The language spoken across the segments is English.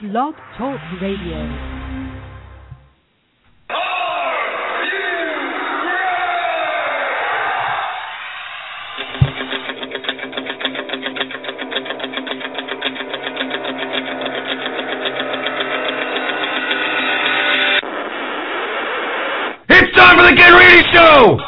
Blog Talk Radio. It's time for the Ken Reedy Show!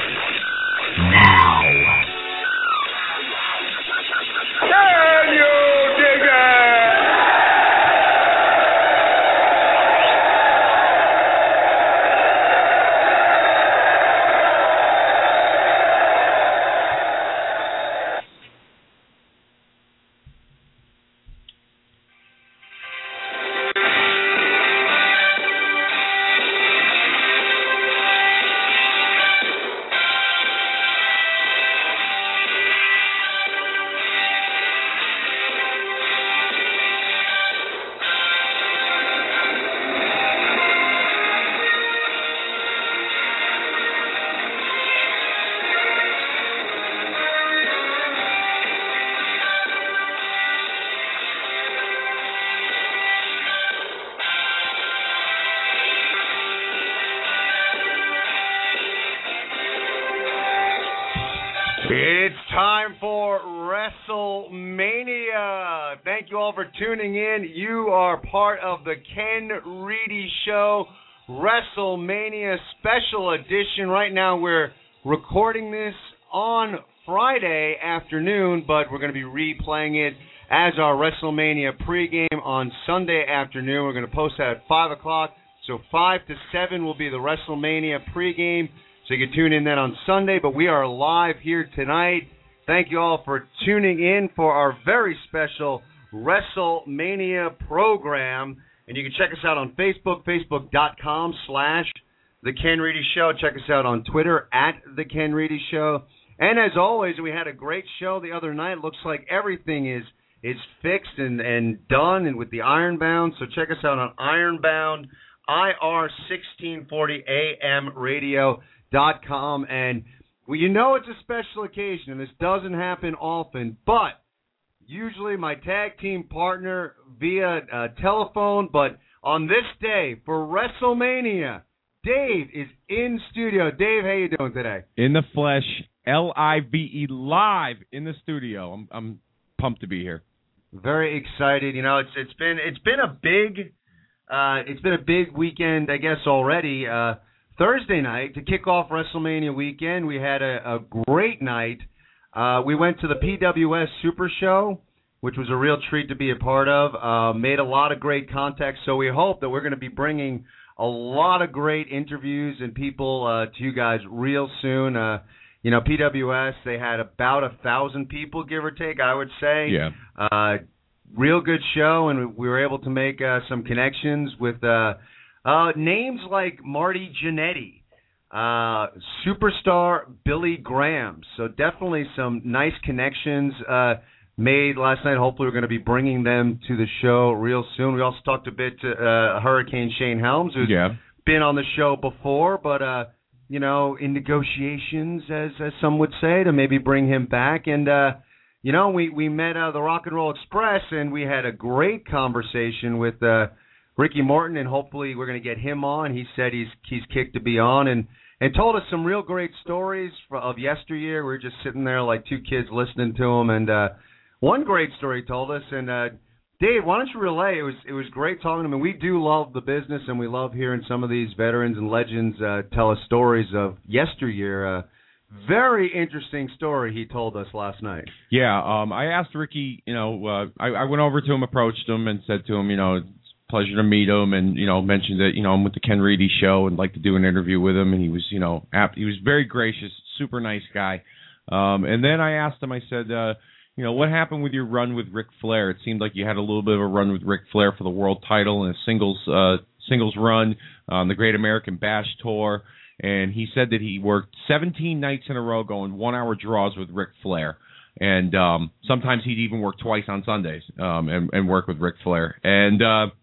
the Ken Reedy Show WrestleMania special edition. Right now, we're recording this on Friday afternoon, but we're going to be replaying it as our WrestleMania pregame on Sunday afternoon. We're going to post that at 5 o'clock. So 5 to 7 will be the WrestleMania pregame. So you can tune in then on Sunday, but we are live here tonight. Thank you all for tuning in for our very special WrestleMania program. And you can check us out on Facebook, facebook.com slash The Ken Reedy Show. Check us out on Twitter at The Ken Reedy Show. And as always, we had a great show the other night. Looks like everything is is fixed and, and done and with the Ironbound. So check us out on Ironbound, IR1640AM radio dot com and well you know it's a special occasion and this doesn't happen often but usually my tag team partner via uh, telephone but on this day for WrestleMania Dave is in studio Dave how you doing today in the flesh, L I V E live in the studio. I'm I'm pumped to be here. very excited you know it's it's been it's been a big uh it's been a big weekend I guess already uh Thursday night to kick off WrestleMania weekend. We had a, a great night. Uh, we went to the PWS Super Show, which was a real treat to be a part of. Uh, made a lot of great contacts. So we hope that we're going to be bringing a lot of great interviews and people uh, to you guys real soon. Uh, you know, PWS they had about a thousand people, give or take, I would say. Yeah. Uh, real good show, and we were able to make uh, some connections with. Uh, uh, names like Marty Jannetty, uh, superstar Billy Graham. So definitely some nice connections uh, made last night. Hopefully, we're going to be bringing them to the show real soon. We also talked a bit to uh, Hurricane Shane Helms, who's Yeah. been on the show before, but uh, you know, in negotiations, as as some would say, to maybe bring him back. And uh, you know, we we met uh, the Rock and Roll Express, and we had a great conversation with. Uh, Ricky Morton, and hopefully we're going to get him on. He said he's he's kicked to be on, and and told us some real great stories of yesteryear. We were just sitting there like two kids listening to him, and uh, one great story told us. And uh, Dave, why don't you relay? It was it was great talking to him. And we do love the business, and we love hearing some of these veterans and legends uh, tell us stories of yesteryear. Uh, very interesting story he told us last night. Yeah, um, I asked Ricky. You know, uh, I, I went over to him, approached him, and said to him, you know, pleasure to meet him, and you know, mentioned that you know I'm with the Ken Reedy Show and like to do an interview with him, and he was, you know, apt, he was very gracious, super nice guy. Um, and then I asked him, I said, uh, you know, what happened with your run with Ric Flair? It seemed like you had a little bit of a run with Ric Flair for the world title and a singles uh, singles run on the Great American Bash tour. And he said that he worked 17 nights in a row going one hour draws with Ric Flair. And um, sometimes he'd even work twice on Sundays um, and, and work with Ric Flair. And uh,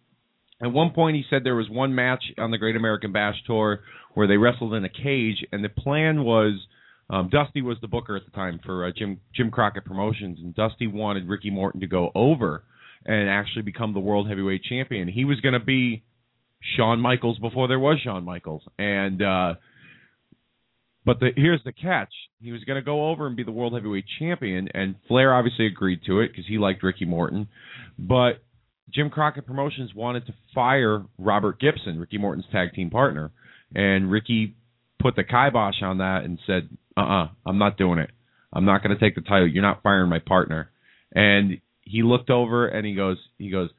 at one point, he said there was one match on the Great American Bash tour where they wrestled in a cage, and the plan was um, Dusty was the booker at the time for uh, Jim Jim Crockett Promotions, and Dusty wanted Ricky Morton to go over and actually become the world heavyweight champion. He was going to be Shawn Michaels before there was Shawn Michaels, and uh, but the, here's the catch: he was going to go over and be the world heavyweight champion, and Flair obviously agreed to it because he liked Ricky Morton, but Jim Crockett Promotions wanted to fire Robert Gibson, Ricky Morton's tag team partner, and Ricky put the kibosh on that and said, "Uh-uh, I'm not doing it. I'm not going to take the title. You're not firing my partner." And he looked over and he goes, he goes,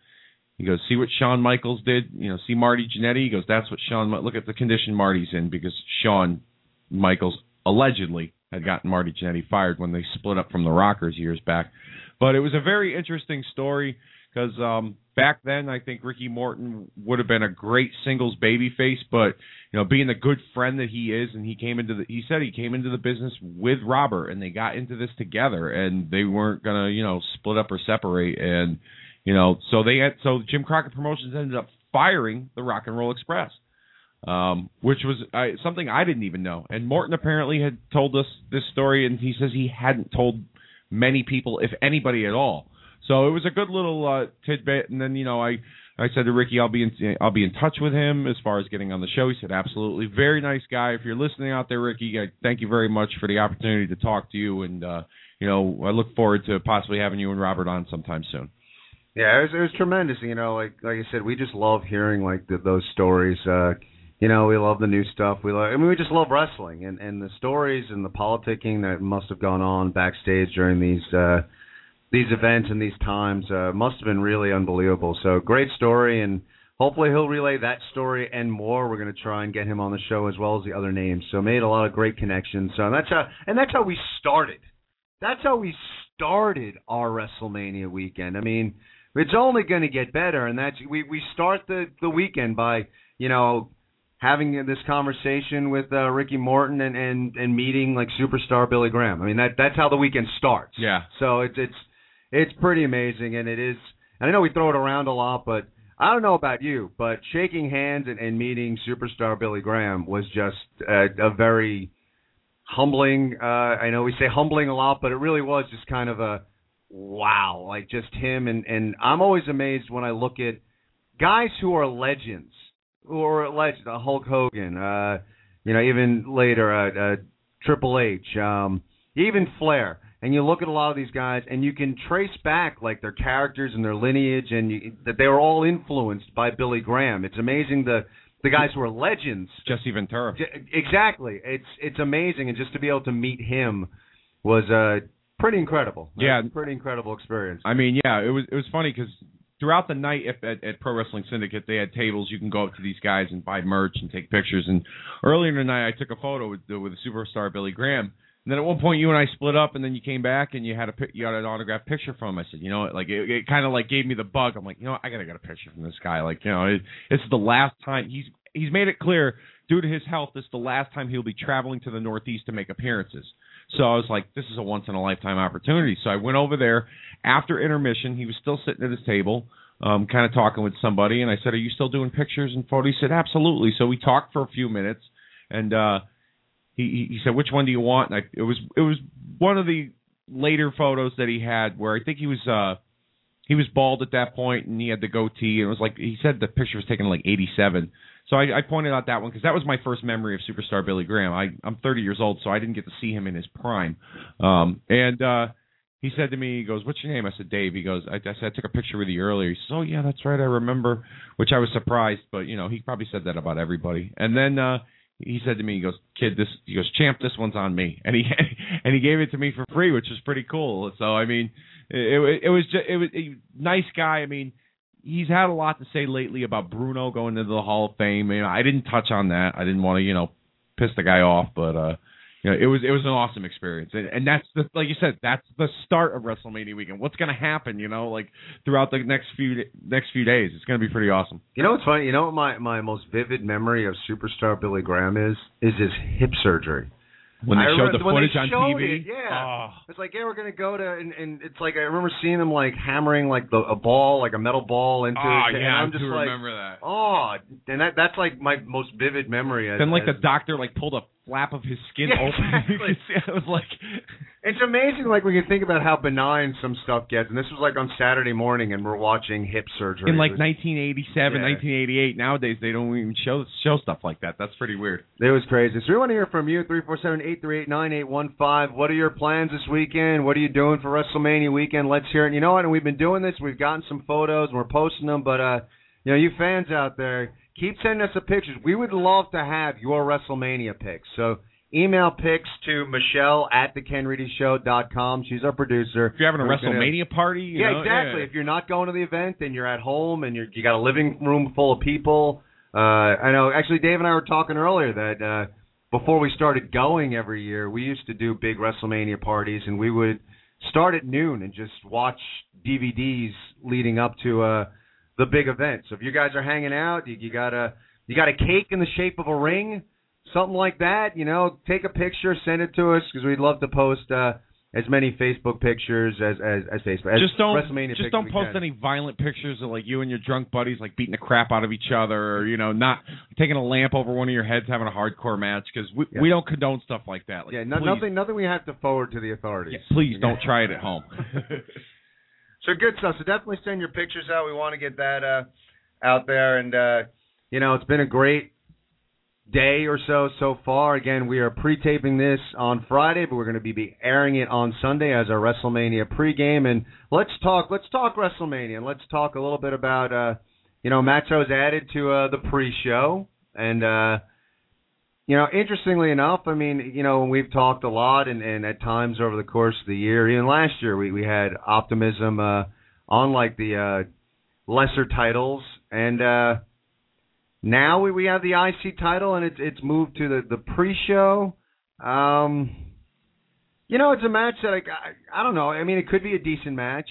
he goes, see what Shawn Michaels did. You know, see Marty Jannetty. He goes, that's what Shawn. Look at the condition Marty's in because Shawn Michaels allegedly had gotten Marty Jannetty fired when they split up from the Rockers years back. But it was a very interesting story because um, back then I think Ricky Morton would have been a great singles babyface, but you know, being the good friend that he is, and he came into the he said he came into the business with Robert, and they got into this together, and they weren't gonna you know split up or separate, and you know, so they had so Jim Crockett Promotions ended up firing the Rock and Roll Express. Um, which was uh, something I didn't even know. And Morton apparently had told us this story, and he says he hadn't told many people, if anybody at all. So it was a good little uh, tidbit. And then you know I I said to Ricky I'll be in I'll be in touch with him as far as getting on the show. He said absolutely, very nice guy. If you're listening out there, Ricky, I thank you very much for the opportunity to talk to you. And uh, you know I look forward to possibly having you and Robert on sometime soon. Yeah, it was, it was tremendous. You know, like like I said, we just love hearing like the, those stories. Uh, you know, we love the new stuff. We love. I mean, we just love wrestling and and the stories and the politicking that must have gone on backstage during these. uh these events and these times uh, must have been really unbelievable. So great story, and hopefully he'll relay that story and more. We're going to try and get him on the show as well as the other names. So made a lot of great connections. So that's how and that's how we started. That's how we started our WrestleMania weekend. I mean, it's only going to get better, and that's we we start the the weekend by you know having this conversation with uh, Ricky Morton and and and meeting like superstar Billy Graham. I mean that that's how the weekend starts. Yeah. So it's it's it's pretty amazing, and it is. And I know we throw it around a lot, but I don't know about you, but shaking hands and, and meeting superstar Billy Graham was just a, a very humbling. Uh, I know we say humbling a lot, but it really was just kind of a wow, like just him. And and I'm always amazed when I look at guys who are legends, who are legends. Uh, Hulk Hogan, uh, you know, even later, uh, uh, Triple H, um, even Flair and you look at a lot of these guys and you can trace back like their characters and their lineage and you, that they were all influenced by Billy Graham. It's amazing the the guys who are legends. Jesse Ventura. Exactly. It's it's amazing and just to be able to meet him was uh pretty incredible. Yeah, pretty incredible experience. I mean, yeah, it was it was funny cuz throughout the night if, at, at Pro Wrestling Syndicate, they had tables. You can go up to these guys and buy merch and take pictures. And earlier in the night, I took a photo with with the superstar Billy Graham and then at one point, you and I split up, and then you came back and you had a you got an autographed picture from him. I said, you know, like it, it kind of like gave me the bug. I'm like, you know? I gotta get a picture from this guy. Like, you know, it, it's the last time he's he's made it clear due to his health, this is the last time he'll be traveling to the Northeast to make appearances. So I was like, this is a once in a lifetime opportunity. So I went over there after intermission. He was still sitting at his table, um, kind of talking with somebody, and I said, "Are you still doing pictures and photos?" He said, "Absolutely." So we talked for a few minutes, and uh, he he said, "Which one do you want?" And I, it was it was one of the later photos that he had where I think he was uh he was bald at that point and he had the goatee and it was like he said the picture was taken in like 87. So I, I pointed out that one because that was my first memory of superstar Billy Graham. I I'm 30 years old, so I didn't get to see him in his prime. Um and uh he said to me, he goes, "What's your name?" I said, "Dave." He goes, I, I said, "I took a picture with you earlier." He says, "Oh yeah, that's right, I remember." Which I was surprised, but you know, he probably said that about everybody. And then uh he said to me, he goes, "Kid, this," he goes, "Champ, this one's on me," and he and he gave it to me for free, which was pretty cool. So I mean, it, it, was just it was a nice guy. I mean, he's had a lot to say lately about Bruno going into the Hall of Fame. You know, I didn't touch on that. I didn't want to, you know, piss the guy off, but uh, you know, it was it was an awesome experience, and, and that's the like you said, that's the start of WrestleMania weekend. What's going to happen, you know, like throughout the next few next few days? It's going to be pretty awesome. You know what's funny? You know what my my most vivid memory of superstar Billy Graham is? Is his hip surgery. When they I showed the footage on TV, it, yeah. Oh. It's like, yeah, we're gonna go to, and, and it's like I remember seeing him like hammering like the a ball, like a metal ball into. Oh, it, and yeah, I I'm just like, remember that. oh, and that that's like my most vivid memory. As, Then like as- the doctor like pulled a flap of his skin Yeah, open. exactly. it was like It's amazing, like when you think about how benign some stuff gets. And this was like on Saturday morning, and we're watching hip surgery. in like It was- 1987, Yeah. 1988. Nowadays they don't even show show stuff like that. That's pretty weird. It was crazy. So we want to hear from you, 347-838-9815. What are your plans this weekend? What are you doing for WrestleMania weekend? Let's hear it. You know what? And we've been doing this. We've gotten some photos, and we're posting them. But, uh, you know, you fans out there, keep sending us the pictures. We would love to have your WrestleMania pics. So email pics to Michelle at thekenreedyshow.com. She's our producer. If you're having a We're gonna- WrestleMania party, you yeah, know, exactly. yeah. If you're not going to the event, then you're at home and you're you got a living room full of people. Uh, I know. Actually, Dave and I were talking earlier that uh, before we started going every year, we used to do big WrestleMania parties, and we would start at noon and just watch DVDs leading up to uh, the big event. So if you guys are hanging out, you, you got a you got a cake in the shape of a ring, something like that. You know, take a picture, send it to us because we'd love to post. Uh, as many Facebook pictures as as, as Facebook. As just don't WrestleMania just don't post any violent pictures of like you and your drunk buddies like beating the crap out of each other or you know not taking a lamp over one of your heads having a hardcore match because we Yeah. we don't condone stuff like that. Like, Yeah, no, nothing nothing we have to forward to the authorities. yeah, please don't try it at home. So good stuff. So definitely send your pictures out. We want to get that uh, out there, and uh, you know it's been a great day or so so far. Again, we are pre-taping this on Friday, but we're going to be, airing it on Sunday as our WrestleMania pregame. And let's talk let's talk WrestleMania, and let's talk a little bit about uh, you know Match was added to uh, the pre-show, and uh, you know interestingly enough, I mean you know we've talked a lot, and, and at times over the course of the year, even last year, we we had optimism uh, on like the uh, lesser titles, and uh, now we, we have the IC title, and it's it's moved to the the pre-show. Um, you know, it's a match that I, I I don't know. I mean, it could be a decent match.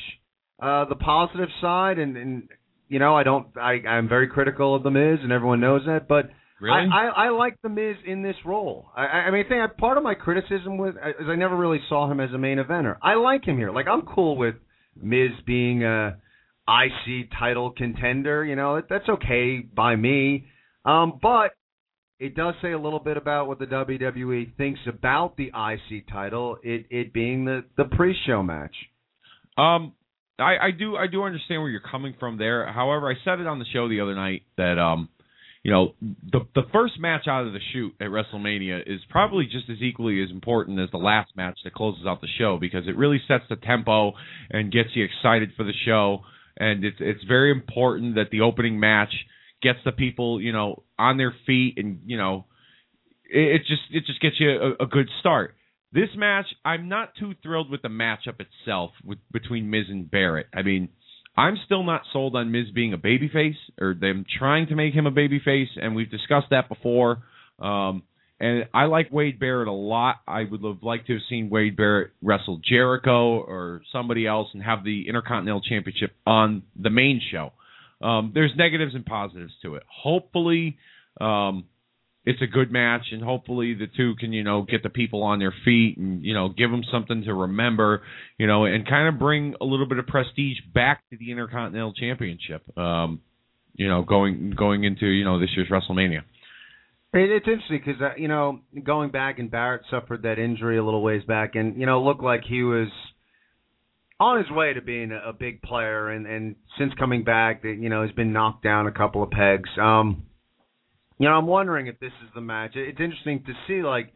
Uh, the positive side, and and you know, I don't. I I'm very critical of the Miz, and everyone knows that, but. Really? I, I I like the Miz in this role. I I I mean, I think part of my criticism with is I never really saw him as a main eventer. I like him here. Like I'm cool with Miz being a IC title contender. You know, that's okay by me. Um, but it does say a little bit about what the WWE thinks about the IC title. It it being the the pre-show match. Um, I, I do I do understand where you're coming from there. However, I said it on the show the other night that um, you know, the the first match out of the shoot at WrestleMania is probably just as equally as important as the last match that closes out the show because it really sets the tempo and gets you excited for the show. And it's it's very important that the opening match gets the people you know on their feet and you know it, it just it just gets you a, a good start. This match, I'm not too thrilled with the matchup itself with between Miz and Barrett. I mean, I'm still not sold on Miz being a babyface or them trying to make him a babyface, and we've discussed that before. Um, and I like Wade Barrett a lot. I would have liked to have seen Wade Barrett wrestle Jericho or somebody else and have the Intercontinental Championship on the main show. Um, there's negatives and positives to it. Hopefully, um, it's a good match, and hopefully the two can, you know, get the people on their feet and you know give them something to remember, you know, and kind of bring a little bit of prestige back to the Intercontinental Championship. Um, you know, going going into you know this year's WrestleMania. It, it's interesting because uh, you know going back and Barrett suffered that injury a little ways back, and you know looked like he was on his way to being a, big player, and and since coming back, you know has been knocked down a couple of pegs. Um, you know, I'm wondering if this is the match. It's interesting to see like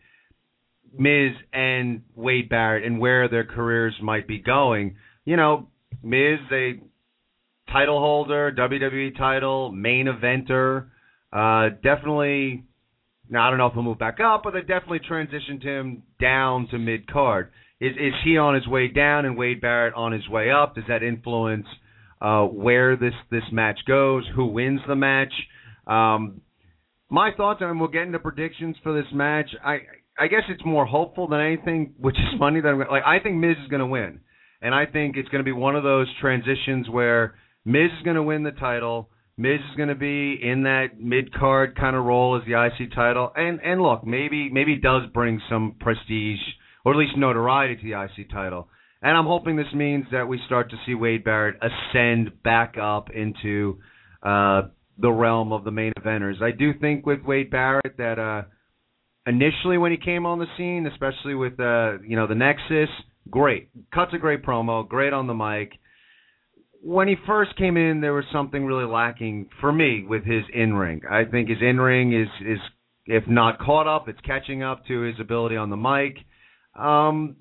Miz and Wade Barrett and where their careers might be going. You know, Miz, a title holder, WWE title, main eventer, uh, definitely. Now I don't know if he'll move back up, but they definitely transitioned him down to mid card. Is is he on his way down and Wade Barrett on his way up? Does that influence uh, where this this match goes? Who wins the match? Um, my thoughts, and we'll get into predictions for this match. I I guess it's more hopeful than anything, which is funny that I'm, like I think Miz is going to win, and I think it's going to be one of those transitions where Miz is going to win the title. Miz is going to be in that mid card kind of role as the IC title, and and look, maybe maybe does bring some prestige or at least notoriety to the IC title. And I'm hoping this means that we start to see Wade Barrett ascend back up into uh, the realm of the main eventers. I do think with Wade Barrett that uh, initially when he came on the scene, especially with uh, you know the Nexus, great, cuts a great promo, great on the mic. When he first came in, there was something really lacking for me with his in ring. I think his in ring is is if not caught up, it's catching up to his ability on the mic. Um,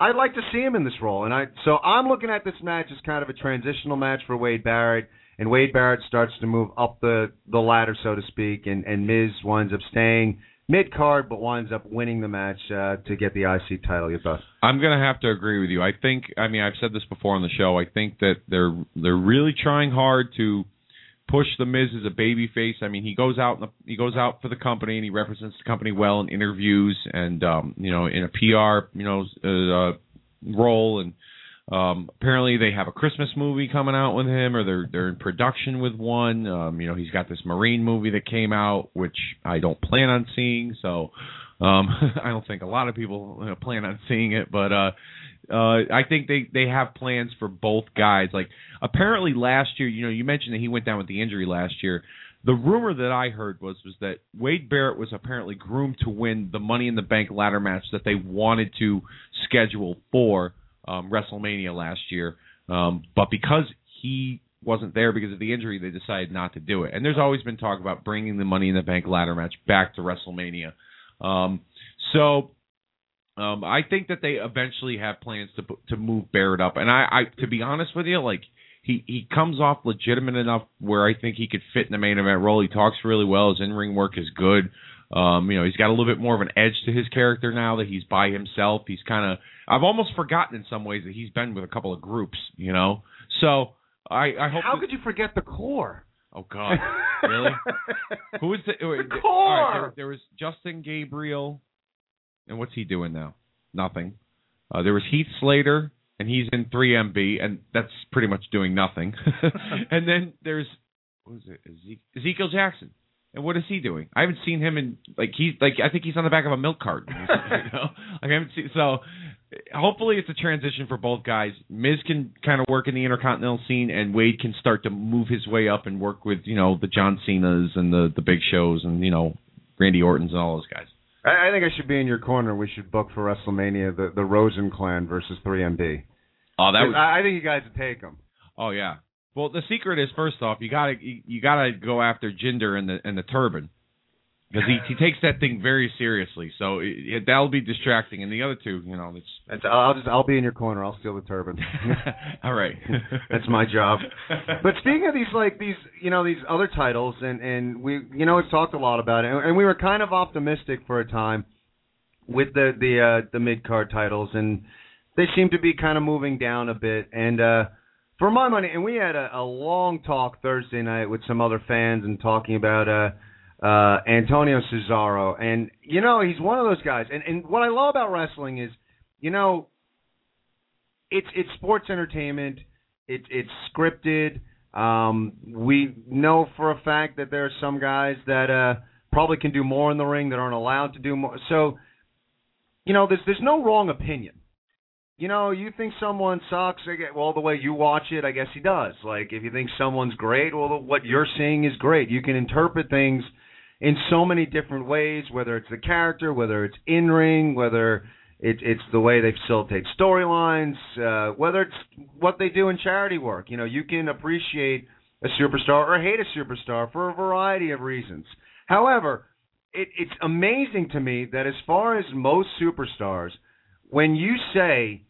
I'd like to see him in this role, and I so I'm looking at this match as kind of a transitional match for Wade Barrett, and Wade Barrett starts to move up the the ladder, so to speak, and and Miz winds up staying mid card, but winds up winning the match uh, to get the IC title. Your thoughts? I'm gonna have to agree with you. I think I mean I've said this before on the show. I think that they're they're really trying hard to push the Miz as a baby face. I mean, he goes out the, he goes out for the company and he represents the company well in interviews and um, you know in a PR you know uh, role and um, apparently they have a Christmas movie coming out with him or they're they're in production with one. Um, you know, he's got this Marine movie that came out which I don't plan on seeing, so um, I don't think a lot of people plan on seeing it, but uh uh, I think they they have plans for both guys. Like apparently last year, you know, you mentioned that he went down with the injury last year. The rumor that I heard was was that Wade Barrett was apparently groomed to win the Money in the Bank ladder match that they wanted to schedule for um, WrestleMania last year, um, but because he wasn't there because of the injury, they decided not to do it. And there's always been talk about bringing the Money in the Bank ladder match back to WrestleMania. Um, so um, I think that they eventually have plans to to move Barrett up, and I, I to be honest with you, like he he comes off legitimate enough where I think he could fit in the main event role. He talks really well. His in ring work is good. Um, you know, he's got a little bit more of an edge to his character now that he's by himself. He's kind of I've almost forgotten in some ways that he's been with a couple of groups. You know, so I I hope. How that, could you forget the Corre? Oh God, really? Who is the, the Corre? Right, there, there was Justin Gabriel. And what's he doing now? Nothing. Uh, there was Heath Slater, and he's in 3MB, and that's pretty much doing nothing. and then there's what is it? Ezekiel Jackson. And what is he doing? I haven't seen him in like he's like I think he's on the back of a milk carton. you know? Like I haven't seen so. Hopefully, it's a transition for both guys. Miz can kind of work in the intercontinental scene, and Wade can start to move his way up and work with you know the John Cena's and the the big shows and you know Randy Orton's and all those guys. I, I think I should be in your corner. We should book for WrestleMania the the Rosen Clan versus 3MB. Oh, that was. I, I think you guys would take them. Oh yeah. Well, the secret is first off, you gotta you, you gotta go after Jinder and the and the turban because he he takes that thing very seriously. So it, it, that'll be distracting. And the other two, you know, it's. I'll just I'll be in your corner. I'll steal the turban. All right. That's my job. But speaking of these like these you know these other titles and and we you know we've talked a lot about it and, and we were kind of optimistic for a time with the the uh, the mid card titles and they seem to be kind of moving down a bit and. uh for my money, and we had a, a long talk Thursday night with some other fans and talking about uh, uh, Antonio Cesaro, and you know he's one of those guys. And and what I love about wrestling is, you know, it's it's sports entertainment. It's it's scripted. Um, we know for a fact that there are some guys that uh, probably can do more in the ring that aren't allowed to do more. So, you know, there's there's no wrong opinion you know, you think someone sucks, well, the way you watch it, I guess he does. Like, if you think someone's great, well, what you're seeing is great. You can interpret things in so many different ways, whether it's the character, whether it's in ring, whether it, it's the way they facilitate storylines, uh, whether it's what they do in charity work. You know, you can appreciate a superstar or hate a superstar for a variety of reasons. However, it, it's amazing to me that as far as most superstars, when you say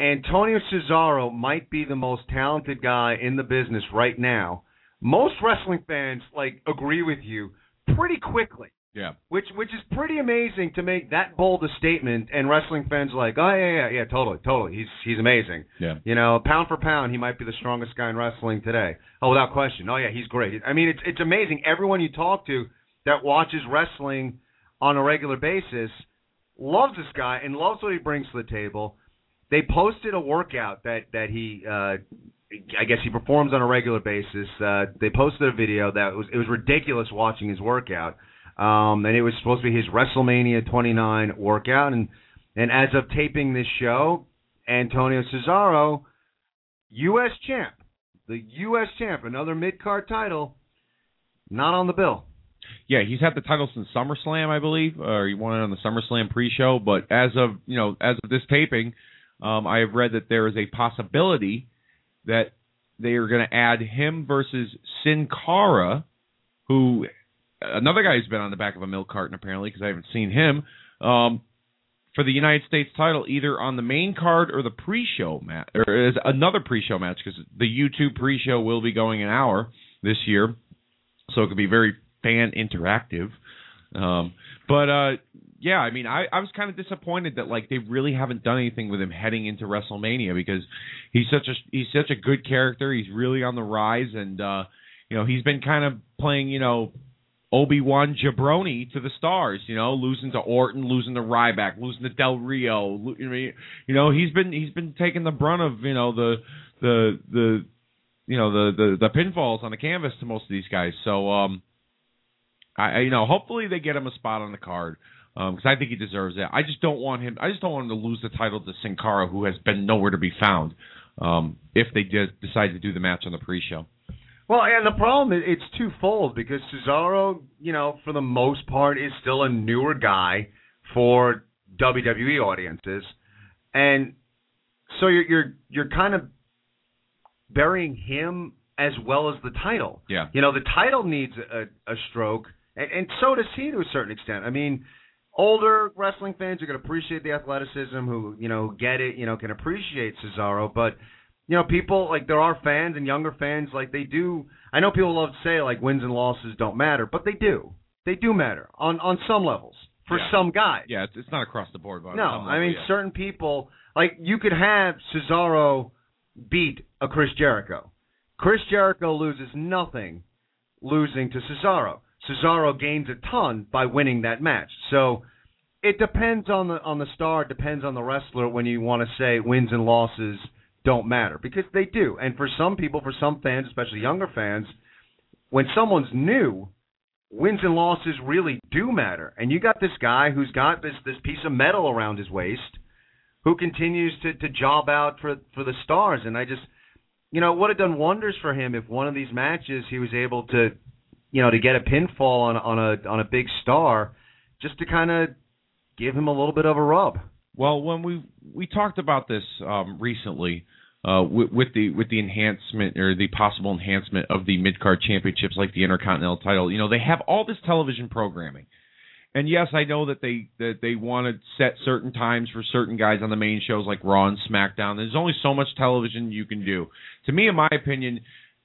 Antonio Cesaro might be the most talented guy in the business right now. Most wrestling fans like agree with you pretty quickly. Yeah. Which which is pretty amazing to make that bold a statement and wrestling fans are like, "Oh yeah, yeah, yeah, totally, totally. He's he's amazing." Yeah. You know, pound for pound, he might be the strongest guy in wrestling today. Oh, without question. Oh yeah, he's great. I mean, it's it's amazing. Everyone you talk to that watches wrestling on a regular basis, loves this guy and loves what he brings to the table. They posted a workout that that he, uh, I guess he performs on a regular basis. Uh, they posted a video that was it was ridiculous watching his workout, um, and it was supposed to be his WrestleMania 29 workout. And and as of taping this show, Antonio Cesaro, U.S. champ, the U.S. champ, another mid card title, not on the bill. Yeah, he's had the title since SummerSlam, I believe, or he won it on the SummerSlam pre-show. But as of you know, as of this taping, um, I have read that there is a possibility that they are going to add him versus Sin Cara, who another guy who's been on the back of a milk carton apparently because I haven't seen him um, for the United States title either on the main card or the pre-show match or as another pre-show match because the YouTube pre-show will be going an hour this year, so it could be very fan interactive. Um, but uh, yeah, I mean, I, I was kind of disappointed that like they really haven't done anything with him heading into WrestleMania because he's such a he's such a good character. He's really on the rise, and uh, you know he's been kind of playing you know Obi Wan Jabroni to the stars. You know, losing to Orton, losing to Ryback, losing to Del Rio. You know, he's been he's been taking the brunt of you know the the the you know the the the pinfalls on the canvas to most of these guys. So um, I- you know hopefully they get him a spot on the card because I think he deserves it. I just don't want him. I just don't want him to lose the title to Sin Cara, who has been nowhere to be found. Um, if they did decide to do the match on the pre-show. Well, and the problem is it's twofold because Cesaro, you know, for the most part, is still a newer guy for WWE audiences, and so you're you're you're kind of burying him as well as the title. Yeah. You know, the title needs a, a stroke, and, and so does he to a certain extent. I mean, older wrestling fans are going to appreciate the athleticism, who you know get it, you know, can appreciate Cesaro, but you know, people like there are fans and younger fans like they do. I know people love to say like wins and losses don't matter, but they do. They do matter on on some levels for Yeah. some guys. Yeah, it's, it's not across the board, but No, I mean certain people like you could have Cesaro beat a Chris Jericho. Chris Jericho loses nothing losing to Cesaro. Cesaro gains a ton by winning that match. So it depends on the on the star, it depends on the wrestler when you want to say wins and losses don't matter because they do. And for some people, for some fans, especially younger fans, when someone's new, wins and losses really do matter. And you got this guy who's got this this piece of metal around his waist who continues to to job out for for the stars and I just you know, it would have done wonders for him if one of these matches he was able to you know, to get a pinfall on on a on a big star just to kind of give him a little bit of a rub. Well, when we we talked about this um, recently uh, with, with the with the enhancement or the possible enhancement of the mid card championships, like the Intercontinental title, you know, they have all this television programming, and yes, I know that they that they want to set certain times for certain guys on the main shows like Raw and SmackDown. There's only so much television you can do. To me, in my opinion,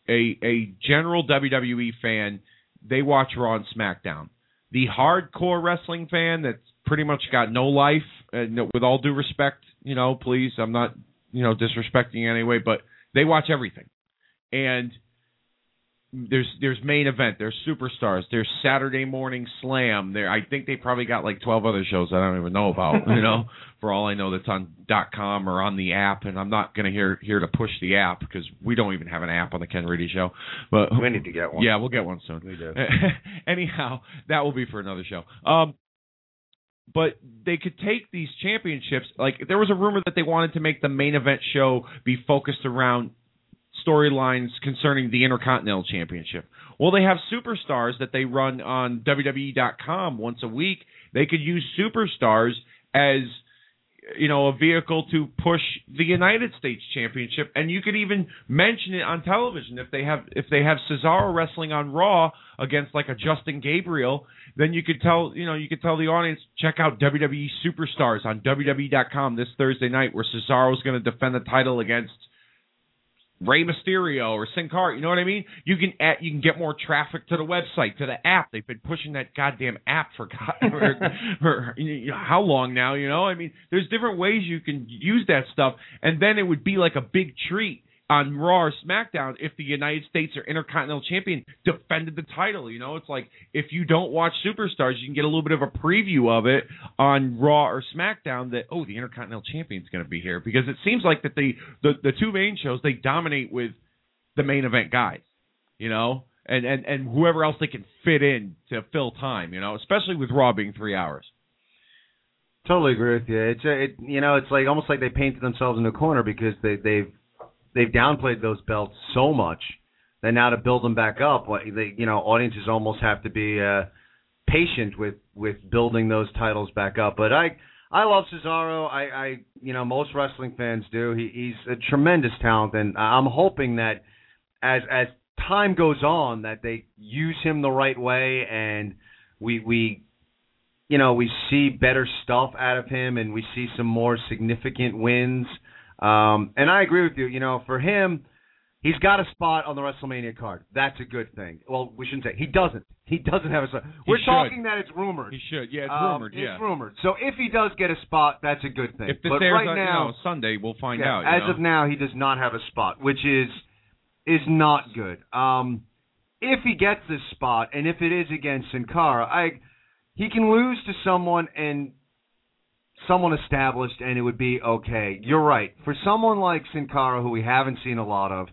a a general WWE fan, they watch Raw and SmackDown. The hardcore wrestling fan that's pretty much got no life, and with all due respect, you know, please, I'm not, you know, disrespecting anyway, but they watch everything. And there's there's main event, there's superstars, there's Saturday morning slam. There, I think they probably got like 12 other shows I don't even know about. you know, for all I know, that's on dot .com or on the app. And I'm not gonna here here to push the app because we don't even have an app on the Ken Reedy Show. But We need to get one. yeah, we'll get one soon. We do. Anyhow, that will be for another show. Um, but they could take these championships. Like there was a rumor that they wanted to make the main event show be focused around storylines concerning the Intercontinental Championship. Well, they have superstars that they run on WWE.com once a week. They could use superstars as you know a vehicle to push the United States Championship, and you could even mention it on television if they have if they have Cesaro wrestling on Raw against like a Justin Gabriel, then you could tell you know you could tell the audience check out WWE Superstars on WWE.com this Thursday night where Cesaro is going to defend the title against Rey Mysterio or Sin Cara, you know what I mean? You can add, you can get more traffic to the website, to the app. They've been pushing that goddamn app for, God, for, for you know, how long now? You know, I mean, there's different ways you can use that stuff, and then it would be like a big treat on Raw or SmackDown if the United States or Intercontinental Champion defended the title. You know, it's like if you don't watch Superstars, you can get a little bit of a preview of it on Raw or SmackDown that oh the Intercontinental Champion's going to be here because it seems like that the, the the two main shows they dominate with the main event guys. You know, and and and whoever else they can fit in to fill time. You know, especially with Raw being three hours. Totally agree with you. It's it, you know, it's like almost like they painted themselves in a corner because they they've they've downplayed those belts so much that now to build them back up, they you know, audiences almost have to be uh patient with with building those titles back up. But I I love Cesaro. I I you know, most wrestling fans do. He he's a tremendous talent and I'm hoping that as as time goes on that they use him the right way and we we you know, we see better stuff out of him and we see some more significant wins. Um, and I agree with you. You know, for him, he's got a spot on the WrestleMania card. That's a good thing. Well, we shouldn't say he doesn't. He doesn't have a spot. We're should. talking that it's rumored. He should. Yeah, it's Um, rumored. yeah. It's rumored. So if he does get a spot, that's a good thing. If this but right on, you now, know, Sunday, we'll find yeah, out. you as know? of now, he does not have a spot, which is is not good. Um, if he gets this spot, and if it is against Sin Cara, I he can lose to someone and someone established, and it would be okay. You're right. For someone like Sin Cara, who we haven't seen a lot of,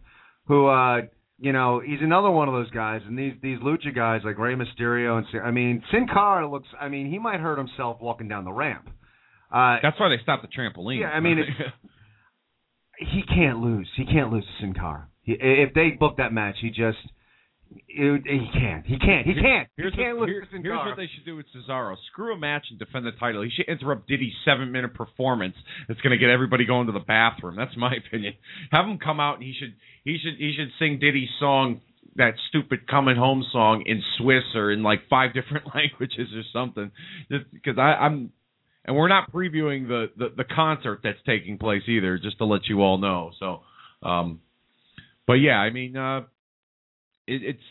who uh, you know, he's another one of those guys, and these these lucha guys like Rey Mysterio and I mean, Sin Cara looks. I mean, he might hurt himself walking down the ramp. Uh, That's why they stopped the trampoline. Yeah, I mean, it's- he can't lose. He can't lose to Sin Cara. He, if they book that match, he just it, he can't. He can't. He can't. Here's, he can't what, here- here's what they should do with Cesaro: screw a match and defend the title. He should interrupt Diddy's seven-minute performance. That's going to get everybody going to the bathroom. That's my opinion. Have him come out and he should he should he should sing Diddy's song, that stupid "Coming Home" song in Swiss or in like five different languages or something. Just because I, I'm. And we're not previewing the, the, the concert that's taking place either, just to let you all know. So, um, but yeah, I mean, uh, it, it's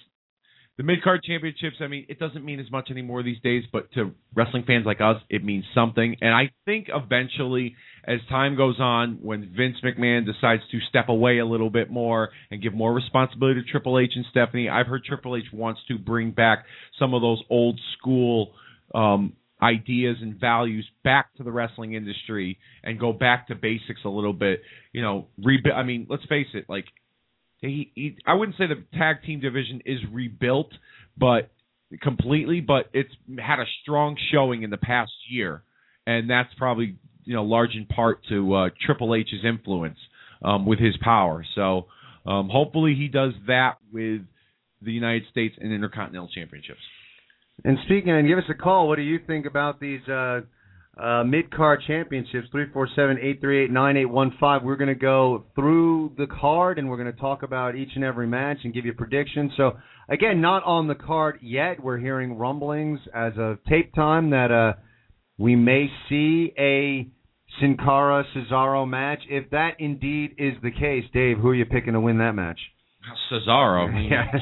the mid card championships. I mean, it doesn't mean as much anymore these days, but to wrestling fans like us, it means something. And I think eventually, as time goes on, when Vince McMahon decides to step away a little bit more and give more responsibility to Triple H and Stephanie, I've heard Triple H wants to bring back some of those old school. Um, ideas and values back to the wrestling industry and go back to basics a little bit. You know, rebuild. I mean, let's face it. Like, he, he, I wouldn't say the tag team division is rebuilt, but completely. But it's had a strong showing in the past year, and that's probably you know large in part to uh, Triple H's influence um, with his power. So um, hopefully he does that with the United States and Intercontinental Championships. And speaking, and give us a call. What do you think about these uh, uh, mid card championships? Three four seven eight three eight nine eight one five. We're going to go through the card, and we're going to talk about each and every match and give you predictions. So again, not on the card yet. We're hearing rumblings as of tape time that uh, we may see a Sin Cara Cesaro match. If that indeed is the case, Dave, who are you picking to win that match? Cesaro. Yeah.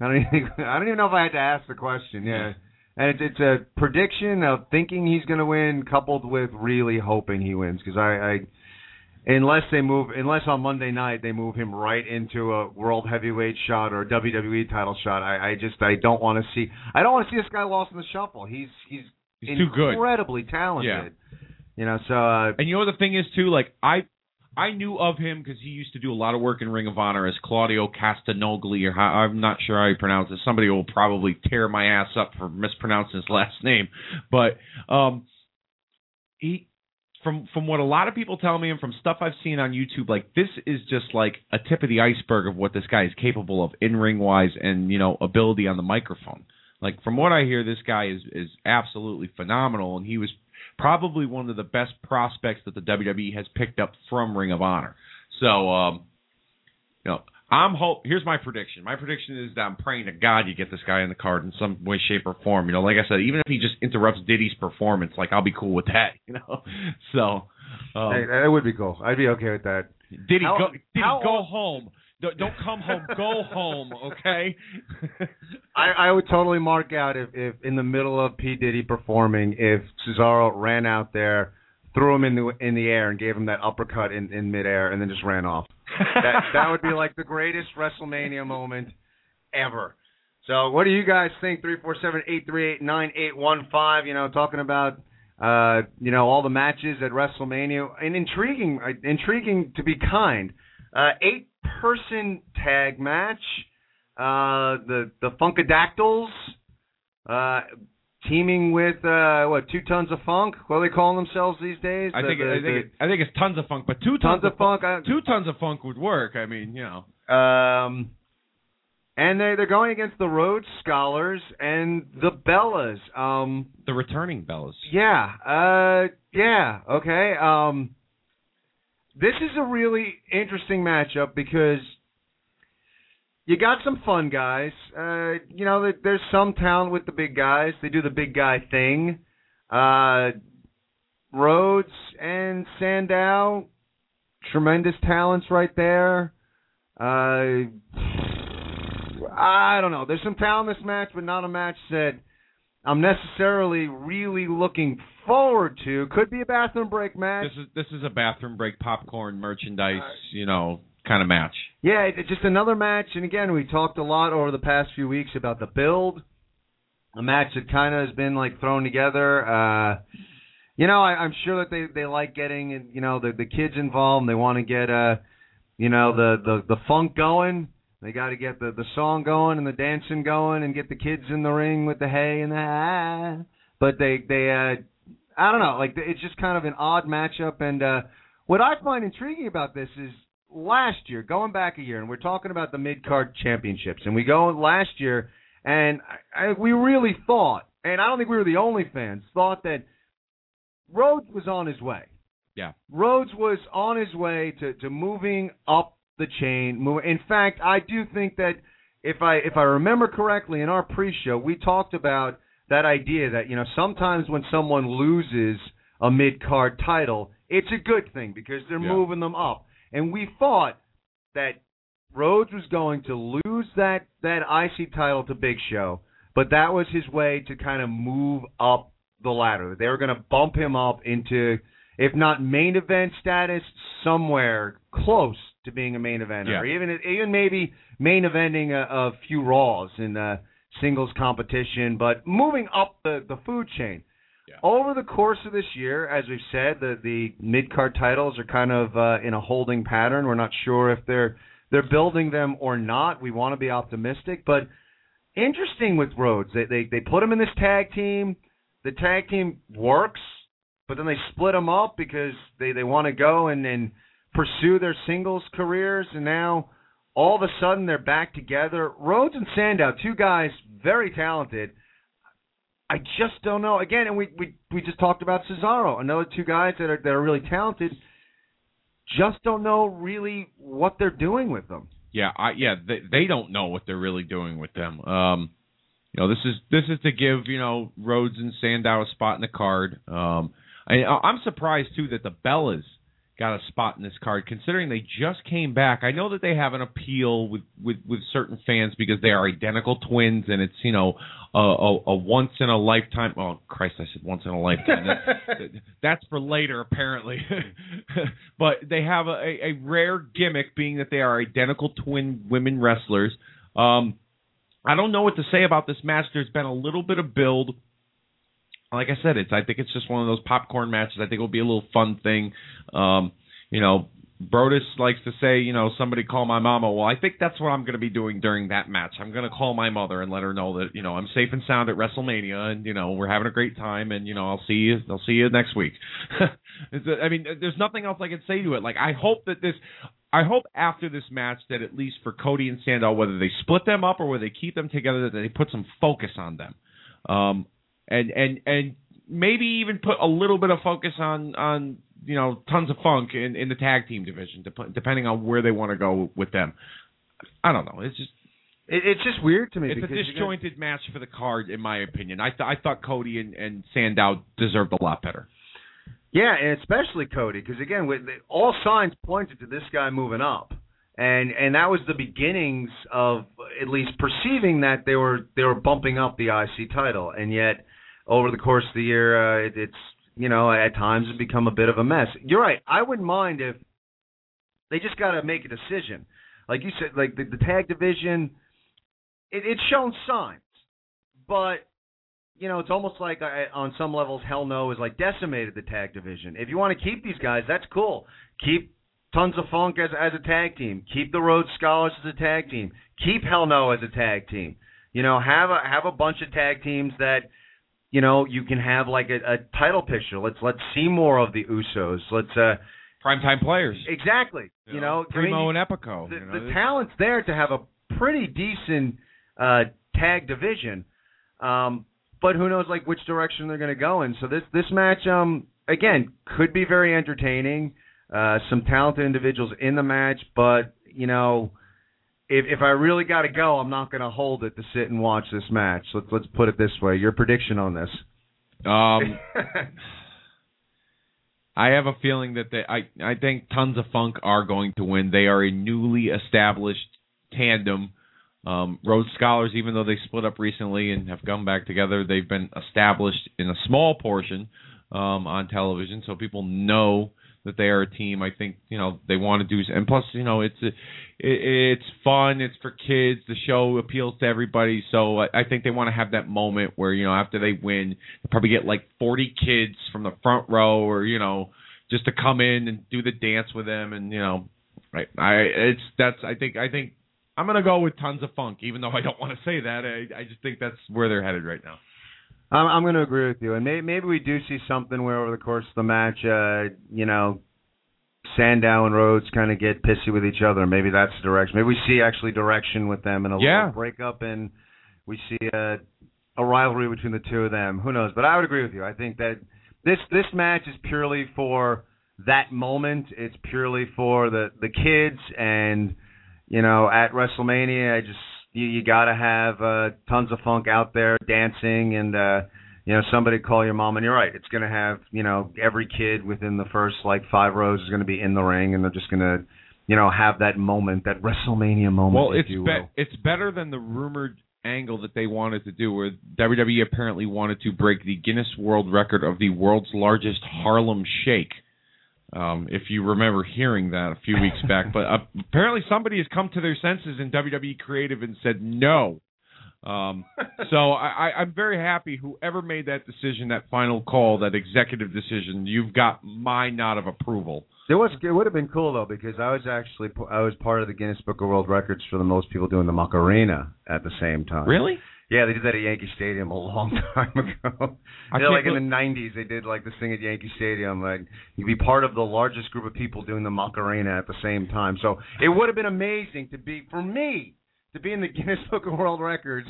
I don't even I don't even know if I had to ask the question. Yeah. And it's it's a prediction of thinking he's going to win, coupled with really hoping he wins. Because I, I, unless they move, unless on Monday night they move him right into a world heavyweight shot or a WWE title shot, I, I just I don't want to see. I don't want to see this guy lost in the shuffle. He's he's, He's too good. incredibly talented. You know, so uh, And you know what the thing is too, like I I knew of him because he used to do a lot of work in Ring of Honor as Claudio Castagnoli, or how, I'm not sure how you pronounce it. Somebody will probably tear my ass up for mispronouncing his last name, but um, he from from what a lot of people tell me and from stuff I've seen on YouTube, like this is just like a tip of the iceberg of what this guy is capable of in ring wise and you know ability on the microphone. Like from what I hear, this guy is is absolutely phenomenal, and he was probably one of the best prospects that the WWE has picked up from Ring of Honor. So, um, you know, I'm hope. Here's my prediction. My prediction is that I'm praying to God you get this guy in the card in some way, shape, or form. You know, like I said, even if he just interrupts Diddy's performance, like I'll be cool with that. You know, so um, hey, that would be cool. I'd be okay with that. Diddy, how- go, Diddy, how- go home. Don't, come home. Go home. Okay. I, I would totally mark out if, if in the middle of P Diddy performing, if Cesaro ran out there, threw him in the in the air and gave him that uppercut in in midair, and then just ran off. that that would be like the greatest WrestleMania moment ever. So, what do you guys think? Three four seven eight three eight nine eight one five. You know, talking about uh, you know all the matches at WrestleMania, and intriguing, uh, intriguing to be kind. Uh, eight person tag match. Uh, the the Funkadactyls. Uh, teaming with uh what two tons of funk what are they calling themselves these days I The- think the- I think it, I think it's tons of funk, but two the tons tons, of funk I- two tons of funk would work. I mean, you know. Um, and they they're going against the Rhodes Scholars and the Bellas. Um, The returning Bellas. yeah, uh, yeah, okay. Um, this is a really interesting matchup because you got some fun guys. Uh, you know, there's some talent with the big guys. They do the big guy thing. Uh, Rhodes and Sandow, tremendous talents right there. Uh, I don't know. There's some talent in this match, but not a match that I'm necessarily really looking forward to. Could be a bathroom break match. This is this is a bathroom break popcorn merchandise, you know, kind of match. Yeah, it's just another match. And again, we talked a lot over the past few weeks about the build. A match that kind of has been like thrown together. Uh, you know, I, I'm sure that they they like getting you know the the kids involved. And they want to get uh, you know the the the funk going. They got to get the the song going and the dancing going and get the kids in the ring with the hey and the ah. But they they uh, I don't know, like it's just kind of an odd matchup. And uh, what I find intriguing about this is last year, going back a year, and we're talking about the mid card championships, and we go last year, and I, I, we really thought, and I don't think we were the only fans, thought that Rhodes was on his way. Yeah. Rhodes was on his way to, to moving up the chain. In fact, I do think that if I if I remember correctly in our pre-show, we talked about that idea that you know sometimes when someone loses a mid-card title, it's a good thing because they're Yeah. moving them up. And we thought that Rhodes was going to lose that that IC title to Big Show, but that was his way to kind of move up the ladder. They were going to bump him up into, if not main event status, somewhere close to being a main eventer, Yeah. or even even maybe main eventing a, a few Raws in uh, singles competition, but moving up the the food chain. Yeah. Over the course of this year, as we've said, the the mid card titles are kind of uh, in a holding pattern. We're not sure if they're they're building them or not. We want to be optimistic, but interesting with Rhodes. They they they put him in this tag team. The tag team works, but then they split them up because they they want to go and and pursue their singles careers, and now all of a sudden they're back together. Rhodes and Sandow, two guys very talented. I just don't know. Again, and we we we just talked about Cesaro, another two guys that are that are really talented. Just don't know really what they're doing with them. Yeah, I yeah, they they don't know what they're really doing with them. Um you know, this is this is to give, you know, Rhodes and Sandow a spot in the card. Um I I'm surprised too that the Bellas got a spot in this card considering they just came back. I know that they have an appeal with with with certain fans because they are identical twins and it's, you know, a a, a once in a lifetime. Oh Christ, I said once in a lifetime. That- that's for later apparently. But they have a, a, a rare gimmick being that they are identical twin women wrestlers. Um i don't know what to say about this match. There's been a little bit of build like i said it's i think it's just one of those popcorn matches i think it'll be a little fun thing um you know Brodus likes to say, you know, somebody call my mama. Well, I think that's what I'm going to be doing during that match. I'm going to call my mother and let her know that, you know, I'm safe and sound at WrestleMania and, you know, we're having a great time and, you know, I'll see you I'll see you next week. I mean, there's nothing else I can say to it. Like I hope that this I hope after this match that at least for Cody and Sandow whether they split them up or whether they keep them together that they put some focus on them. Um and and and maybe even put a little bit of focus on on you know tons of funk in in the tag team division dep- depending on where they want to go with them. I don't know. It's just It, it's just weird to me it's a you're gonna- disjointed match for the card in my opinion. I th- i thought cody and and sandow deserved a lot better. Yeah, and especially Cody, because again, with the, all signs pointed to this guy moving up, and and that was the beginnings of at least perceiving that they were they were bumping up the IC title, and yet over the course of the year, uh, it, it's you know, at times has become a bit of a mess. You're right. I wouldn't mind if they just got to make a decision. Like you said, like the, the tag division, it, it's shown signs, but you know, it's almost like I, on some levels, Hell No is like decimated the tag division. If you want to keep these guys, that's cool. Keep Tons of Funk as as a tag team. Keep the Rhodes Scholars as a tag team. Keep Hell No as a tag team. You know, have a have a bunch of tag teams that you know you can have like a, a title picture. Let's let's see more of the Usos. Let's uh Primetime players. exactly. You, know, I mean, Primo and Epico. the, you know, the talent's there to have a pretty decent uh, tag division, um, but who knows like which direction they're going to go in. So this this match, um, again, could be very entertaining. Uh, some talented individuals in the match, but you know, if if I really got to go, I'm not going to hold it to sit and watch this match. Let's let's put it this way. Your prediction on this? Um, I have a feeling that they, I I think Tons of Funk are going to win. They are a newly established tandem. Um, Rhodes Scholars, even though they split up recently and have come back together, they've been established in a small portion um, on television, so people know that they are a team. I think you know they want to do, and plus you know it's a, it, it's fun, it's for kids. The show appeals to everybody, so I, I think they want to have that moment where you know after they win, they probably get like 40 kids from the front row, or you know just to come in and do the dance with them, and you know, right? I it's that's I think I think I'm gonna go with tons of funk, even though I don't want to say that. I I just think that's where they're headed right now. I'm, I'm going to agree with you, and maybe, maybe we do see something where over the course of the match, uh, you know, Sandow and Rhodes kind of get pissy with each other. Maybe that's the direction. Maybe we see actually direction with them and a Yeah. little breakup, and we see a, a rivalry between the two of them. Who knows? But I would agree with you. I think that this this match is purely for that moment. It's purely for the the kids, and you know, at WrestleMania, I just you, you got to have uh, tons of funk out there dancing and uh you know somebody call your mom and you're right it's going to have you know every kid within the first like five rows is going to be in the ring and they're just going to you know have that moment that WrestleMania moment Well, if it's you be- will. it's better than the rumored angle that they wanted to do, where WWE apparently wanted to break the Guinness World Record of the world's largest Harlem Shake. Um, if you remember hearing that a few weeks back, but uh, apparently somebody has come to their senses in WWE Creative and said no. Um, so I, I, I'm very happy. Whoever made that decision, that final call, that executive decision, you've got my nod of approval. It was it would have been cool though because I was actually I was part of the Guinness Book of World Records for the most people doing the Macarena at the same time. Really? Yeah, they did that at Yankee Stadium a long time ago. I They're like in the '90s, they did like this thing at Yankee Stadium. Like you'd be part of the largest group of people doing the Macarena at the same time. So it would have been amazing to be for me to be in the Guinness Book of World Records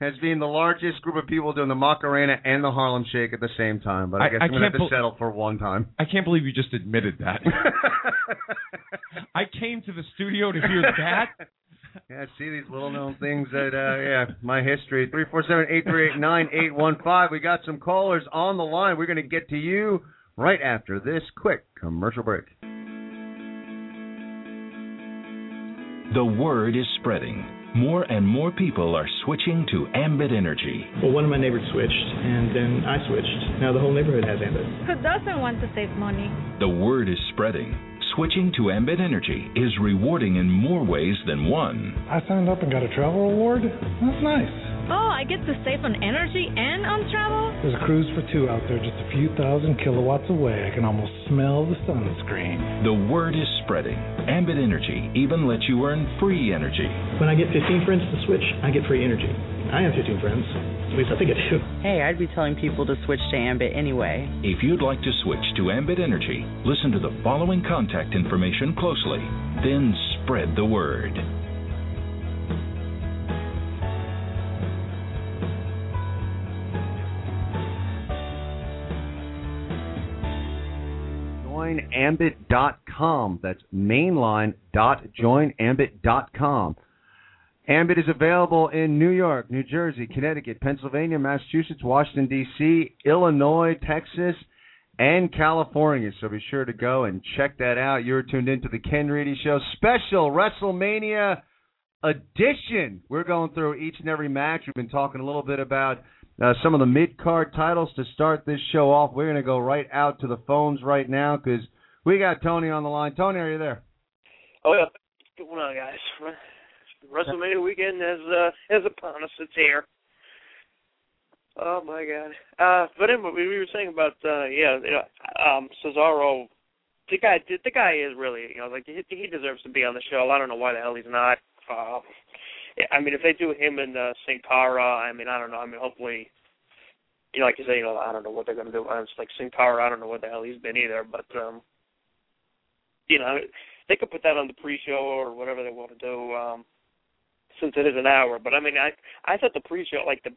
as being the largest group of people doing the Macarena and the Harlem Shake at the same time. But I, I- guess I I'm gonna have to bel- settle for one time. I can't believe you just admitted that. I came to the studio to hear that. Yeah, see these little known things that uh yeah, my history. Three four seven eight three eight nine eight one five. We got some callers on the line. We're gonna get to you right after this quick commercial break. The word is spreading. More and more people are switching to Ambit Energy. Well, one of my neighbors switched, and then I switched. Now the whole neighborhood has Ambit. Who doesn't want to save money? The word is spreading. Switching to Ambit Energy is rewarding in more ways than one. I signed up and got a travel award. That's nice. Oh, I get to save on energy and on travel? There's a cruise for two out there just a few thousand kilowatts away. I can almost smell the sunscreen. The word is spreading. Ambit Energy even lets you earn free energy. When I get 15 friends to switch, I get free energy. I have 15 friends. At least I think I do. Hey, I'd be telling people to switch to Ambit anyway. If you'd like to switch to Ambit Energy, listen to the following contact information closely. Then spread the word. joinambit.com. That's mainline.joinambit.com. Ambit is available in New York, New Jersey, Connecticut, Pennsylvania, Massachusetts, Washington, D.C., Illinois, Texas, and California. So be sure to go and check that out. You're tuned into the Ken Reedy Show special WrestleMania edition. We're going through each and every match. We've been talking a little bit about uh, some of the mid card titles to start this show off. We're gonna go right out to the phones right now because we got Tony on the line. Tony, are you there? Oh yeah, what's going on, guys? WrestleMania weekend has uh, has upon us. It's here. Oh my god. Uh, but anyway, we were saying about uh, yeah, you know, um, Cesaro. The guy, the guy is really, you know, like he, he deserves to be on the show. I don't know why the hell he's not. Uh, I mean, if they do him and uh, Sin Cara, I mean, I don't know. I mean, hopefully, you know, like you say, you know, I don't know what they're gonna do. It's like Sin Cara, I don't know what the hell he's been either. But um, you know, they could put that on the pre-show or whatever they want to do. Um, since it is an hour, but I mean, I I thought the pre-show, like the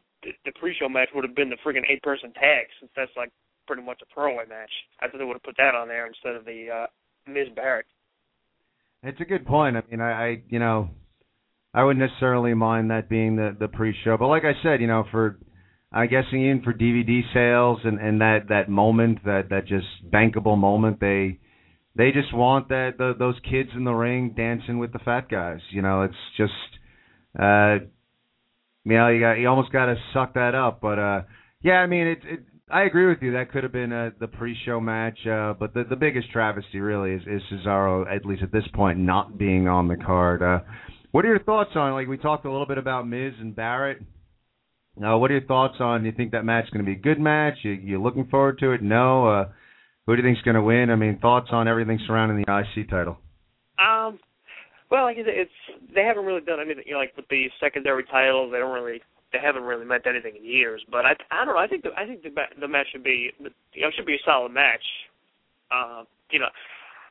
the pre-show match, would have been the friggin' eight-person tag, since that's like pretty much a throwaway match. I thought they would have put that on there instead of the uh, Miz Barrett. It's a good point. I mean, I, I you know, I wouldn't necessarily mind that being the the pre-show, but like I said, you know, for I guessing in for DVD sales and and that that moment, that that just bankable moment, they they just want that the, those kids in the ring dancing with the fat guys. You know, it's just uh you know, you got you almost got to suck that up, but uh yeah, I mean, it, it I agree with you. That could have been uh, the pre-show match, uh, but the the biggest travesty really is, is Cesaro, at least at this point, not being on the card. Uh, what are your thoughts on? Like we talked a little bit about Miz and Barrett. Uh, what are your thoughts on? You think that match is going to be a good match? You, you looking forward to it? No. Uh, who do you think's going to win? I mean, thoughts on everything surrounding the IC title? Um, well, like it's they haven't really done anything. You know, like with the secondary titles, they don't really they haven't really meant anything in years. But I I don't know. I think the, I think the the match should be you know should be a solid match. Uh, you know,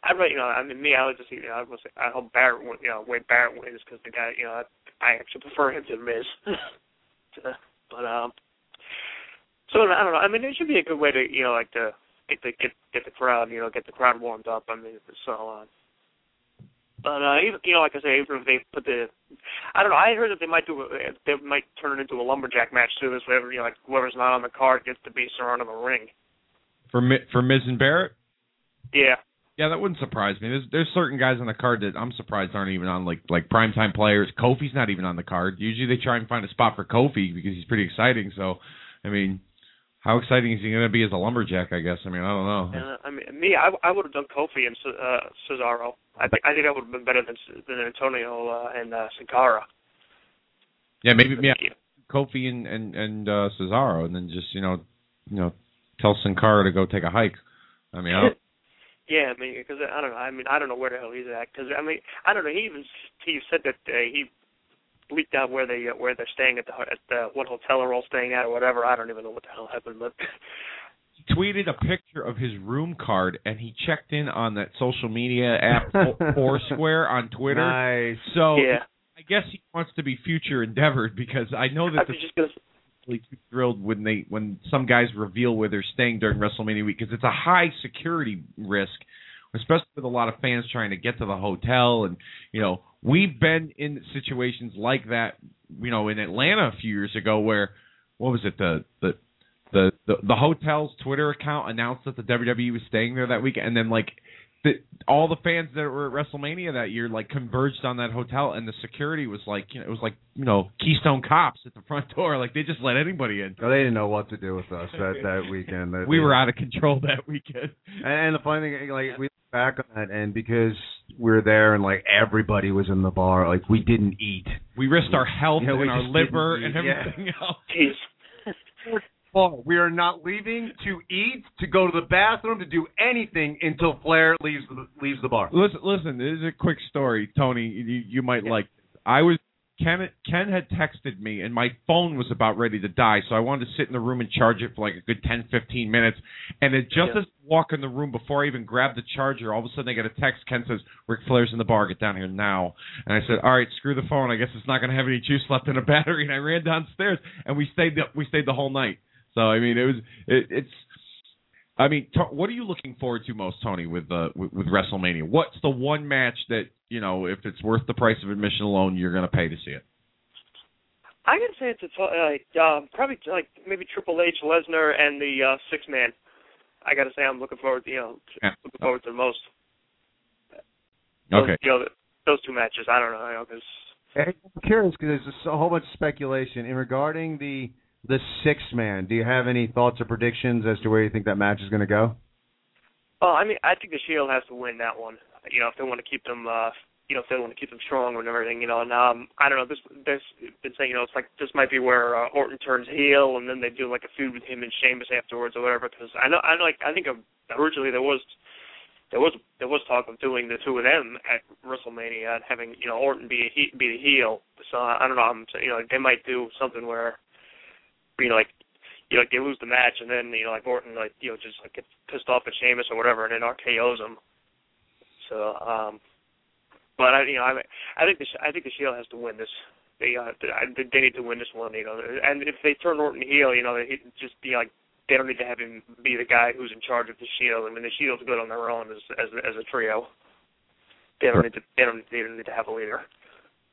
I really you know I mean me I would just you know I was I hope Barrett win, you know Wade Barrett wins because the guy you know I, I actually prefer him to Miz. but um, so I don't know. I mean it should be a good way to you know like to get the get get the crowd you know get the crowd warmed up. I mean so on. Uh, but uh, even you know, like I say, even if they put the, I don't know. I heard that they might do, a, they might turn it into a lumberjack match too. This way, you know, like whoever's not on the card gets to be surrounded in the ring. For for Miz and Barrett. Yeah. Yeah, that wouldn't surprise me. There's there's certain guys on the card that I'm surprised aren't even on like like primetime players. Kofi's not even on the card. Usually they try and find a spot for Kofi because he's pretty exciting. So, I mean, how exciting is he going to be as a lumberjack? I guess. I mean, I don't know. Uh, I mean, me, I, I would have done Kofi and uh, Cesaro. I think I think that would have been better than than Antonio uh, and uh, Sin Cara. Yeah, maybe yeah, Kofi and and and uh, Cesaro, and then just you know, you know, tell Sin Cara to go take a hike. I mean, I don't... yeah, I mean, because I don't know. I mean, I don't know where the hell he's at. Because I mean, I don't know. He even he said that uh, he leaked out where they uh, where they're staying at the at the what hotel they're all staying at or whatever. I don't even know what the hell happened, but he tweeted a picture of his room card and he checked in on that social media app Foursquare on Twitter. Nice. So yeah. I guess he wants to be future endeavored because I know that I was just gonna really thrilled when they when some guys reveal where they're staying during WrestleMania week because it's a high security risk, especially with a lot of fans trying to get to the hotel and you know we've been in situations like that you know in Atlanta a few years ago where what was it the the the the, the hotel's Twitter account announced that the WWE was staying there that week and then like the, all the fans that were at WrestleMania that year like converged on that hotel, and the security was like, you know, it was like you know Keystone Cops at the front door. Like they just let anybody in. Well, they didn't know what to do with us that that weekend. That we were out of control that weekend. And, and the funny thing, like we look back on that, and because we were there and like everybody was in the bar, like we didn't eat. We risked our health Yeah, and our liver didn't and eat, everything else. Jeez. We are not leaving to eat, to go to the bathroom, to do anything until Flair leaves the, leaves the bar. Listen, listen. This is a quick story, Tony. You, you might like. I was Ken. Ken had texted me, and my phone was about ready to die, so I wanted to sit in the room and charge it for like a good 10, 15 minutes. And it just Yeah. as I walk in the room before I even grab the charger, all of a sudden I get a text. Ken says, "Ric Flair's in the bar. Get down here now." And I said, "All right, screw the phone. I guess it's not going to have any juice left in the battery." And I ran downstairs, and we stayed. The, we stayed the whole night. So I mean, it was. It, it's. I mean, to, what are you looking forward to most, Tony, with uh, with, with WrestleMania? What's the one match that you know, if it's worth the price of admission alone, you're going to pay to see it? I gotta say it's a t- like um, probably like maybe Triple H, Lesnar, and the uh, six man. I gotta say I'm looking forward to you know Yeah. looking forward to the most. Those, Okay. You know those two matches. I don't know. You know, 'cause I'm curious because there's a whole bunch of speculation in regarding the the six man. Do you have any thoughts or predictions as to where you think that match is going to go? Oh, I mean, I think the Shield has to win that one. You know, if they want to keep them, uh, you know, if they want to keep them strong and everything, you know. And um, I don't know. This, this been saying, you know, it's like this might be where uh, Orton turns heel, and then they do like a feud with him and Sheamus afterwards or whatever. Because I know, I know, like I think originally there was there was there was talk of doing the two of them at WrestleMania and having you know Orton be a he, be the heel. So I don't know. I'm you know they might do something where you know like you know like they lose the match and then you know like Orton like you know just like gets pissed off at Sheamus or whatever and then RKO's him. So um, but I you know I I think the I think the Shield has to win this. They uh they need to win this one, you know. And if they turn Orton heel, you know, they just be like they don't need to have him be the guy who's in charge of the Shield. I mean, the Shield's good on their own as as as a trio. They don't need to they don't, they don't need to have a leader.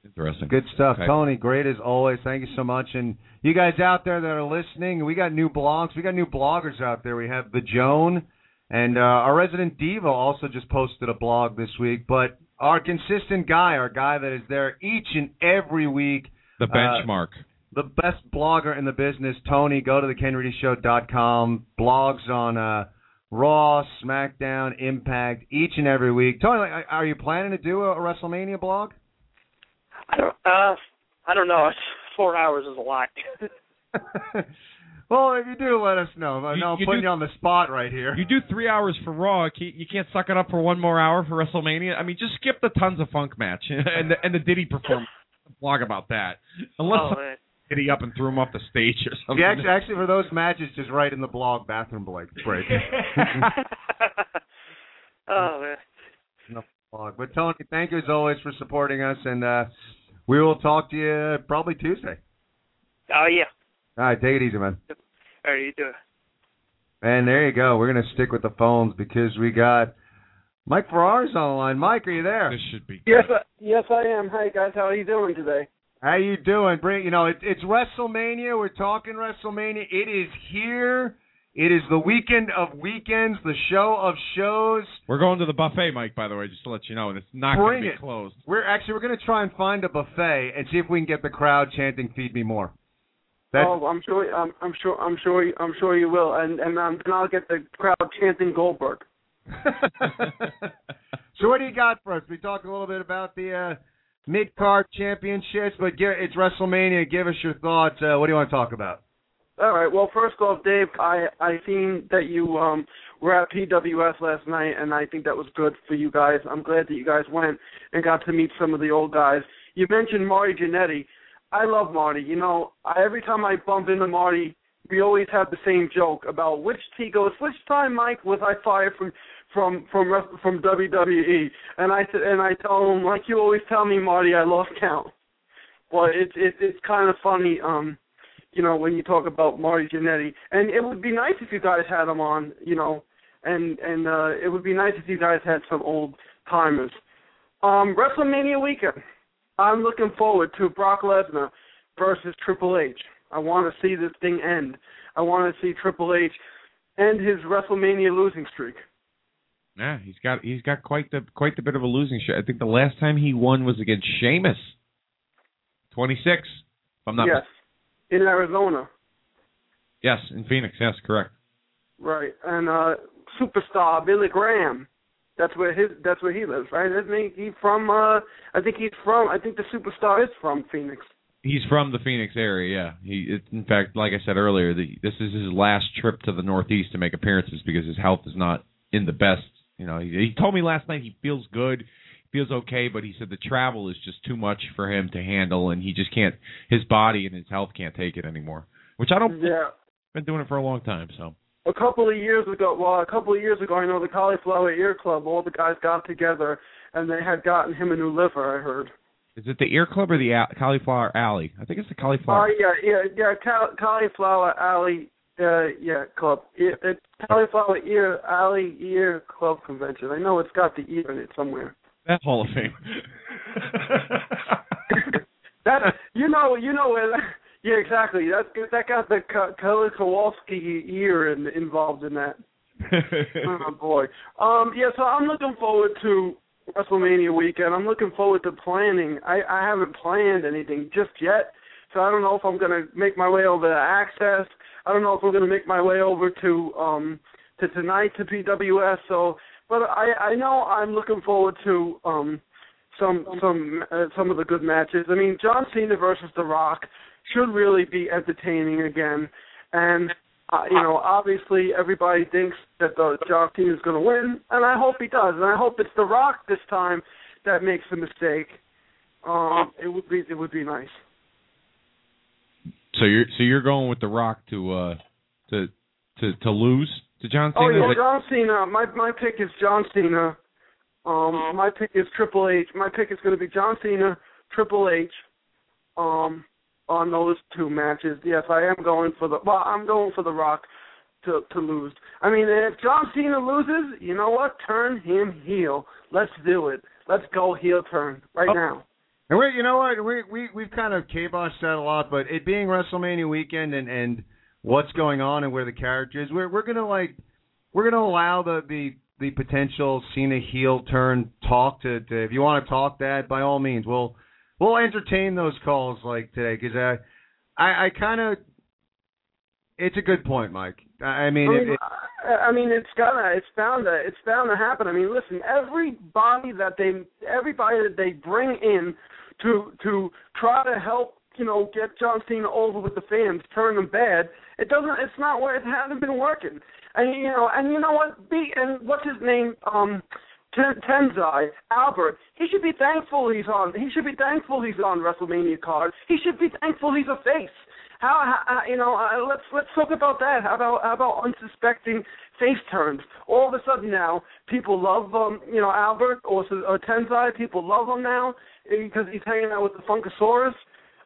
Interesting. Good stuff, Okay. Tony. Great as always. Thank you so much. And you guys out there that are listening, we got new blogs. We got new bloggers out there. We have the Joan, and uh, our resident diva also just posted a blog this week. But our consistent guy, our guy that is there each and every week, The uh, benchmark. the best blogger in the business, Tony. Go to thekenreadyshow.com. Blogs on uh, Raw, SmackDown, Impact, each and every week. Tony, are you planning to do a WrestleMania blog? I don't uh I don't know. It's four hours is a lot. well, if you do, let us know. I You- know I'm you putting do- you on the spot right here. You do three hours for Raw. You can't suck it up for one more hour for WrestleMania. I mean, just skip the Tons of Funk match and the, and the Diddy performance. Blog about that. Unless oh man. hit Diddy up and threw him off the stage or something. Yeah, actually, actually, for those matches, just write in the blog bathroom break. break. oh man. No blog. But Tony, thank you as always for supporting us, and uh, we will talk to you probably Tuesday. Oh yeah. All right, take it easy, man. All right, you do it. And there you go. We're gonna stick with the phones because we got Mike Ferraris on the line. Mike, are you there? This should be. Yes, I, yes, I am. Hey guys, how are you doing today? How you doing? Bring you know it, it's WrestleMania. We're talking WrestleMania. It is here. It is the weekend of weekends, the show of shows. We're going to the buffet, Mike. By the way, just to let you know, and it's not going to be it. closed. We're actually we're gonna try and find a buffet and see if we can get the crowd chanting "Feed me more." That's, oh, I'm sure. I'm, I'm sure. I'm sure. you- I'm sure you will. And and um, then I'll get the crowd chanting Goldberg. so what do you got for us? We talked a little bit about the uh, mid card championships, but gi- it's WrestleMania. Give us your thoughts. Uh, what do you want to talk about? All right. Well, first off, Dave, I I seen that you um were at PWS last night, and I think that was good for you guys. I'm glad that you guys went and got to meet some of the old guys. You mentioned Marty Jannetty. I love Marty. You know, I, every time I bump into Marty, we always have the same joke about which he goes. Which time, Mike, was I fired from from from from WWE? And I said, and I tell him like you always tell me, Marty, I lost count. Well, it's it's it's kind of funny. Um, you know, when you talk about Marty Jannetty. And it would be nice if you guys had him on, you know, and and uh it would be nice if you guys had some old timers. Um WrestleMania weekend. I'm looking forward to Brock Lesnar versus Triple H. I want to see this thing end. I want to see Triple H end his WrestleMania losing streak. Yeah, he's got he's got quite the quite the bit of a losing streak. I think the last time he won was against Sheamus. Twenty six. If I'm not yes. In Arizona. Yes, in Phoenix. Yes, correct. Right. And uh superstar Billy Graham. That's where his that's where he lives, right? Isn't he he from uh I think he's from I think the superstar is from Phoenix. He's from the Phoenix area. Yeah. He it, in fact, like I said earlier, the, this is his last trip to the Northeast to make appearances because his health is not in the best. You know, he, he told me last night he feels good, feels okay, but he said the travel is just too much for him to handle, and he just can't. His body and his health can't take it anymore. Which I don't. Yeah. Been doing it for a long time, so. A couple of years ago, well, a couple of years ago, I know the Cauliflower Ear Club, all the guys got together and they had gotten him a new liver, I heard. Is it the Ear Club or the Al- Cauliflower Alley? I think it's the Cauliflower. Oh, Cauliflower. yeah, yeah, yeah, Cal- Cauliflower Alley, uh, yeah, club. Ear, it's Cauliflower Ear Alley Ear Club Convention. I know it's got the ear in it somewhere. That Hall of Fame. That you know, you know where. Yeah, exactly. That that got the Killer Kowalski ear in, involved in that. oh boy. Um. Yeah. So I'm looking forward to WrestleMania weekend. I'm looking forward to planning. I I haven't planned anything just yet, So I don't know if I'm going to make my way over to Axxess. I don't know if I'm going to make my way over to um to tonight to PWS. So, but I I know I'm looking forward to um some some uh, some of the good matches. I mean, John Cena versus The Rock should really be entertaining again, and uh, you know, obviously everybody thinks that the John Cena is going to win, and I hope he does, and I hope it's The Rock this time that makes a mistake. Um, it would be it would be nice. So you're so you're going with The Rock to uh to to to lose to John Cena? Oh yeah, Like- John Cena. My my pick is John Cena. Um, my pick is Triple H. My pick is going to be John Cena, Triple H. Um, on those two matches. Yes, I am going for the. Well, I'm going for the Rock to to lose. I mean, if John Cena loses, you know what? Turn him heel. Let's do it. Let's go heel turn right Oh. now. And we, you know what, we we we've kind of kiboshed that a lot, but it being WrestleMania weekend and and what's going on and where the character is, we're we're gonna like we're gonna allow the the the potential Cena heel turn talk to, to if you want to talk that by all means, we'll we'll entertain those calls like today because I I, I kind of it's a good point, Mike. I, I mean, I mean, it, I- I mean, it's gonna, it's bound to, it's bound to happen. I mean, listen, everybody that they, everybody that they bring in to to try to help, you know, get John Cena over with the fans, turn them bad. It doesn't, it's not where it hasn't been working. And you know, and you know what? Be and what's his name? Um, Ten- Tensai Albert. He should be thankful he's on. He should be thankful he's on WrestleMania card. He should be thankful he's a face. How, how you know? Uh, let's let's talk about that. How about how about unsuspecting face turns? All of a sudden now, people love um you know Albert or, or Tensai. People love him now because he's hanging out with the Funkasaurus.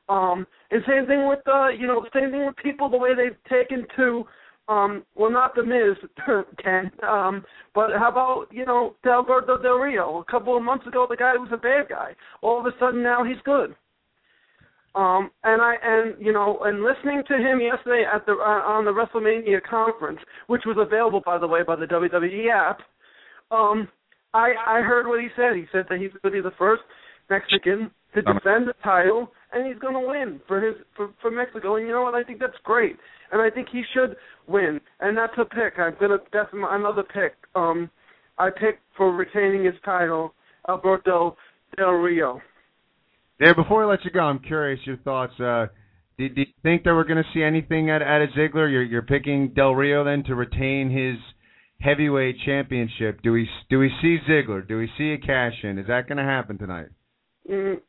Um, and same thing with uh you know same thing with people the way they've taken to um well not the Miz Ken um but how about you know Alberto Del Rio? A couple of months ago the guy was a bad guy. All of a sudden now he's good. Um and I and you know and listening to him yesterday at the uh, on the WrestleMania conference which was available by the way by the WWE app um I I heard what he said. He said that he's going to be the first Mexican to defend the title and he's going to win for his for for Mexico and you know what I think that's great and I think he should win and that's a pick I'm going to that's my, another pick um I picked for retaining his title Alberto Del Rio there. Before I let you go, I'm curious your thoughts. Uh, do, do you think that we're going to see anything at at a Ziggler? You're you're picking Del Rio then to retain his heavyweight championship. Do we do we see Ziggler? Do we see a cash in? Is that going to happen tonight? Mm,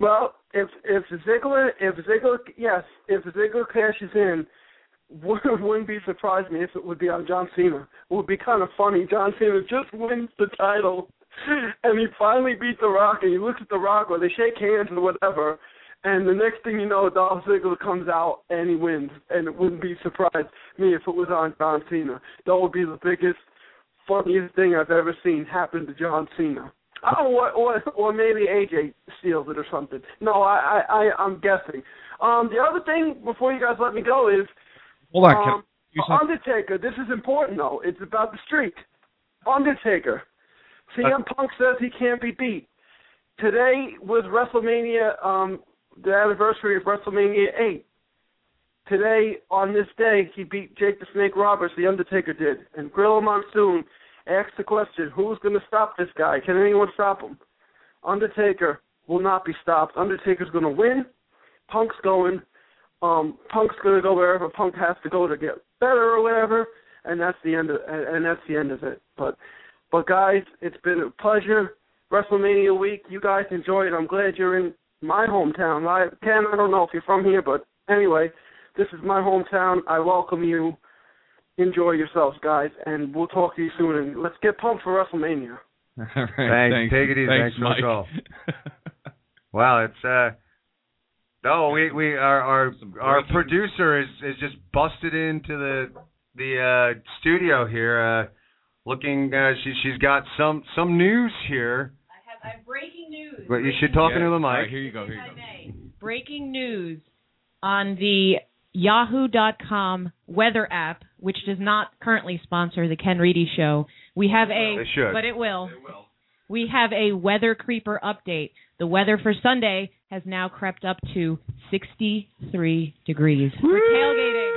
well, if if Ziggler, if Ziggler, yes, if Ziggler cashes in, wouldn't, be surprised me if it would be on John Cena. It would be kind of funny. John Cena just wins the title, and he finally beat The Rock, and he looks at The Rock, or they shake hands or whatever, and the next thing you know, Dolph Ziggler comes out and he wins, and it wouldn't be surprised me if it was on John Cena. That would be the biggest, funniest thing I've ever seen happen to John Cena. Oh, or, or or maybe AJ steals it or something. No, I I, I I'm guessing. Um, the other thing before you guys let me go is Hold on, um, Undertaker. This is important though. It's about the streak. Undertaker. CM Punk says he can't be beat. Today was WrestleMania, um, the anniversary of WrestleMania 8. Today, on this day, he beat Jake the Snake Roberts, The Undertaker did. And Gorilla Monsoon asked the question, who's going to stop this guy? Can anyone stop him? Undertaker will not be stopped. Undertaker's going to win. Punk's going. Um, Punk's going to go wherever Punk has to go to get better or whatever, and that's the end of and and that's the end of it. But but guys, it's been a pleasure. WrestleMania week, you guys enjoy it. I'm glad you're in my hometown. I Ken, I don't know if you're from here, but anyway, this is my hometown. I welcome you. Enjoy yourselves, guys, and we'll talk to you soon. And let's get pumped for WrestleMania. All right, Thanks. thanks. Take it easy. Thanks, Thanks for the Mike. call. Wow, it's uh no, we we our our our producer is is just busted into the the uh studio here uh looking uh she she's got some some news here. I have breaking news. But you should talk Yeah. into the All right, mic. here you go. Here you go. Breaking news on the Yahoo.com weather app, which does not currently sponsor the Ken Reedy Show. We have a, They should. but it will. We have a weather creeper update. The weather for Sunday has now crept up to 63 degrees for tailgating.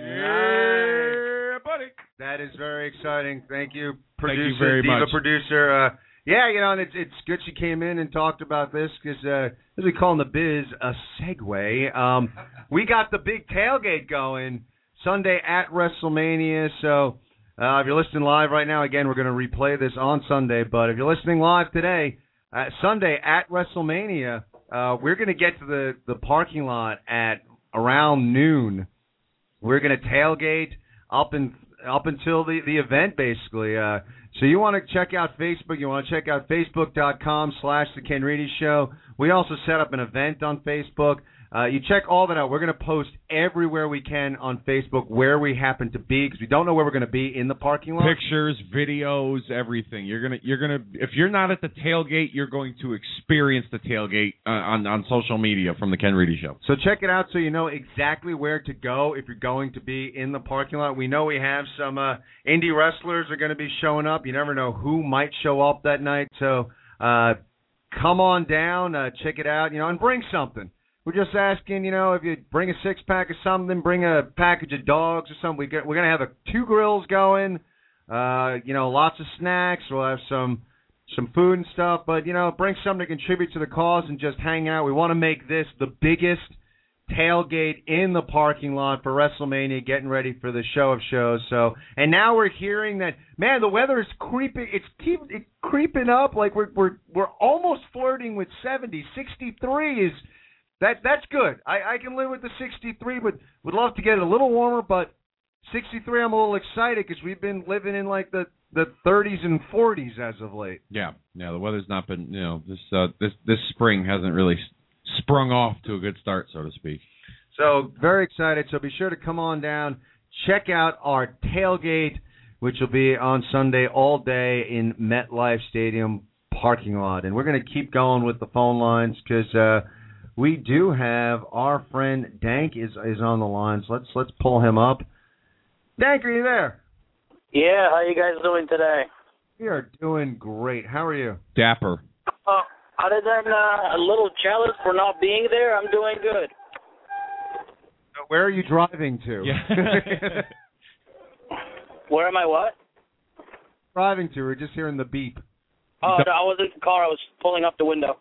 Yeah, buddy. That is very exciting. Thank you, producer, Thank you very diva much. producer. Uh, yeah, you know, and it's it's good she came in and talked about this because uh, as we call in the biz a segue. Um, we got the big tailgate going Sunday at WrestleMania. So uh, if you're listening live right now, again, we're going to replay this on Sunday. But if you're listening live today, uh, Sunday at WrestleMania, uh, we're going to get to the the parking lot at around noon. We're going to tailgate up and up until the the event, basically. Uh, so you want to check out Facebook. You want to check out Facebook.com slash The Ken Reedy Show. We also set up an event on Facebook. Uh, you check all that out. We're going to post everywhere we can on Facebook where we happen to be because we don't know where we're going to be in the parking lot. Pictures, videos, everything. You're gonna, you're gonna. If you're not at the tailgate, you're going to experience the tailgate uh, on on social media from the Ken Reedy Show. So check it out so you know exactly where to go if you're going to be in the parking lot. We know we have some uh, indie wrestlers are going to be showing up. You never know who might show up that night. So uh, come on down, uh, check it out, you know, and bring something. We're just asking, you know, if you bring a six pack of something, bring a package of dogs or something. We get, we're gonna have a, two grills going, uh, you know, lots of snacks. We'll have some some food and stuff, but you know, bring something to contribute to the cause and just hang out. We want to make this the biggest tailgate in the parking lot for WrestleMania, getting ready for the show of shows. So, and now we're hearing that man, the weather is creeping. It's keep it creeping up. Like we're we're we're almost flirting with 70. 63 is that that's good. I I can live with the 63, but would love to get it a little warmer. But 63, I'm a little excited because we've been living in like the the 30s and 40s as of late. Yeah, yeah. The weather's not been, you know, this uh, this this spring hasn't really sprung off to a good start, so to speak. So very excited. So be sure to come on down, check out our tailgate, which will be on Sunday all day in MetLife Stadium parking lot. And we're going to keep going with the phone lines because uh, we do have our friend Dank is is on the lines. Let's let's pull him up. Dank, are you there? Yeah, how you guys doing today? We are doing great. How are you? Dapper. Uh, other than uh, a little jealous for not being there, I'm doing good. Where are you driving to? Yeah. Where am I? What? driving to. We're just hearing the beep. Oh, no, I was in the car. I was pulling up the window.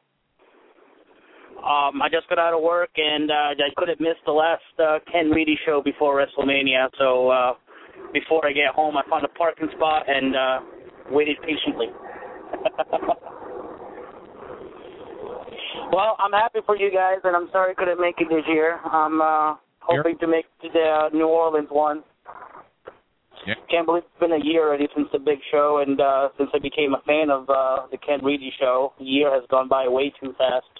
Um, I just got out of work and uh, I couldn't miss the last uh, Ken Reedy show before WrestleMania. So uh, before I get home, I found a parking spot and uh, waited patiently. well, I'm happy for you guys, and I'm sorry I couldn't make it this year. I'm uh, hoping to make the uh, New Orleans one. Yeah. Can't believe it's been a year already since the big show, and uh, since I became a fan of uh, the Ken Reedy show. The year has gone by way too fast.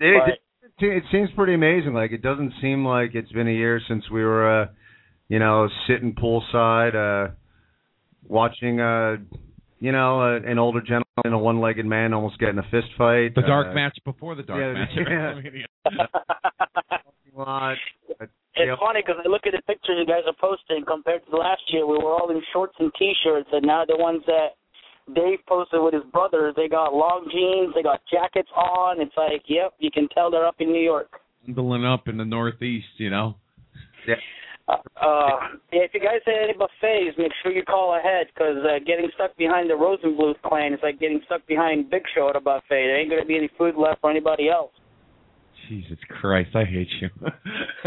It, But- it, it seems pretty amazing. Like it doesn't seem like it's been a year since we were, uh, you know, sitting poolside, uh, watching, uh, you know, uh, an older gentleman and a one-legged man almost getting a fist fight. The dark uh, match before the dark yeah, match. yeah. lot. It's funny because I look at the pictures you guys are posting compared to last year. We were all in shorts and t-shirts, and now the ones that Dave posted with his brothers, they got long jeans, they got jackets on. It's like, yep, you can tell they're up in New York. Bundling up in the Northeast, you know. Yeah. Uh, uh, if you guys have any buffets, make sure you call ahead because uh, getting stuck behind the Rosenbluth clan is like getting stuck behind Big Show at a buffet. There ain't going to be any food left for anybody else. Jesus Christ, I hate you.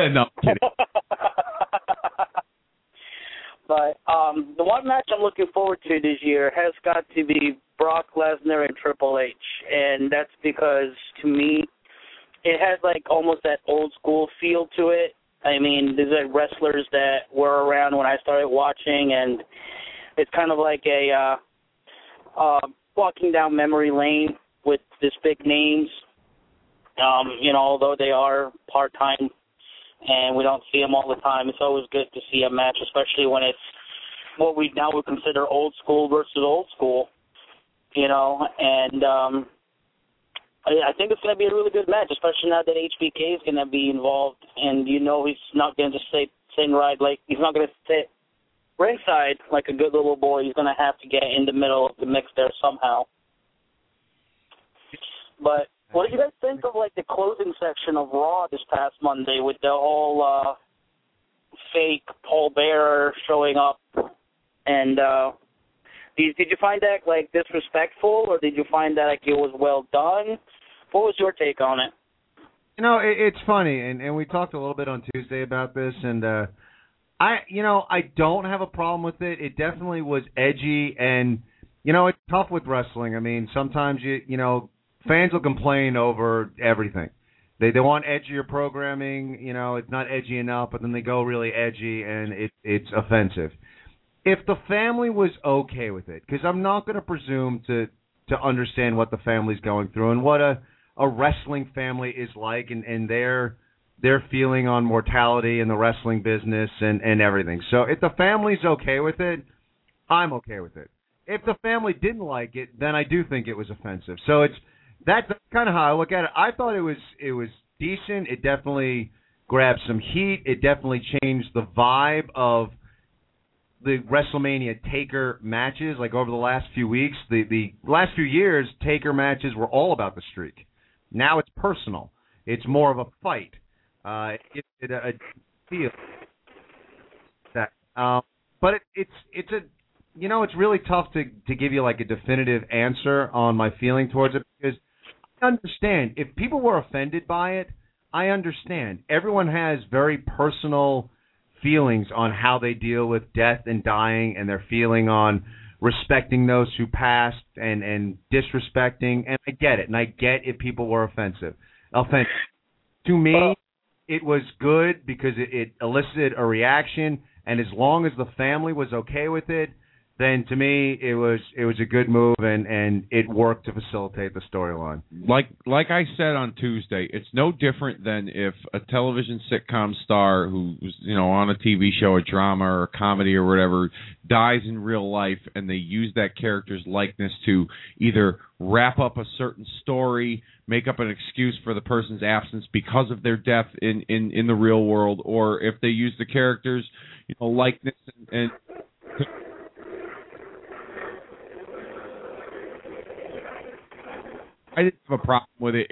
no, I'm kidding. But um, the one match I'm looking forward to this year has got to be Brock Lesnar and Triple H, and that's because to me, it has like almost that old school feel to it. I mean, there's like wrestlers that were around when I started watching, and it's kind of like a uh, uh, walking down memory lane with this big names. Um, you know, although they are part time and we don't see them all the time. It's always good to see a match, especially when it's what we now would consider old school versus old school. You know, and um I I think it's going to be a really good match, especially now that HBK is going to be involved, and you know he's not going to just sit sit right like he's not going to sit ringside like a good little boy. He's going to have to get in the middle of the mix there somehow. But What did you guys think of like the closing section of Raw this past Monday with the whole uh fake Paul Bearer showing up and uh did, did you find that like disrespectful or did you find that like it was well done? What was your take on it? You know, it, it's funny, and and we talked a little bit on Tuesday about this, and uh I, you know, I don't have a problem with it. It definitely was edgy, and you know, it's tough with wrestling. I mean, sometimes you, you know, fans will complain over everything. They they want edgier programming. You know, it's not edgy enough, but then they go really edgy, and it it's offensive. If the family was okay with it, because I'm not going to presume to to understand what the family's going through and what a a wrestling family is like, and and their their feeling on mortality in the wrestling business and and everything. So if the family's okay with it, I'm okay with it. If the family didn't like it, then I do think it was offensive. So it's that's kind of how I look at it. I thought it was it was decent. It definitely grabbed some heat. It definitely changed the vibe of the WrestleMania Taker matches. Like over the last few weeks, the the last few years, Taker matches were all about the streak. Now it's personal. It's more of a fight. Uh, it, it a, a feel that, um, but it, it's it's a you know it's really tough to to give you like a definitive answer on my feeling towards it because understand if people were offended by it, I understand. Everyone has very personal feelings on how they deal with death and dying and their feeling on respecting those who passed and and disrespecting and I get it and I get if people were offensive. Offensive to me it was good because it, it elicited a reaction and as long as the family was okay with it then to me it was it was a good move and and it worked to facilitate the storyline. Like like I said on Tuesday, it's no different than if a television sitcom star who's you know on a TV show, a drama or a comedy or whatever, dies in real life and they use that character's likeness to either wrap up a certain story, make up an excuse for the person's absence because of their death in in in the real world, or if they use the character's you know likeness and, and I didn't have a problem with it.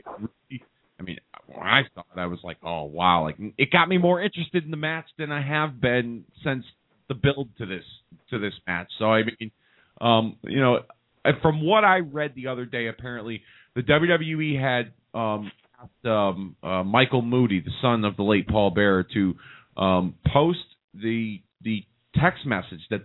I mean, when I saw it, I was like, "Oh wow!" Like it got me more interested in the match than I have been since the build to this to this match. So I mean, um, you know, from what I read the other day, apparently the WWE had um, asked um, uh, Michael Moody, the son of the late Paul Bearer, to um, post the the text message that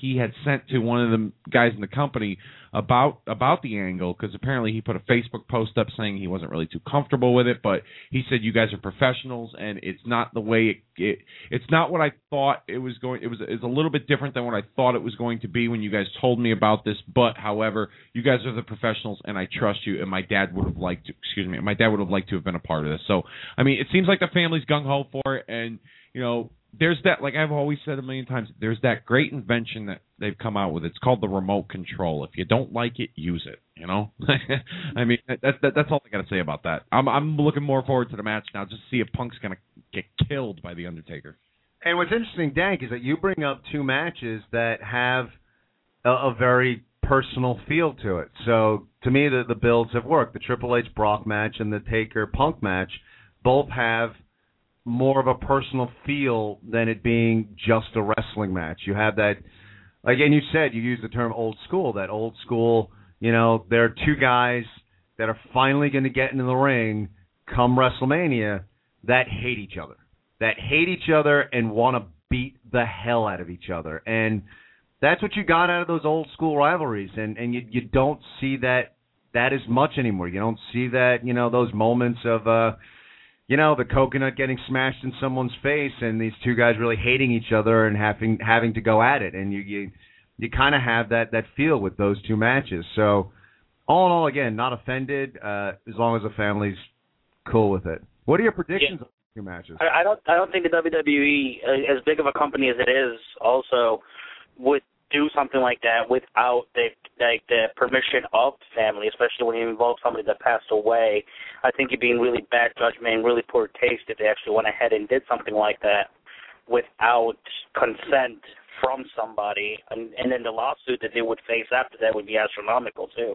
he had sent to one of the guys in the company about about the angle because apparently he put a Facebook post up saying he wasn't really too comfortable with it, but he said you guys are professionals and it's not the way it, it it's not what I thought it was going. It was it's a little bit different than what I thought it was going to be when you guys told me about this. But however, you guys are the professionals and I trust you. And my dad would have liked to excuse me, my dad would have liked to have been a part of this. So I mean, it seems like the family's gung ho for it and you know there's that like I've always said a million times. There's that great invention that they've come out with. It's called the remote control. If you don't like it, use it. You know, I mean that, that, that's all I got to say about that. I'm I'm looking more forward to the match now, just to see if Punk's gonna get killed by the Undertaker. And what's interesting, Dank, is that you bring up two matches that have a, a very personal feel to it. So to me, the the builds have worked. The Triple H Brock match and the Taker Punk match both have more of a personal feel than it being just a wrestling match. You have that, again, you said you used the term old school. That old school, you know, there are two guys that are finally going to get into the ring come WrestleMania that hate each other, that hate each other and want to beat the hell out of each other, and that's what you got out of those old school rivalries, and and you you don't see that that as much anymore. You don't see that, you know, those moments of uh you know, the coconut getting smashed in someone's face and these two guys really hating each other and having having to go at it and you you you kind of have that that feel with those two matches. So all in all again, not offended uh as long as the family's cool with it. What are your predictions Yeah. on the two matches? I, I don't I don't think the WWE, uh, as big of a company as it is, also would do something like that without the like the permission of the family, especially when you involve somebody that passed away. I think it'd be in really bad judgment and really poor taste if they actually went ahead and did something like that without consent from somebody, and, and then the lawsuit that they would face after that would be astronomical too.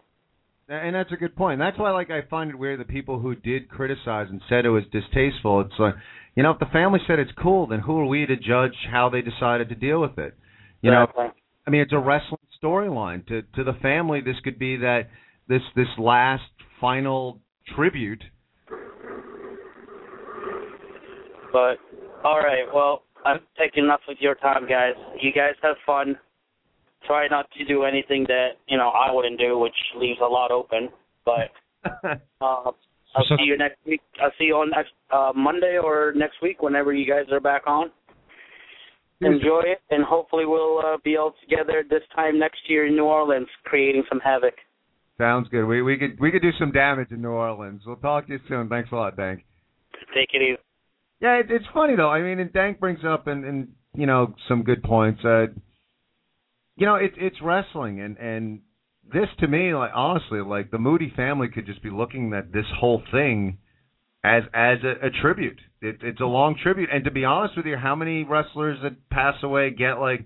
And that's a good point. That's why, like, I find it weird that people who did criticize and said it was distasteful. It's like, you know, if the family said it's cool, then who are we to judge how they decided to deal with it? You Exactly. know, I mean, it's a wrestling storyline. To to the family, this could be that this this last final tribute. But all right, well, I've taken enough of your time, guys. You guys have fun. Try not to do anything that you know I wouldn't do, which leaves a lot open. But uh, I'll see you next week. I'll see you on next uh, Monday or next week, whenever you guys are back on. Enjoy it, and hopefully we'll uh, be all together this time next year in New Orleans, creating some havoc. Sounds good. We we could we could do some damage in New Orleans. We'll talk to you soon. Thanks a lot, Dank. Take it easy. Yeah, it, it's funny though. I mean, and Dank brings up and and you know some good points. Uh, you know, it's it's wrestling, and and this to me, like honestly, like the Moody family could just be looking at this whole thing as as a, a tribute. It, it's a long tribute, and to be honest with you, how many wrestlers that pass away get like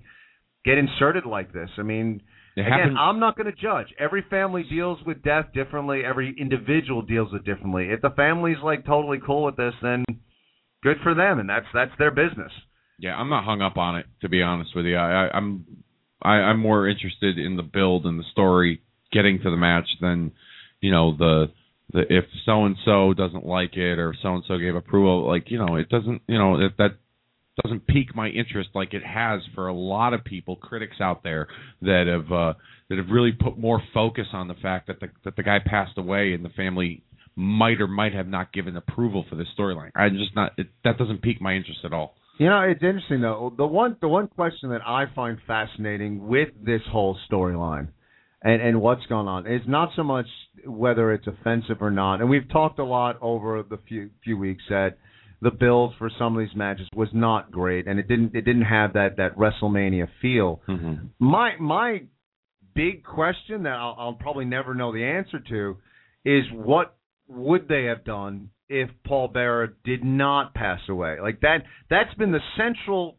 get inserted like this? I mean. Again, I'm not going to judge. Every family deals with death differently. Every individual deals with it differently. If the family's like totally cool with this, then good for them, and that's that's their business. Yeah, I'm not hung up on it to be honest with you. I, I I'm I, I'm more interested in the build and the story getting to the match than you know the the if so and so doesn't like it or so and so gave approval. Like you know, it doesn't you know that that doesn't pique my interest like it has for a lot of people, critics out there that have uh, that have really put more focus on the fact that the that the guy passed away and the family might or might have not given approval for this storyline. I'm just not it, that doesn't pique my interest at all. You know, it's interesting though. The one the one question that I find fascinating with this whole storyline and and what's going on is not so much whether it's offensive or not. And we've talked a lot over the few few weeks that the build for some of these matches was not great and it didn't it didn't have that that WrestleMania feel. Mm-hmm. My my big question that I'll, I'll probably never know the answer to is what would they have done if Paul Bearer did not pass away? Like that that's been the central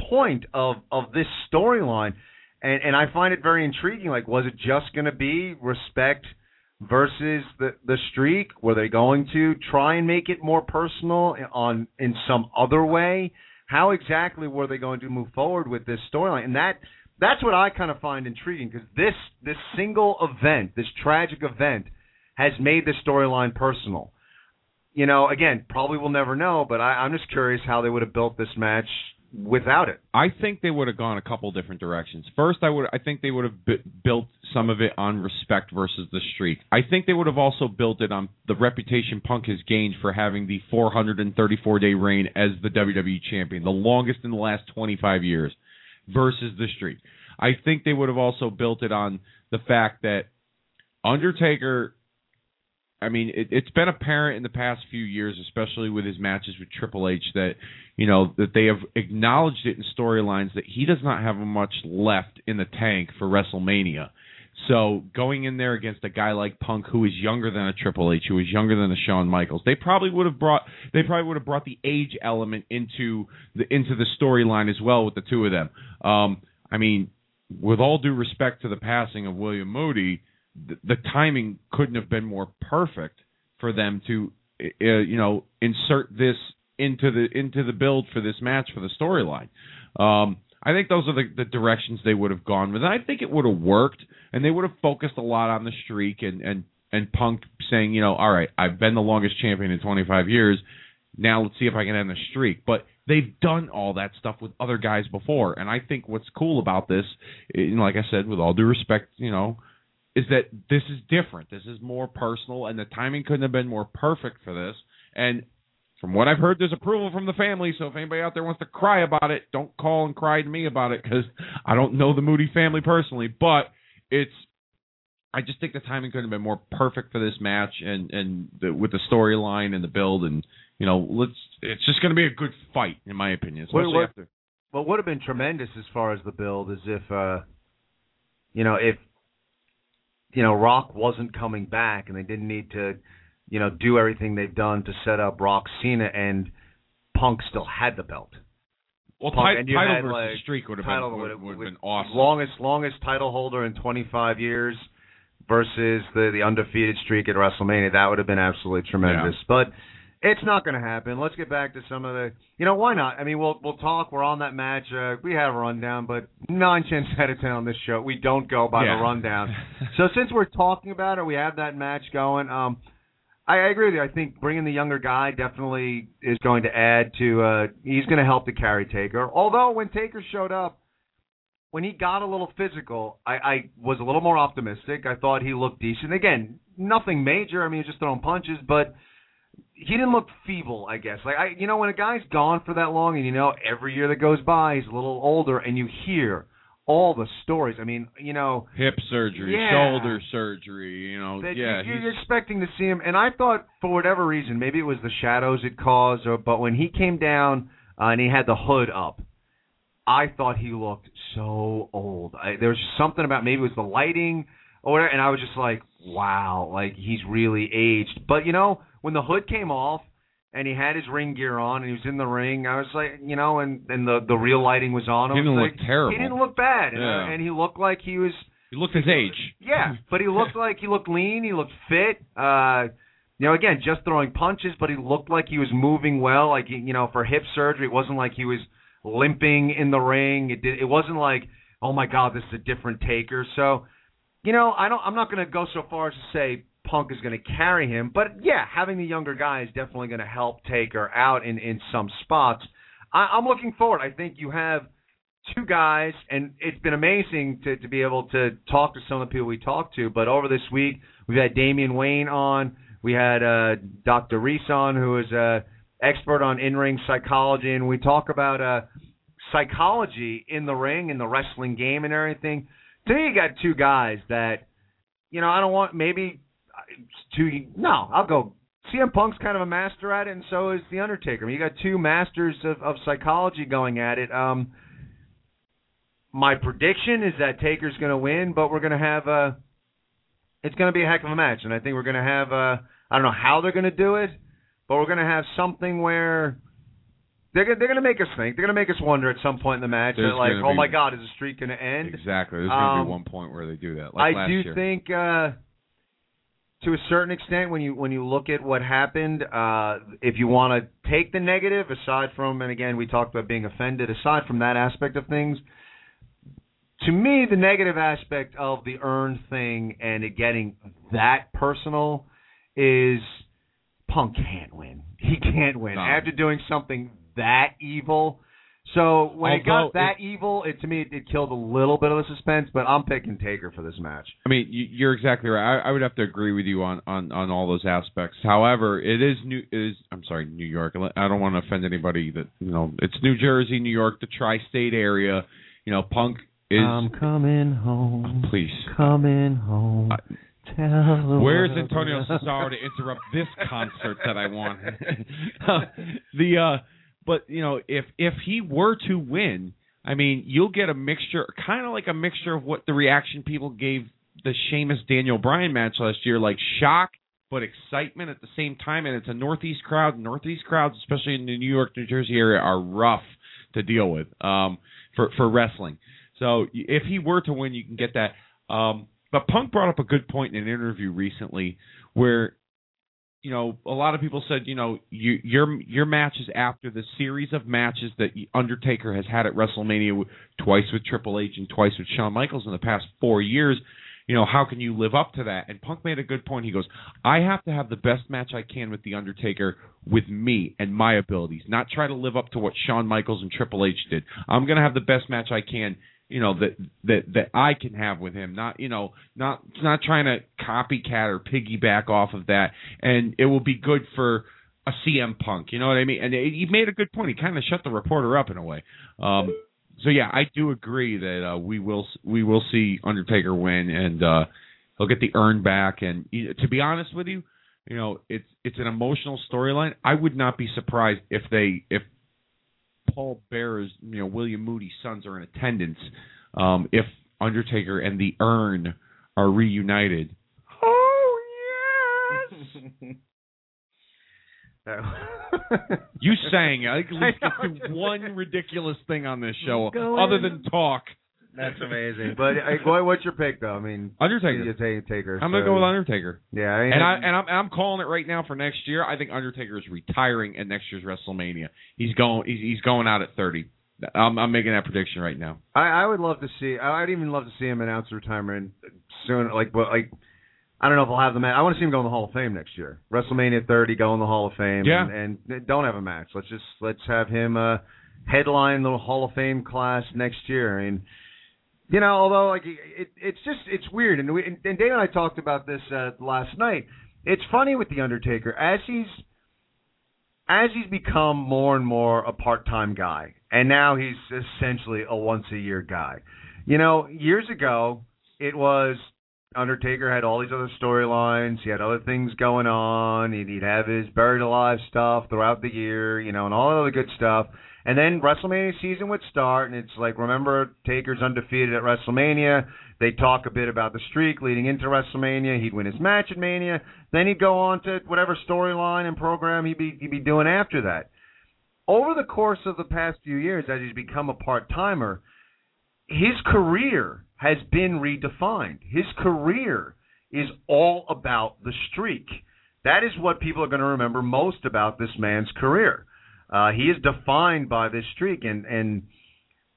point of of this storyline and and I find it very intriguing like was it just going to be respect versus the the streak? Were they going to try and make it more personal on in some other way? How exactly were they going to move forward with this storyline? And that that's what I kind of find intriguing because this this single event this tragic event has made the storyline personal. You know again probably we'll never know but I, I'm just curious how they would have built this match without it I think they would have gone a couple different directions. First, I would I think they would have b- built some of it on respect versus the streak. I think they would have also built it on the reputation Punk has gained for having the 434 day reign as the WWE champion, the longest in the last 25 years, versus the streak. I think they would have also built it on the fact that Undertaker I mean, it, it's been apparent in the past few years, especially with his matches with Triple H, that you know that they have acknowledged it in storylines that he does not have much left in the tank for WrestleMania. So going in there against a guy like Punk, who is younger than a Triple H, who is younger than a Shawn Michaels, they probably would have brought they probably would have brought the age element into the into the storyline as well with the two of them. Um, I mean, with all due respect to the passing of William Moody, the, timing couldn't have been more perfect for them to uh, you know insert this into the into the build for this match for the storyline. Um, I think those are the, the directions they would have gone with. And I think it would have worked, and they would have focused a lot on the streak and and and Punk saying, you know, all right, I've been the longest champion in 25 years. Now let's see if I can end the streak. But they've done all that stuff with other guys before, and I think what's cool about this, like I said, with all due respect, you know, is that this is different. This is more personal, and the timing couldn't have been more perfect for this. And from what I've heard, there's approval from the family. So if anybody out there wants to cry about it, don't call and cry to me about it because I don't know the Moody family personally. But it's, I just think the timing couldn't have been more perfect for this match, and and the, with the storyline and the build, and you know, let's. It's just going to be a good fight, in my opinion. Especially What- what- after. What would have been tremendous as far as the build is if, uh, you know, if you know Rock wasn't coming back and they didn't need to, you know, do everything they've done to set up Rock Cena and Punk still had the belt. Well, Punk, you title had, versus like, streak would have title been would, would- would would- been awesome. Longest longest title holder in 25 years. versus the the undefeated streak at WrestleMania. That would have been absolutely tremendous. But it's not going to happen. Let's get back to some of the. You know why not? I mean, we'll we'll talk. We're on that match. Uh, we have a rundown, but nine tenths out of ten on this show, we don't go by Yeah. the rundown. so since we're talking about it, we have that match going. Um, I, I agree with you. I think bringing the younger guy definitely is going to add to. Uh, he's going to help to carry Taker. Although when Taker showed up, when he got a little physical, I, I was a little more optimistic. I thought he looked decent. Again, nothing major. I mean, he was just throwing punches, but he didn't look feeble. I guess. Like I, you know, when a guy's gone for that long, and you know, every year that goes by, he's a little older, and you hear all the stories. I mean, you know, Hip surgery, Yeah. shoulder surgery. You know, yeah. you, you're expecting to see him. And I thought, for whatever reason, maybe it was the shadows it caused, or but when he came down uh, and he had the hood up, I thought he looked so old. I, there was something about maybe it was the lighting or whatever, and I was just like, wow, like he's really aged. But you know, when the hood came off and he had his ring gear on and he was in the ring, I was like, you know, and and the the real lighting was on. I He didn't like, look terrible. He didn't look bad, and, Yeah. and he looked like he was. he looked his age. Yeah, but he looked like he looked lean. He looked fit. Uh, you know, again, just throwing punches, but he looked like he was moving well. Like you know, for hip surgery, it wasn't like he was limping in the ring. It did. It wasn't like, oh my God, this is a different Taker. So, you know, I don't. I'm not going to go so far as to say Punk is going to carry him, but yeah, having the younger guy is definitely going to help Taker out in in some spots. I, I'm looking forward. I think you have two guys, and it's been amazing to to be able to talk to some of the people we talked to. But over this week, we've had Damian Wayne on. We had uh, Dr. Reese on, who is a expert on in-ring psychology, and we talk about uh, psychology in the ring, in the wrestling game, and everything. To me, you got two guys that, you know, I don't want maybe two. No, I'll go. CM Punk's kind of a master at it, and so is the Undertaker. I mean, you got two masters of, of psychology going at it. Um, my prediction is that Taker's going to win, but we're going to have a. It's going to be a heck of a match, and I think we're going to have a. I don't know how they're going to do it, but we're going to have something where they're they're going to make us think. They're going to make us wonder at some point in the match. There's that like, oh be- my God, is the streak going to end? Exactly. There's going to Um, be one point where they do that, like I do year. think, uh, to a certain extent, when you when you look at what happened, uh, if you want to take the negative, aside from, and again, we talked about being offended. Aside from that aspect of things, to me, the negative aspect of the earned thing and it getting that personal is Punk can't win. He can't win No. after doing something that evil. So when it got that evil, it to me it, it killed a little bit of the suspense. But I'm picking Taker for this match. I mean, you- you're exactly right. I, I would have to agree with you on, on, on all those aspects. However, it is new. It is I'm sorry, New York. I don't want to offend anybody that you know. It's New Jersey, New York, the tri-state area. You know, Punk is. I'm coming home. please. Coming home. Tell the Where's Antonio Cesaro to interrupt this concert that I want? the uh but you know, if if he were to win, I mean, you'll get a mixture kind of like a mixture of what the reaction people gave the Sheamus Daniel Bryan match last year, like shock but excitement at the same time and it's a northeast crowd. Northeast crowds, especially in the New York, New Jersey area are rough to deal with um for for wrestling. So if he were to win, you can get that. Um, but Punk brought up a good point in an interview recently where, you know, a lot of people said, you know, you, your your matches after the series of matches that Undertaker has had at WrestleMania, twice with Triple H and twice with Shawn Michaels in the past four years. You know, how can you live up to that? And Punk made a good point. He goes, I have to have the best match I can with The Undertaker with me and my abilities, not try to live up to what Shawn Michaels and Triple H did. I'm going to have the best match I can you know that that that I can have with him. Not you know not not trying to copycat or piggyback off of that. And it will be good for a CM Punk. You know what I mean? And he made a good point. He kind of shut the reporter up in a way. Um so yeah I do agree that uh, we will we will see Undertaker win and uh he'll get the urn back. And to be honest with you you know it's it's an emotional storyline. I would not be surprised if they if Paul Bearer's, you know, William Moody's sons are in attendance. Um, if Undertaker and the Urn are reunited, Oh yes. you sang. I at least get to one ridiculous thing on this show, Go other in. than talk. That's amazing. But uh, Goy, what's your pick though? I mean, Undertaker. You take Taker. I'm gonna so- go with Undertaker. Yeah, I mean, And I and I'm and I'm calling it right now for next year. I think Undertaker is retiring at next year's WrestleMania. He's going he's, he's going out at 30. I'm I'm making that prediction right now. I, I would love to see. I'd even love to see him announce retirement soon. Like, but like, I don't know if I'll have the match. I want to see him go in the Hall of Fame next year. WrestleMania 30, go in the Hall of Fame. Yeah. And, and don't have a match. Let's just let's have him uh, headline the Hall of Fame class next year. I mean, you know, although like it, it's just it's weird. And we and Dave and I talked about this uh, last night. It's funny with the Undertaker as he's as he's become more and more a part-time guy, and now he's essentially a once-a-year guy. You know, years ago it was Undertaker had all these other storylines. He had other things going on. He'd, he'd have his buried alive stuff throughout the year, you know, and all that other good stuff. And then WrestleMania season would start, and it's like, remember, Taker's undefeated at WrestleMania. They talk a bit about the streak leading into WrestleMania. He'd win his match at Mania. Then he'd go on to whatever storyline and program he'd be he'd be doing after that. Over the course of the past few years, as he's become a part timer, his career has been redefined. His career is all about the streak. That is what people are going to remember most about this man's career. Uh, he is defined by this streak, and and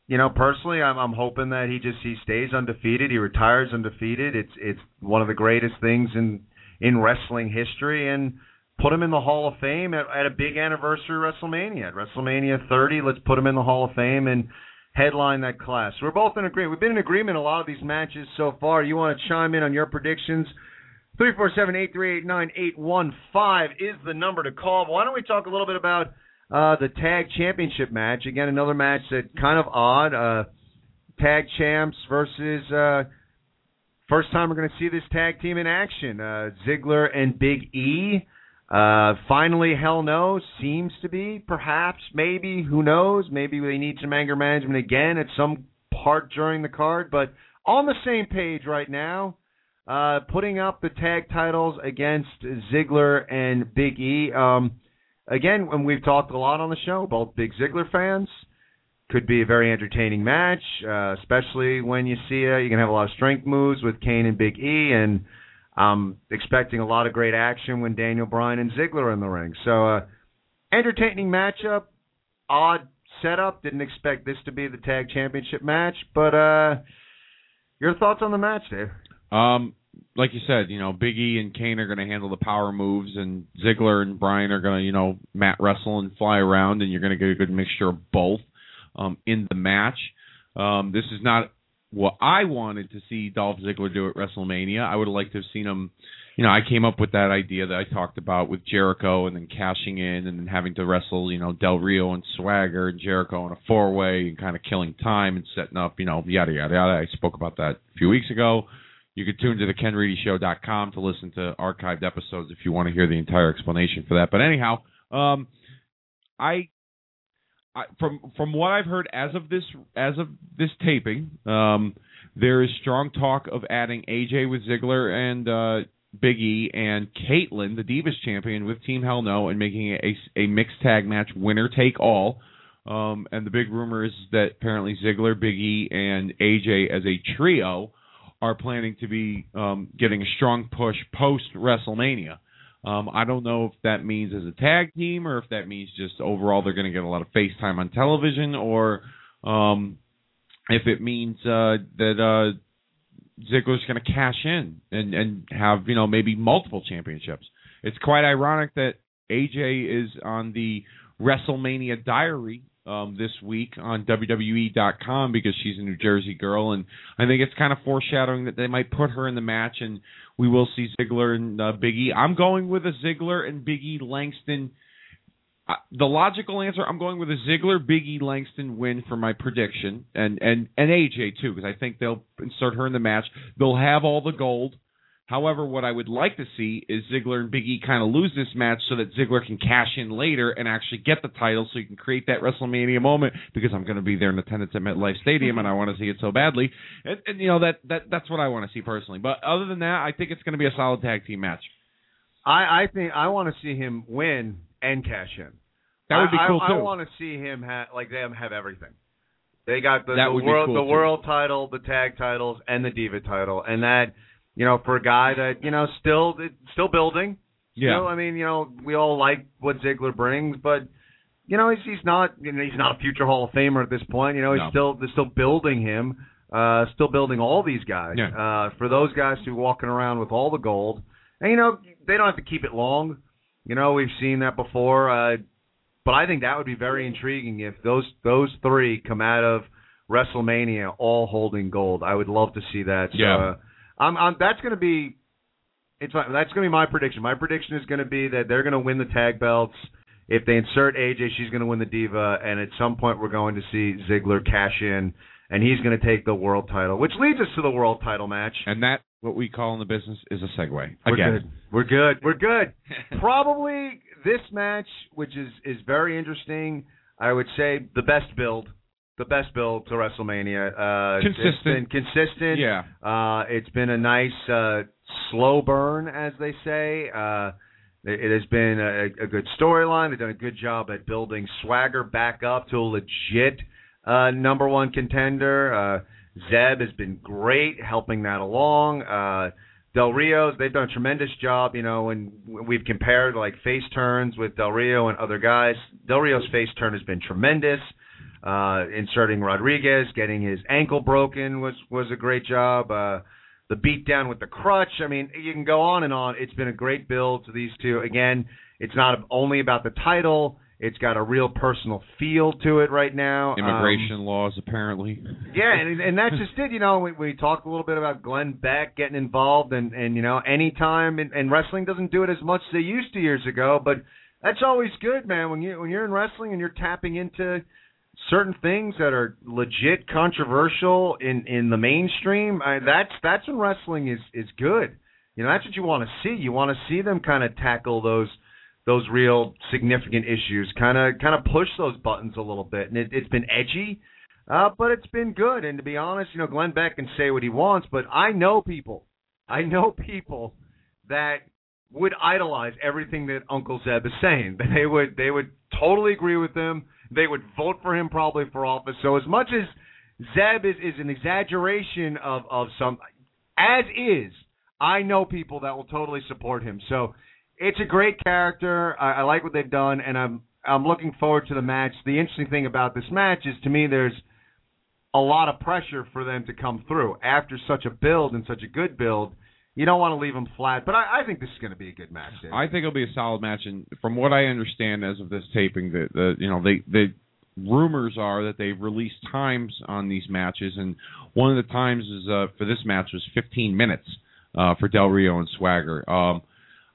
you know personally, I'm I'm hoping that he just he stays undefeated. He retires undefeated. It's it's one of the greatest things in in wrestling history, and put him in the Hall of Fame at, at a big anniversary WrestleMania, at WrestleMania 30. Let's put him in the Hall of Fame and headline that class. We're both in agreement. We've been in agreement a lot of these matches so far. You want to chime in on your predictions? Three four seven eight three eight nine eight one five is the number to call. Why don't we talk a little bit about uh, the tag championship match? Again, another match that kind of odd. Uh, tag champs versus uh, first time we're going to see this tag team in action. Uh, Ziggler and Big E. Uh, finally, Hell No seems to be, perhaps, maybe, who knows? Maybe they need some anger management again at some part during the card, but on the same page right now, uh, putting up the tag titles against Ziggler and Big E. Um, again, when we've talked a lot on the show, both big Ziggler fans, could be a very entertaining match, uh, especially when you see uh, you can have a lot of strength moves with Kane and Big E, and I'm expecting a lot of great action when Daniel Bryan and Ziggler are in the ring. So, uh, entertaining matchup, odd setup. Didn't expect this to be the tag championship match, but uh, your thoughts on the match, Dave? Um, like you said, you know, Big E and Kane are going to handle the power moves, and Ziggler and Bryan are going to, you know, mat wrestle and fly around, and you're going to get a good mixture of both um, in the match. Um, this is not what I wanted to see Dolph Ziggler do at WrestleMania. I would have liked to have seen him. You know, I came up with that idea that I talked about with Jericho, and then cashing in, and then having to wrestle, you know, Del Rio and Swagger and Jericho in a four way, and kind of killing time and setting up, you know, yada yada yada. I spoke about that a few weeks ago. You can tune to the KenReadyShow.com to listen to archived episodes if you want to hear the entire explanation for that. But anyhow, um, I, I from from what I've heard as of this as of this taping, um, there is strong talk of adding AJ with Ziggler and uh, Big E and Kaitlyn, the Divas champion, with Team Hell No, and making a a mixed tag match, winner take all. Um, and the big rumor is that apparently Ziggler, Big E, and AJ as a trio are planning to be um, getting a strong push post WrestleMania. Um, I don't know if that means as a tag team or if that means just overall they're going to get a lot of face time on television or um, if it means uh, that uh, Ziggler's going to cash in and, and have you know maybe multiple championships. It's quite ironic that AJ is on the WrestleMania diary um, this week on WWE.com because she's a New Jersey girl, and I think it's kind of foreshadowing that they might put her in the match, and we will see Ziggler and uh, Big E. I'm going with a Ziggler and Big E Langston. Uh, the logical answer, I'm going with a Ziggler Big E Langston win for my prediction, and and and AJ too, because I think they'll insert her in the match. They'll have all the gold. However, what I would like to see is Ziggler and Big E kind of lose this match so that Ziggler can cash in later and actually get the title so you can create that WrestleMania moment because I'm going to be there in attendance at MetLife Stadium and I want to see it so badly. And, and you know that that that's what I want to see personally. But other than that, I think it's going to be a solid tag team match. I I think I want to see him win and cash in. That would be cool I, too. I want to see him ha- like them have everything. They got the, the world cool, the too. world title, the tag titles, and the diva title, and that you know for a guy that you know still still building. Yeah. Still, I mean, you know, we all like what Ziggler brings, but you know, he's he's not you know, he's not a future Hall of Famer at this point. You know, he's No. still they're still building him, uh, still building all these guys. Yeah. Uh, for those guys who are walking around with all the gold, and you know, they don't have to keep it long. You know, we've seen that before. Uh, but I think that would be very intriguing if those those three come out of WrestleMania all holding gold. I would love to see that. So, Yeah. uh, I'm, I'm that's going to be it's that's going to be my prediction. My prediction is going to be that they're going to win the tag belts. If they insert AJ, she's going to win the Diva, and at some point we're going to see Ziggler cash in, and he's going to take the world title, which leads us to the world title match. And that, what we call in the business, is a segue. We're Again. good. We're good. We're good. Probably this match, which is is very interesting. I would say the best build, the best build to WrestleMania. Uh, It's Consistent. been consistent. Yeah. Uh, it's been a nice uh, slow burn, as they say. Uh, it it has been a, a good storyline. They've done a good job at building Swagger back up to a legit uh, number one contender. Uh, Zeb has been great helping that along. Uh, Del Rio's they've done a tremendous job. You know, and we've compared like face turns with Del Rio and other guys. Del Rio's face turn has been tremendous. Uh, inserting Rodriguez, getting his ankle broken was was a great job. Uh, the beatdown with the crutch. I mean, you can go on and on. It's been a great build to these two. Again, it's not only about the title. It's got a real personal feel to it right now. Um, Immigration laws, apparently. yeah, and and that's just it. You know, we, we talked a little bit about Glenn Beck getting involved, and and you know, anytime and, and wrestling doesn't do it as much as they used to years ago, but that's always good, man. When you when you're in wrestling and you're tapping into certain things that are legit controversial in in the mainstream, I, that's that's when wrestling is is good. You know, that's what you want to see. You want to see them kind of tackle those those real significant issues, kind of kind of push those buttons a little bit, and it, it's been edgy, uh, but it's been good. And to be honest, you know, Glenn Beck can say what he wants, but I know people, I know people that would idolize everything that Uncle Zeb is saying. They would they would totally agree with him. They would vote for him probably for office. So as much as Zeb is, is an exaggeration of of some, as is, I know people that will totally support him. So it's a great character. I, I like what they've done, and I'm I'm looking forward to the match. The interesting thing about this match is, to me, there's a lot of pressure for them to come through after such a build and such a good build. You don't want to leave them flat, but I, I think this is going to be a good match. Dave. I think it'll be a solid match, and from what I understand as of this taping, that the you know they the rumors are that they've released times on these matches, and one of the times is uh, for this match was 15 minutes uh, for Del Rio and Swagger. Um,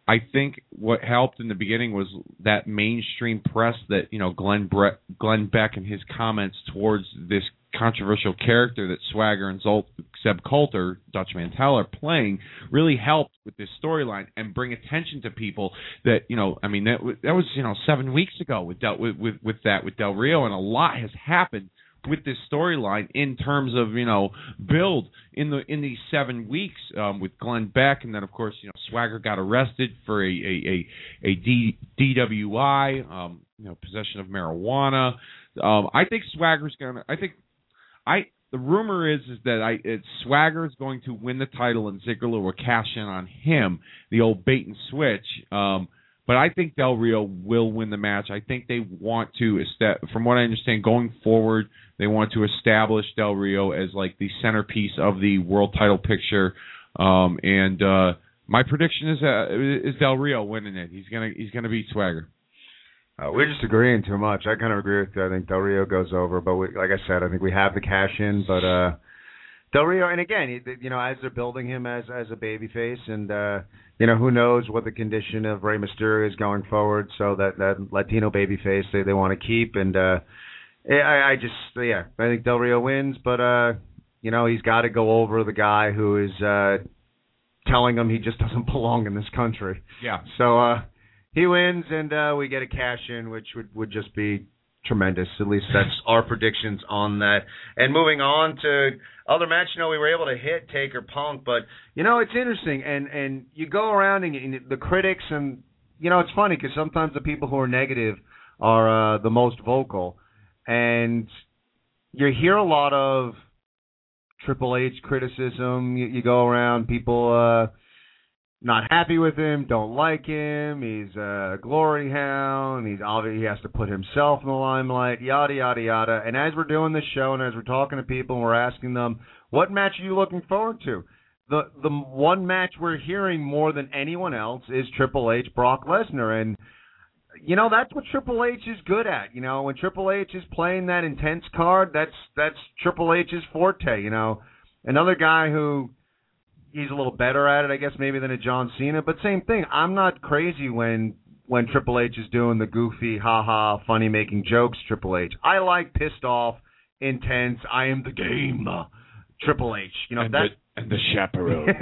I think what helped in the beginning was that mainstream press that you know Glenn Bre- Glenn Beck and his comments towards this controversial character that Swagger and Zolt Zeb Coulter, Dutch Mantell are playing really helped with this storyline and bring attention to people that you know I mean that that was you know seven weeks ago with Del with, with with that with Del Rio and a lot has happened with this storyline in terms of you know build in the in these seven weeks um, with Glenn Beck and then of course you know Swagger got arrested for a a a, a D, DWI um, you know possession of marijuana. Um, I think Swagger's gonna I think I the rumor is is that I it's Swagger is going to win the title and Ziggler will cash in on him the old bait and switch um, but I think Del Rio will win the match. I think they want to, from what I understand, going forward, they want to establish Del Rio as like the centerpiece of the world title picture. Um, and uh, my prediction is uh, is Del Rio winning it. He's gonna he's gonna beat Swagger. Uh, we're just agreeing too much. I kind of agree with you. I think Del Rio goes over, but we, like I said, I think we have the cash in. But uh, Del Rio, and again, he- you know, as they're building him as as a baby face, and uh, you know, who knows what the condition of Rey Mysterio is going forward. So that that Latino baby face they they want to keep, and uh, I I just yeah, I think Del Rio wins, but uh, you know, he's got to go over the guy who is uh, telling him he just doesn't belong in this country. Yeah. So uh, he wins, and uh, we get a cash in, which would would just be tremendous. At least that's our predictions on that. And moving on to other match, you know, we were able to hit Taker Punk, but you know, it's interesting, and and you go around and, and the critics, and you know, it's funny because sometimes the people who are negative are uh, the most vocal, and you hear a lot of Triple H criticism. You, you go around people uh not happy with him, don't like him. He's a glory hound. He's obviously he has to put himself in the limelight. Yada yada yada. And as we're doing this show, and as we're talking to people, and we're asking them, what match are you looking forward to? The the one match we're hearing more than anyone else is Triple H Brock Lesnar, and you know that's what Triple H is good at. You know when Triple H is playing that intense card, that's that's Triple H's forte. You know another guy who he's a little better at it, I guess, maybe than a John Cena. But same thing. I'm not crazy when when Triple H is doing the goofy, haha, funny making jokes. Triple H. I like pissed off, intense. I am the game. Uh, Triple H. You know and that. The, and the chaperone.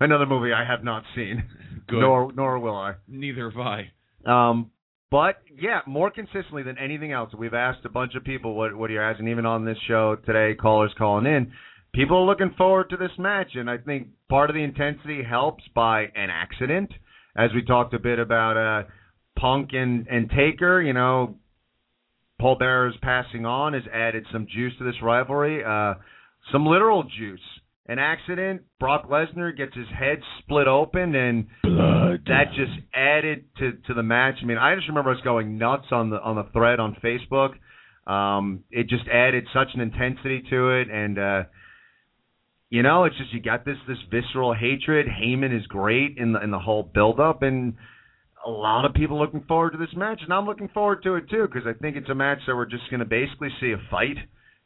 Another movie I have not seen. Good. Nor nor will I. Neither have I. Um, but yeah, more consistently than anything else, we've asked a bunch of people what what are you're asking, even on this show today, callers calling in. People are looking forward to this match, and I think part of the intensity helps by an accident, as we talked a bit about uh, Punk and and Taker. You know, Paul Bearer's passing on has added some juice to this rivalry, uh, some literal juice. An accident, Brock Lesnar gets his head split open, and Blood. that just added to to the match. I mean, I just remember us going nuts on the on the thread on Facebook. Um, it just added such an intensity to it, and uh, you know, it's just you got this this visceral hatred. Heyman is great in the in the whole build up, and a lot of people looking forward to this match, and I'm looking forward to it too because I think it's a match that we're just going to basically see a fight.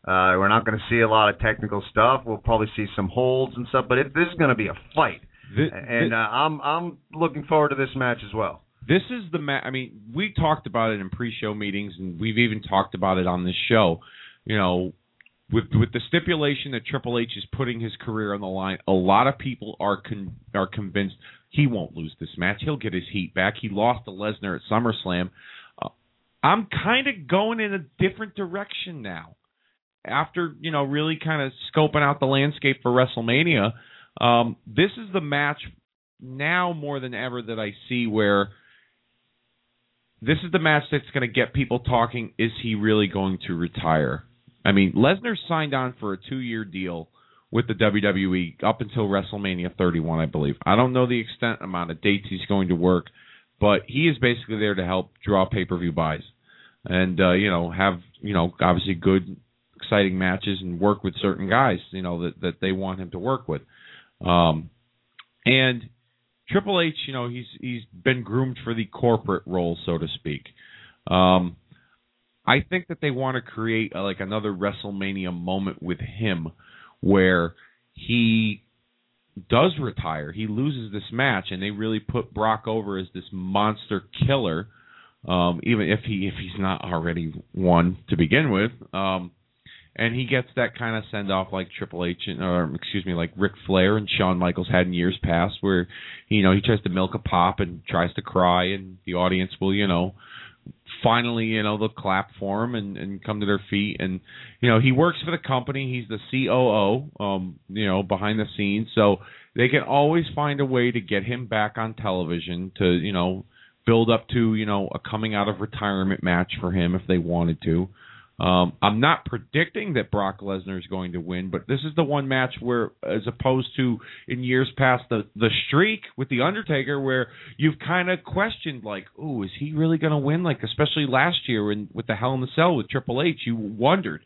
Uh, we're not going to see a lot of technical stuff. We'll probably see some holds and stuff, but it, this is going to be a fight, and uh, I'm I'm looking forward to this match as well. this is the ma- I mean, we talked about it in pre-show meetings, and we've even talked about it on this show. You know, with with the stipulation that Triple H is putting his career on the line, a lot of people are con- are convinced he won't lose this match. He'll get his heat back. He lost to Lesnar at SummerSlam. Uh, I'm kind of going in a different direction now. After you know, really kind of scoping out the landscape for WrestleMania, um, this is the match now more than ever that I see where this is the match that's going to get people talking. Is he really going to retire? I mean, Lesnar signed on for a two-year deal with the WWE up until WrestleMania 31, I believe. I don't know the extent amount of dates he's going to work, but he is basically there to help draw pay-per-view buys, and uh, you know have you know obviously good, exciting matches and work with certain guys you know that that they want him to work with, um, and Triple H, you know, he's he's been groomed for the corporate role, so to speak. Um, I think that they want to create uh like another WrestleMania moment with him, where he does retire. He loses this match, and they really put Brock over as this monster killer. Um, even if he if he's not already one to begin with. Um, and he gets that kind of send off like Triple H and, or excuse me, like Ric Flair and Shawn Michaels had in years past, where you know he tries to milk a pop and tries to cry, and the audience will you know finally you know they'll clap for him and and come to their feet, and you know he works for the company, he's the COO, um, you know behind the scenes, so they can always find a way to get him back on television to you know build up to you know a coming out of retirement match for him if they wanted to. Um, I'm not predicting that Brock Lesnar is going to win, but this is the one match where, as opposed to in years past, the the streak with the Undertaker, where you've kind of questioned, like, oh, is he really going to win? Like, especially last year when with the Hell in the Cell with Triple H, you wondered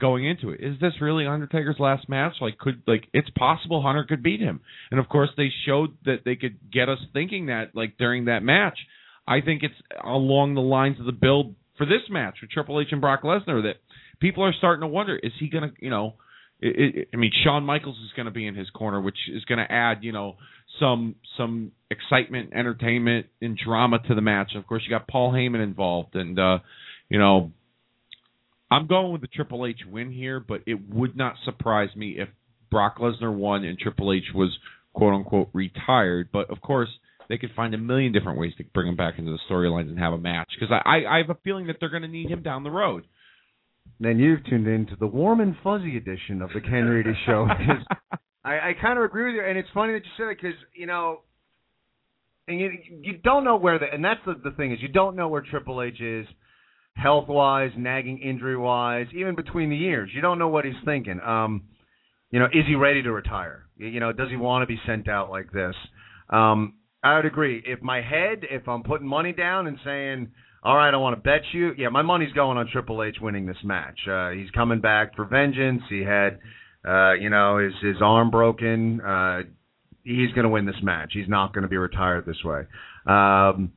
going into it, is this really Undertaker's last match? Like, could like it's possible Hunter could beat him, and of course they showed that they could get us thinking that like during that match. I think it's along the lines of the build for this match with Triple H and Brock Lesnar that people are starting to wonder: is he going to, you know, it, it, I mean, Shawn Michaels is going to be in his corner, which is going to add, you know, some some excitement, entertainment, and drama to the match. Of course, you got Paul Heyman involved, and uh, you know, I'm going with the Triple H win here, but it would not surprise me if Brock Lesnar won and Triple H was quote unquote retired. But of course, they could find a million different ways to bring him back into the storylines and have a match because I, I I have a feeling that they're going to need him down the road. Then you've tuned in to the warm and fuzzy edition of the Ken Reedy Show. I, I kind of agree with you, and it's funny that you said it because you know, and you you don't know where the and that's the the thing is you don't know where Triple H is health wise, nagging injury wise, even between the years. You don't know what he's thinking. Um, you know, is he ready to retire? You know, does he want to be sent out like this? Um, I would agree. If my head, if I'm putting money down and saying, all right, I want to bet you, yeah, my money's going on Triple H winning this match. Uh, he's coming back for vengeance. He had, uh, you know, his his arm broken. Uh, he's going to win this match. He's not going to be retired this way. Um,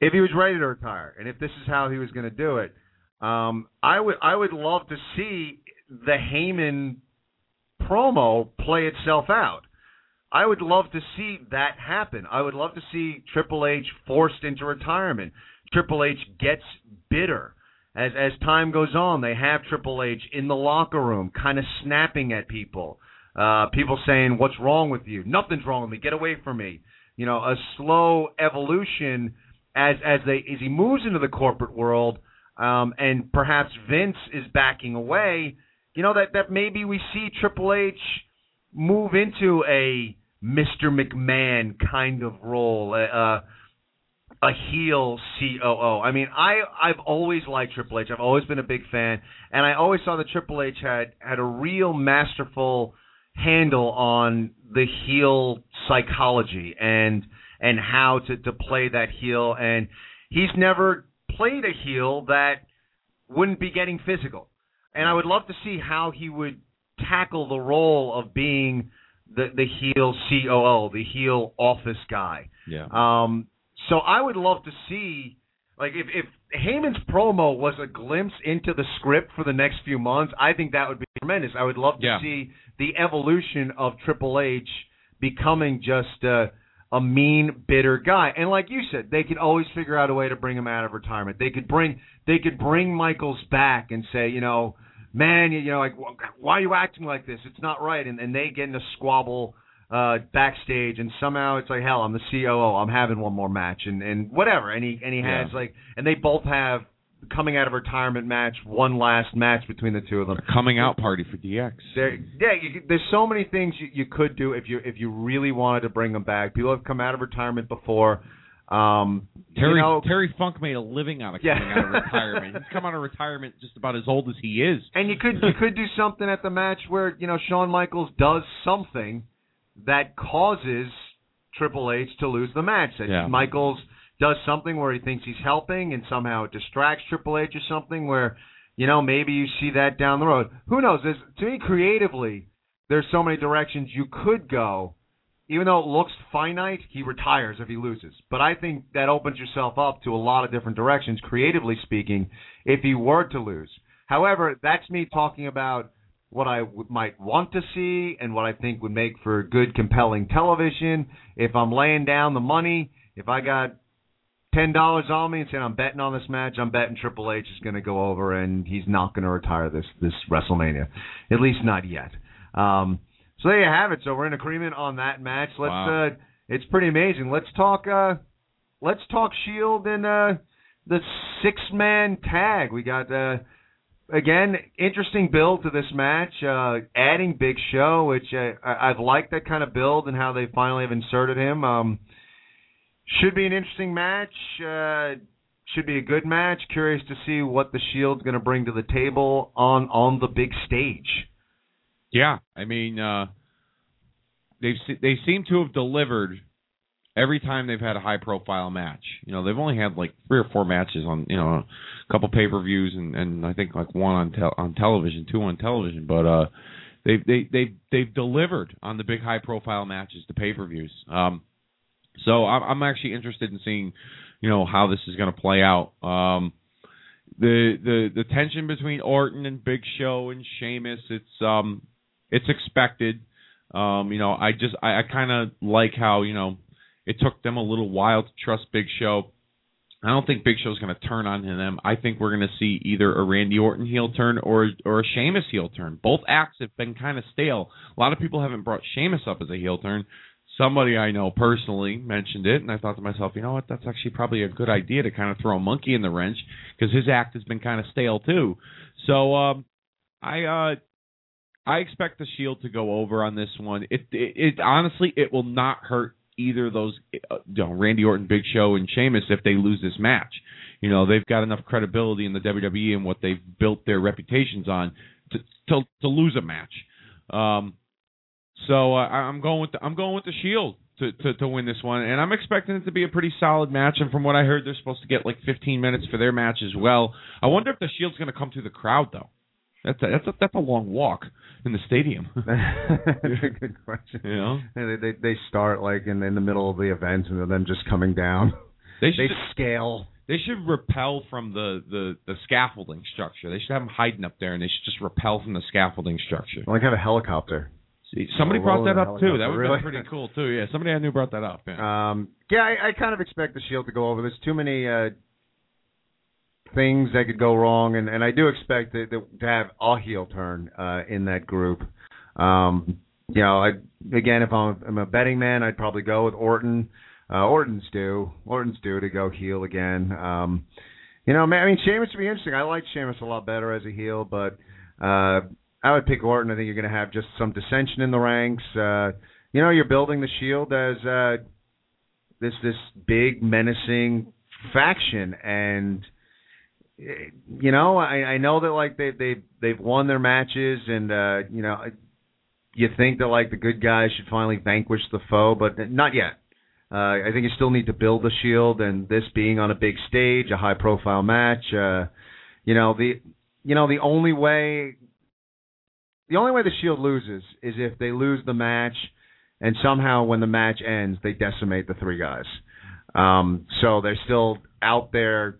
if he was ready to retire, and if this is how he was going to do it, um, I would I would love to see the Heyman promo play itself out. I would love to see that happen. I would love to see Triple H forced into retirement. Triple H gets bitter. As as time goes on, they have Triple H in the locker room, kind of snapping at people. Uh, people saying, "What's wrong with you? Nothing's wrong with me. Get away from me." You know, a slow evolution as as they as he moves into the corporate world, um, and perhaps Vince is backing away. You know that that maybe we see Triple H move into a Mr. McMahon kind of role, a, a heel COO. I mean, I I've always liked Triple H. I've always been a big fan, and I always saw that Triple H had had a real masterful handle on the heel psychology and and how to to play that heel. And he's never played a heel that wouldn't be getting physical. And I would love to see how he would tackle the role of being the the heel COO, the heel office guy. Yeah. Um, so I would love to see, like, if if Heyman's promo was a glimpse into the script for the next few months, I think that would be tremendous. I would love to Yeah. see the evolution of Triple H becoming just a, a mean, bitter guy. And like you said, they could always figure out a way to bring him out of retirement. They could bring they could bring Michaels back and say, you know, man, you, you know, like why are you acting like this? It's not right. And and they get in a squabble uh backstage and somehow it's like hell i'm the COO I'm having one more match and and whatever and he and he has Yeah. like and they both have coming out of retirement match one last match between the two of them A Coming out party for DX. there, yeah, you, there's so many things you, you could do if you if you really wanted to bring them back. People have come out of retirement before. Um, Terry you know, Terry Funk made a living out of Yeah. coming out of retirement. He's come out of retirement just about as old as he is. and you could you could do something at the match where you know Shawn Michaels does something that causes Triple H to lose the match. That Yeah. Michaels does something where he thinks he's helping, and somehow it distracts Triple H or something where you know maybe you see that down the road. Who knows? There's, to me, creatively, there's so many directions you could go. Even though it looks finite, he retires if he loses. But I think that opens yourself up to a lot of different directions, creatively speaking, if he were to lose. However, that's me talking about what I w- might want to see and what I think would make for good, compelling television. If I'm laying down the money, if I got ten dollars on me and saying I'm betting on this match, I'm betting Triple H is going to go over and he's not going to retire this this WrestleMania, at least not yet. Um, so there you have it. So we're in agreement on that match. Let's. Wow. Uh, it's pretty amazing. Let's talk. Uh, let's talk Shield and uh, the six man tag. We got. Uh, again, interesting build to this match. Uh, adding Big Show, which uh, I, I've liked that kind of build and how they finally have inserted him. Um, should be an interesting match. Uh, should be a good match. Curious to see what the Shield's going to bring to the table on on the big stage. Yeah, I mean, uh, they've they seem to have delivered every time they've had a high profile match. You know, they've only had like three or four matches on you know a couple pay per views and and I think like one on tel- on television, two on television, but uh. They've they they they've delivered on the big high profile matches, the pay per views. Um, so I'm, I'm actually interested in seeing, you know, how this is going to play out. Um, the the the tension between Orton and Big Show and Sheamus, it's um it's expected. Um, you know, I just I, I kind of like how you know it took them a little while to trust Big Show. I don't think Big Show's going to turn on them. I think we're going to see either a Randy Orton heel turn or or a Sheamus heel turn. Both acts have been kind of stale. A lot of people haven't brought Sheamus up as a heel turn. Somebody I know personally mentioned it, and I thought to myself, you know what? That's actually probably a good idea to kind of throw a monkey in the wrench because his act has been kind of stale too. So um, I uh, I expect the Shield to go over on this one. It, it, it honestly, it will not hurt either of those, uh, you know, Randy Orton, Big Show, and Sheamus if they lose this match. you know they've got enough credibility in the WWE and what they've built their reputations on to to, to lose a match. Um, so uh, I'm going with the, I'm going with the Shield to, to to win this one, and I'm expecting it to be a pretty solid match. And from what I heard, they're supposed to get like 15 minutes for their match as well. I wonder if the Shield's going to come through the crowd though. That's a, that's a, that's a long walk in the stadium. That's a good question. You know? They, they they start like in in the middle of the event and then just coming down. They They should scale. They should repel from the, the, the scaffolding structure. They should have them hiding up there, and they should just repel from the scaffolding structure. Like have a helicopter. See, somebody brought that up too. That would helicopter, be pretty cool too. Yeah, somebody I knew brought that up. Yeah. Um, yeah, I, I kind of expect the Shield to go over. There's too many uh, things that could go wrong, and, and I do expect it, to have a heel turn uh, in that group. Um, you know, I again, if I'm, I'm a betting man, I'd probably go with Orton. Uh, Orton's due. Orton's due to go heel again. Um, you know, man, I mean, Sheamus would be interesting. I like Sheamus a lot better as a heel, but uh, I would pick Orton. I think you're going to have just some dissension in the ranks. Uh, you know, you're building the Shield as uh, this this big menacing faction, and you know, I, I know that like they they they've won their matches, and uh, you know, you think that like the good guys should finally vanquish the foe, but not yet. Uh, I think you still need to build the Shield, and this being on a big stage, a high profile match. Uh, you know the you know the only way the only way the Shield loses is if they lose the match, and somehow when the match ends, they decimate the three guys. Um, so they're still out there.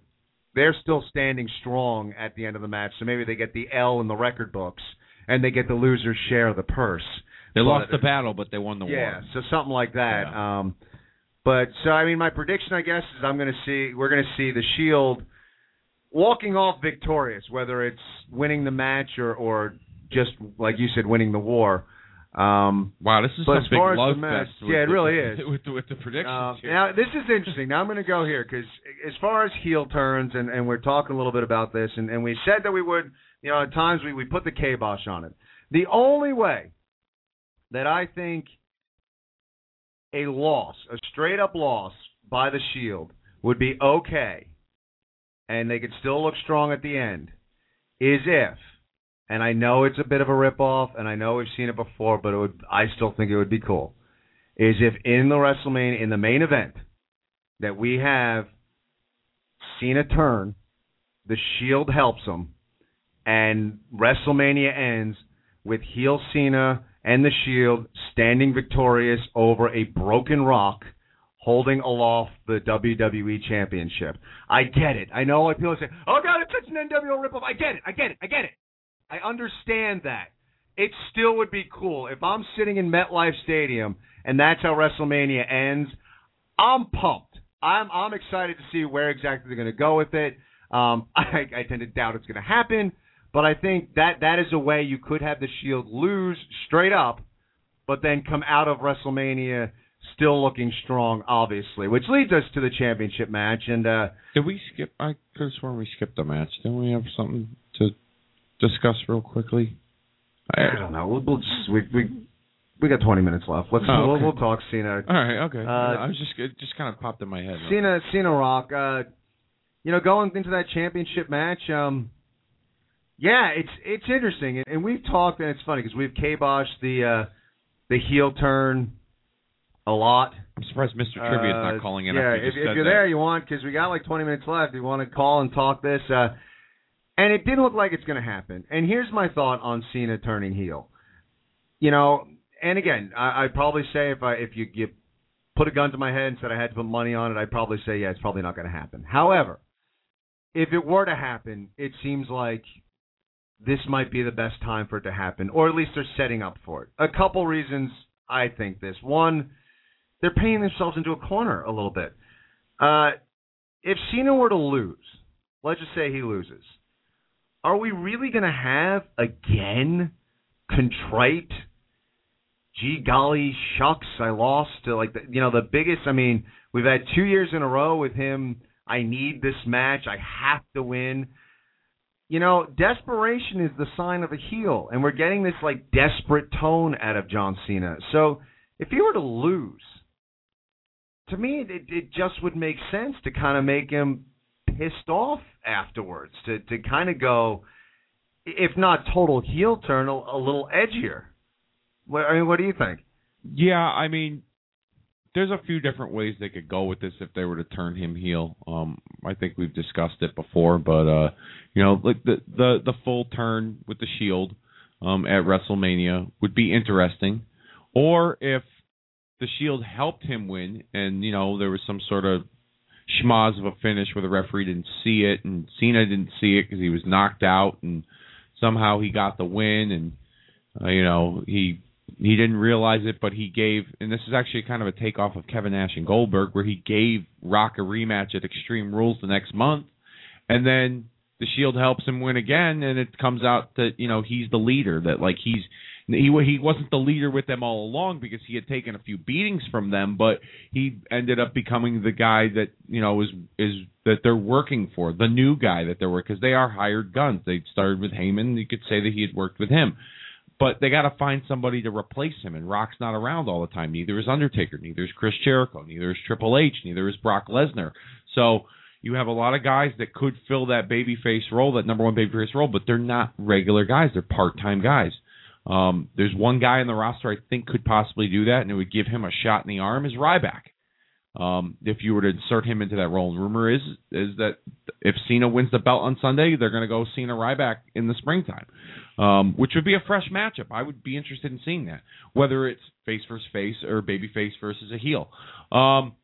They're still standing strong at the end of the match. So maybe they get the L in the record books, and they get the loser's share of the purse. They But- lost the battle, but they won the yeah, war. so something like that. Um, but so I mean, my prediction, I guess, is I'm going to see we're going to see the Shield walking off victorious, whether it's winning the match or or just like you said, winning the war. Um, wow, this is but some big love the match, fest with yeah, it the- really is. with the, with the predictions. Uh, now this is interesting. Now I'm going to go here because as far as heel turns, and, and we're talking a little bit about this, and, and we said that we would, you know, at times we we put the kibosh on it. The only way that I think a loss, a straight up loss by the Shield would be okay, and they could still look strong at the end, is if, and I know it's a bit of a ripoff, and I know we've seen it before, but it would, I still think it would be cool, is if in the WrestleMania, in the main event, that we have Cena turn, the Shield helps them, and WrestleMania ends with heel Cena and the Shield standing victorious over a broken rock, holding aloft the WWE Championship. I get it. I know people say, "Oh God, it's such an NWO ripoff." I get it. I get it. I get it. I understand that. It still would be cool if I'm sitting in MetLife Stadium and that's how WrestleMania ends. I'm pumped. I'm I'm excited to see where exactly they're going to go with it. Um, I, I tend to doubt it's going to happen, but I think that that is a way you could have the Shield lose straight up, but then come out of WrestleMania still looking strong, obviously, which leads us to the championship match. And uh, Did we skip? I could have sworn we skipped the match. Didn't we have something to discuss real quickly? I don't know. We'll, we'll just we we we got 20 minutes left. Let's Oh, we'll, we'll talk Cena. All right, okay. Uh, I was just it just kind of popped in my head. Cena Cena Rock. Uh, you know, going into that championship match. Um, yeah, it's it's interesting, and, and we've talked, and it's funny because we've kiboshed the uh, the heel turn a lot. I'm surprised Mr. Trivia is Uh, not calling in. Yeah, if, if you're that. there, you want because we got like 20 minutes left. You want to call and talk this, uh, and it didn't look like it's going to happen. And here's my thought on Cena turning heel. You know, and again, I, I'd probably say if I if you, you put a gun to my head and said I had to put money on it, I'd probably say yeah, it's probably not going to happen. However, if it were to happen, it seems like this might be the best time for it to happen, or at least they're setting up for it. A couple reasons I think this. One, they're painting themselves into a corner a little bit. Uh, if Cena were to lose, let's just say he loses, are we really going to have again contrite? Gee golly shucks, I lost to like the, you know the biggest. I mean, we've had two years in a row with him. I need this match. I have to win. You know, desperation is the sign of a heel, and we're getting this like desperate tone out of John Cena. So if he were to lose, to me, it, it just would make sense to kind of make him pissed off afterwards to to kind of go, if not total heel turn, a, a little edgier. What, I mean, what do you think? Yeah, I mean, there's a few different ways they could go with this if they were to turn him heel. Um, I think we've discussed it before, but uh, you know, like the the the full turn with the Shield um, at WrestleMania would be interesting, or if the Shield helped him win, and you know there was some sort of schmoz of a finish where the referee didn't see it, and Cena didn't see it because he was knocked out, and somehow he got the win, and uh, you know he he didn't realize it, but he gave, and this is actually kind of a takeoff of Kevin Nash and Goldberg, where he gave Rock a rematch at Extreme Rules the next month, and then the Shield helps him win again, and it comes out that you know he's the leader, that like he's he he wasn't the leader with them all along because he had taken a few beatings from them, but he ended up becoming the guy that you know is is that they're working for, the new guy that they're working because they are hired guns. They started with Heyman, you could say that he had worked with him but they got to find somebody to replace him. And Rock's not around all the time. Neither is Undertaker. Neither is Chris Jericho. Neither is Triple H. Neither is Brock Lesnar. So you have a lot of guys that could fill that babyface role, that number one babyface role, but they're not regular guys. They're part-time guys. Um, there's one guy in the roster I think could possibly do that, and it would give him a shot in the arm. Is Ryback? Um, if you were to insert him into that role, and rumor is is that if Cena wins the belt on Sunday, they're going to go Cena Ryback in the springtime um, which would be a fresh matchup. I would be interested in seeing that, whether it's face versus face or baby face versus a heel. Um,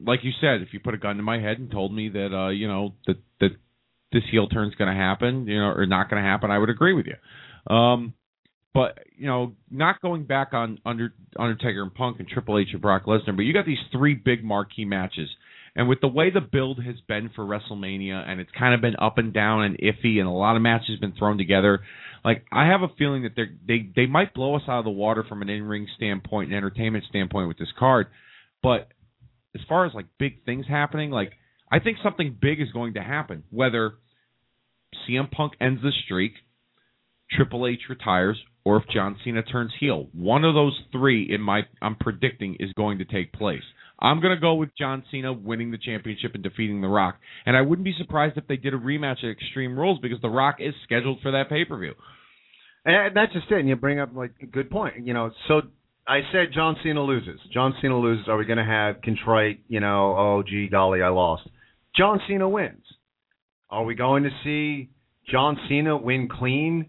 like you said, if you put a gun to my head and told me that uh, you know that that this heel turn's going to happen, you know, or not going to happen, I would agree with you. Um, but you know, not going back on under Undertaker and Punk and Triple H and Brock Lesnar, but you got these three big marquee matches and with the way the build has been for WrestleMania, and it's kind of been up and down and iffy, and a lot of matches have been thrown together, like I have a feeling that they they they might blow us out of the water from an in ring standpoint and entertainment standpoint with this card. But as far as like big things happening, like I think something big is going to happen. Whether CM Punk ends the streak, Triple H retires, or if John Cena turns heel, one of those three in my I'm predicting is going to take place. I'm going to go with John Cena winning the championship and defeating The Rock. And I wouldn't be surprised if they did a rematch at Extreme Rules because The Rock is scheduled for that pay per view. And that's just it. And you bring up like a good point. You know, so I said John Cena loses. John Cena loses. Are we going to have contrite? You know, oh gee golly, I lost. John Cena wins. Are we going to see John Cena win clean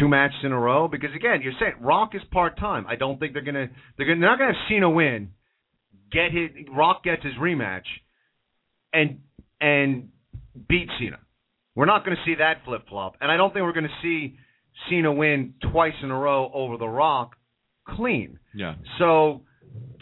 two matches in a row? Because again, you're saying Rock is part time. I don't think they're gonna they're gonna they're not gonna have Cena win get his Rock gets his rematch and and beat Cena. We're not going to see that flip flop, and I don't think we're going to see Cena win twice in a row over The Rock clean. Yeah. So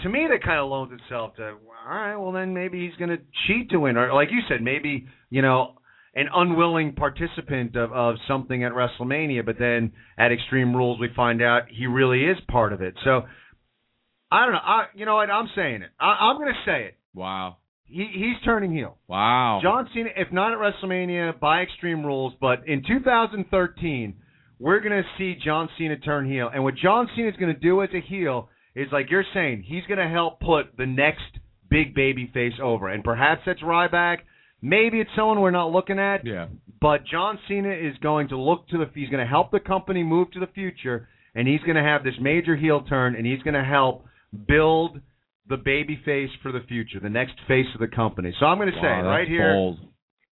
to me, that kind of loans itself to all right. Well, then maybe he's going to cheat to win, or like you said, maybe you know an unwilling participant of, of something at WrestleMania, but then at Extreme Rules we find out he really is part of it. So I don't know. I, you know what? I'm saying it. I, I'm going to say it. Wow. He he's turning heel. Wow. John Cena, if not at WrestleMania by Extreme Rules, but in 2013, we're going to see John Cena turn heel. And what John Cena is going to do as a heel is like you're saying, he's going to help put the next big baby face over. And perhaps that's Ryback. Maybe it's someone we're not looking at. Yeah. But John Cena is going to look to the. He's going to help the company move to the future, and he's going to have this major heel turn, and he's going to help build the baby face for the future, the next face of the company. So I'm going to wow, say right here, bold.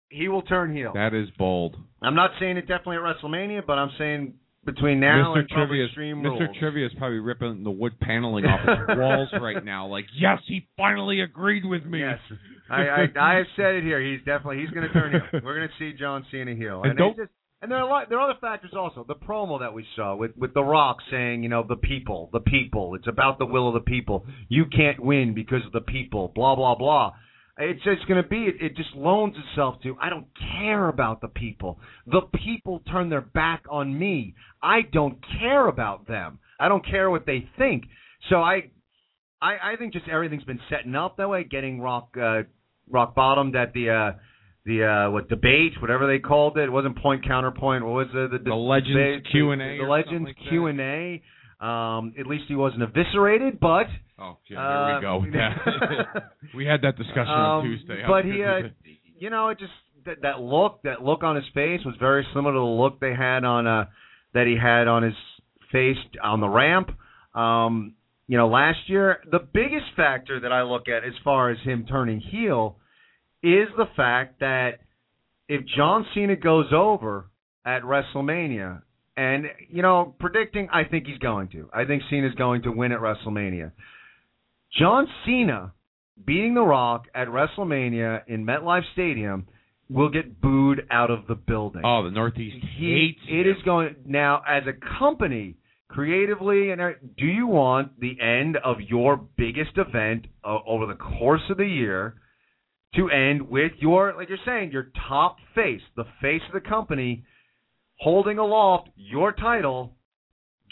he will turn heel. That is bold. I'm not saying it definitely at WrestleMania, but I'm saying between now Mr. and Trivia, Mr. Rules. Trivia is probably ripping the wood paneling off his walls right now. Like, yes, he finally agreed with me. Yes, I, I I have said it here. He's definitely he's going to turn heel. We're going to see John Cena heel. And And, don't- just, and there are a lot, there are other factors also. The promo that we saw with with The Rock saying, you know, the people, the people. It's about the will of the people. You can't win because of the people. Blah blah blah. It's just going to be. It, it just loans itself to. I don't care about the people. The people turn their back on me. I don't care about them. I don't care what they think. So I, I, I think just everything's been setting up that way. Getting Rock, uh, Rock bottomed at the. uh the uh what debate, whatever they called it. It wasn't point counterpoint. What was it? The, The Legends debate? Q&A The, the Legends. Q and A. Um, at least he wasn't eviscerated, but Oh, yeah, there we go with that. we had that discussion on um, Tuesday. How But he, uh, you know, it just that, that look, that look on his face was very similar to the look they had on uh that he had on his face on the ramp. Um, you know, last year, the biggest factor that I look at as far as him turning heel is the fact that if John Cena goes over at WrestleMania, and you know, predicting, I think he's going to. I think Cena's going to win at WrestleMania. John Cena beating The Rock at WrestleMania in MetLife Stadium will get booed out of the building. Oh, the Northeast He, hates it is going now as a company creatively and do you want the end of your biggest event uh, over the course of the year to end with your like you're saying your top face the face of the company holding aloft your title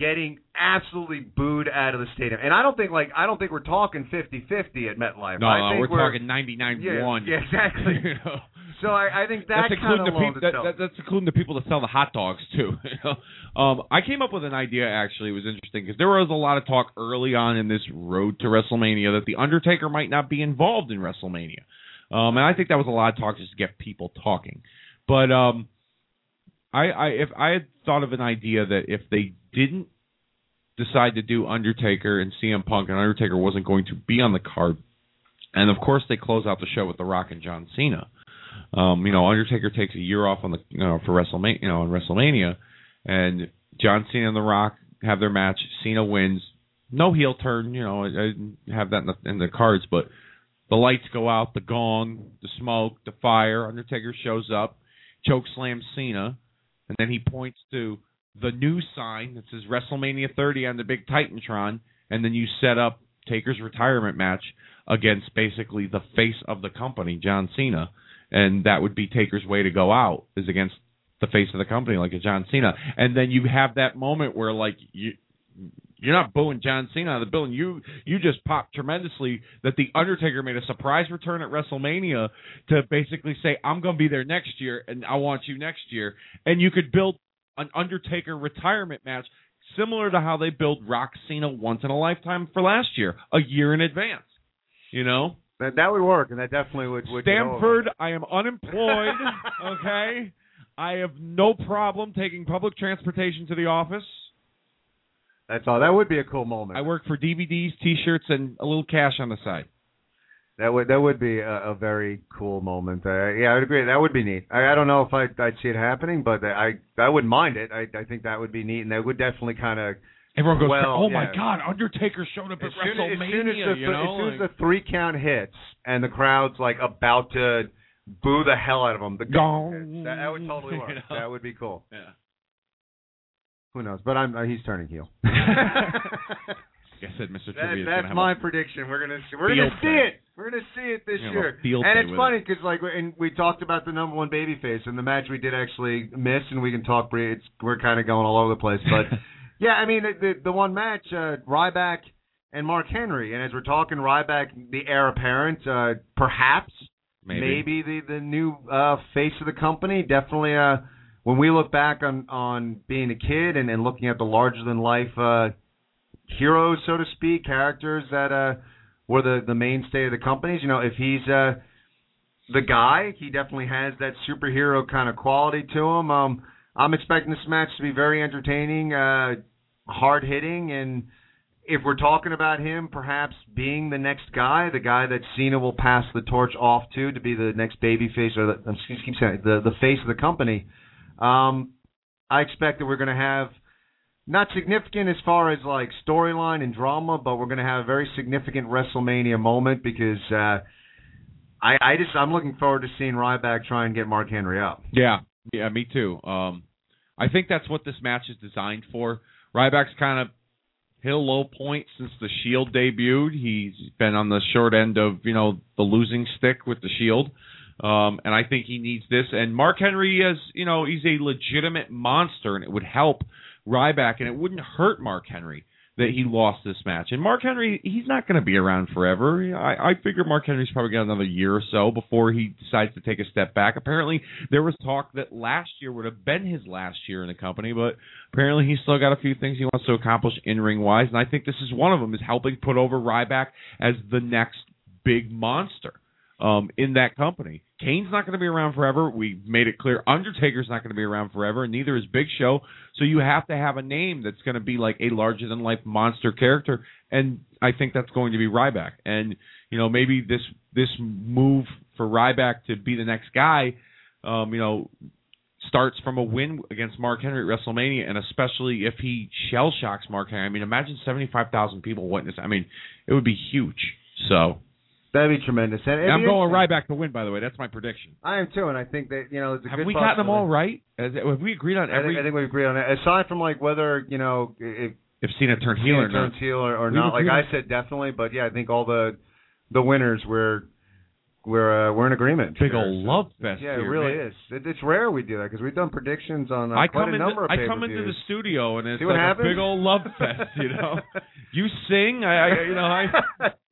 getting absolutely booed out of the stadium and i don't think like i don't think we're talking 50-50 at metlife No, I no, think we're, talking 99-1. yeah exactly You know? so I, I think that that's kind including the people. That, that, that's including the people that sell the hot dogs too. You know? um, I came up with an idea. Actually, it was interesting because there was a lot of talk early on in this road to WrestleMania that the Undertaker might not be involved in WrestleMania, um, and I think that was a lot of talk just to get people talking. But um, I, I, if I had thought of an idea that if they didn't decide to do Undertaker and CM Punk, and Undertaker wasn't going to be on the card, and of course they close out the show with The Rock and John Cena. Um, you know, Undertaker takes a year off on the you know for WrestleMania, you know, on WrestleMania, and John Cena and The Rock have their match. Cena wins, no heel turn. You know, I, I have that in the, in the cards, but the lights go out, the gong, the smoke, the fire. Undertaker shows up, choke slams Cena, and then he points to the new sign that says WrestleMania 30 on the big Titantron, and then you set up Taker's retirement match against basically the face of the company, John Cena, and that would be Taker's way to go out is against the face of the company like a John Cena, and then you have that moment where like you. You're not booing John Cena out of the building. You you just popped tremendously that the Undertaker made a surprise return at WrestleMania to basically say I'm going to be there next year and I want you next year. And you could build an Undertaker retirement match similar to how they built Rock Cena once in a lifetime for last year, a year in advance. You know, that that would work, and that definitely would. would. Stanford, I am unemployed. okay, I have no problem taking public transportation to the office. That's all. That would be a cool moment. I work for DVDs, T-shirts, and a little cash on the side. That would that would be a, a very cool moment. Uh, yeah, I would agree. That would be neat. I, I don't know if I I'd see it happening, but I I wouldn't mind it. I I think that would be neat, and that would definitely kind of. Everyone goes, well, "Oh my. God, Undertaker showed up at As soon, as, WrestleMania!" soon as the, you know, as soon as the three count hits and the crowd's like about to boo the hell out of him, the gong, that, that would totally work. You know? That would be cool. Yeah. Who knows? But I'm uh, he's turning heel. Like I said, Mr. That, Trivia that's my prediction. We're gonna see, we're gonna see day. it. We're gonna see it this You're gonna have year. and it's funny because like and we talked about the number one babyface and the match we did actually miss, and we can talk. It's we're kind of going all over the place, but yeah, I mean the the, the one match uh, Ryback and Mark Henry, and as we're talking Ryback, the heir apparent, uh, perhaps Maybe. the the new uh, face of the company. Definitely, uh, when we look back on on being a kid and, and looking at the larger than life uh, heroes, so to speak, characters that uh, were the the mainstay of the companies. You know, if he's uh, the guy, he definitely has that superhero kind of quality to him. Um, I'm expecting this match to be very entertaining, uh, hard hitting, and if we're talking about him perhaps being the next guy, the guy that Cena will pass the torch off to to be the next baby face or the, excuse keep saying the the face of the company. Um, I expect that we're going to have not significant as far as like storyline and drama, but we're going to have a very significant WrestleMania moment because uh, I I just I'm looking forward to seeing Ryback try and get Mark Henry up. Yeah, yeah, me too. Um, I think that's what this match is designed for. Ryback's kind of hit a low point since the Shield debuted. He's been on the short end of you know the losing stick with the Shield, um, and I think he needs this. And Mark Henry is you know he's a legitimate monster, and it would help Ryback, and it wouldn't hurt Mark Henry that he lost this match. And Mark Henry, he's not going to be around forever. I, I figure Mark Henry's probably got another year or so before he decides to take a step back. Apparently, there was talk that last year would have been his last year in the company, but apparently he's still got a few things he wants to accomplish in ring wise, and I think this is one of them is helping put over Ryback as the next big monster. Um, in that company. Kane's not going to be around forever. We made it clear Undertaker's not going to be around forever, and neither is Big Show. So you have to have a name that's going to be like a larger than life monster character, and I think that's going to be Ryback. And you know maybe this this move for Ryback to be the next guy, um, you know, starts from a win against Mark Henry at WrestleMania, and especially if he shell shocks Mark Henry. I mean, imagine seventy five thousand people witness. I mean, it would be huge. So That'd be tremendous. And I'm going. Ryback to win. By the way, that's my prediction. I am too, and I think that you know it's a Have good we gotten them all right? Has- Have we agreed on I every? think, I think we agreed on that. Aside from like whether you know if if Cena turned heel or not. turns heel or, or not, like I said, definitely. But yeah, I think all the the winners we're we're uh, we're in agreement. Big here. old love fest Yeah, it here, really man. is. It, it's rare we do that because we've done predictions on uh, I quite a into number of I come into the studio and it's like happens? a big old love fest, you know. you sing, I, I you know I,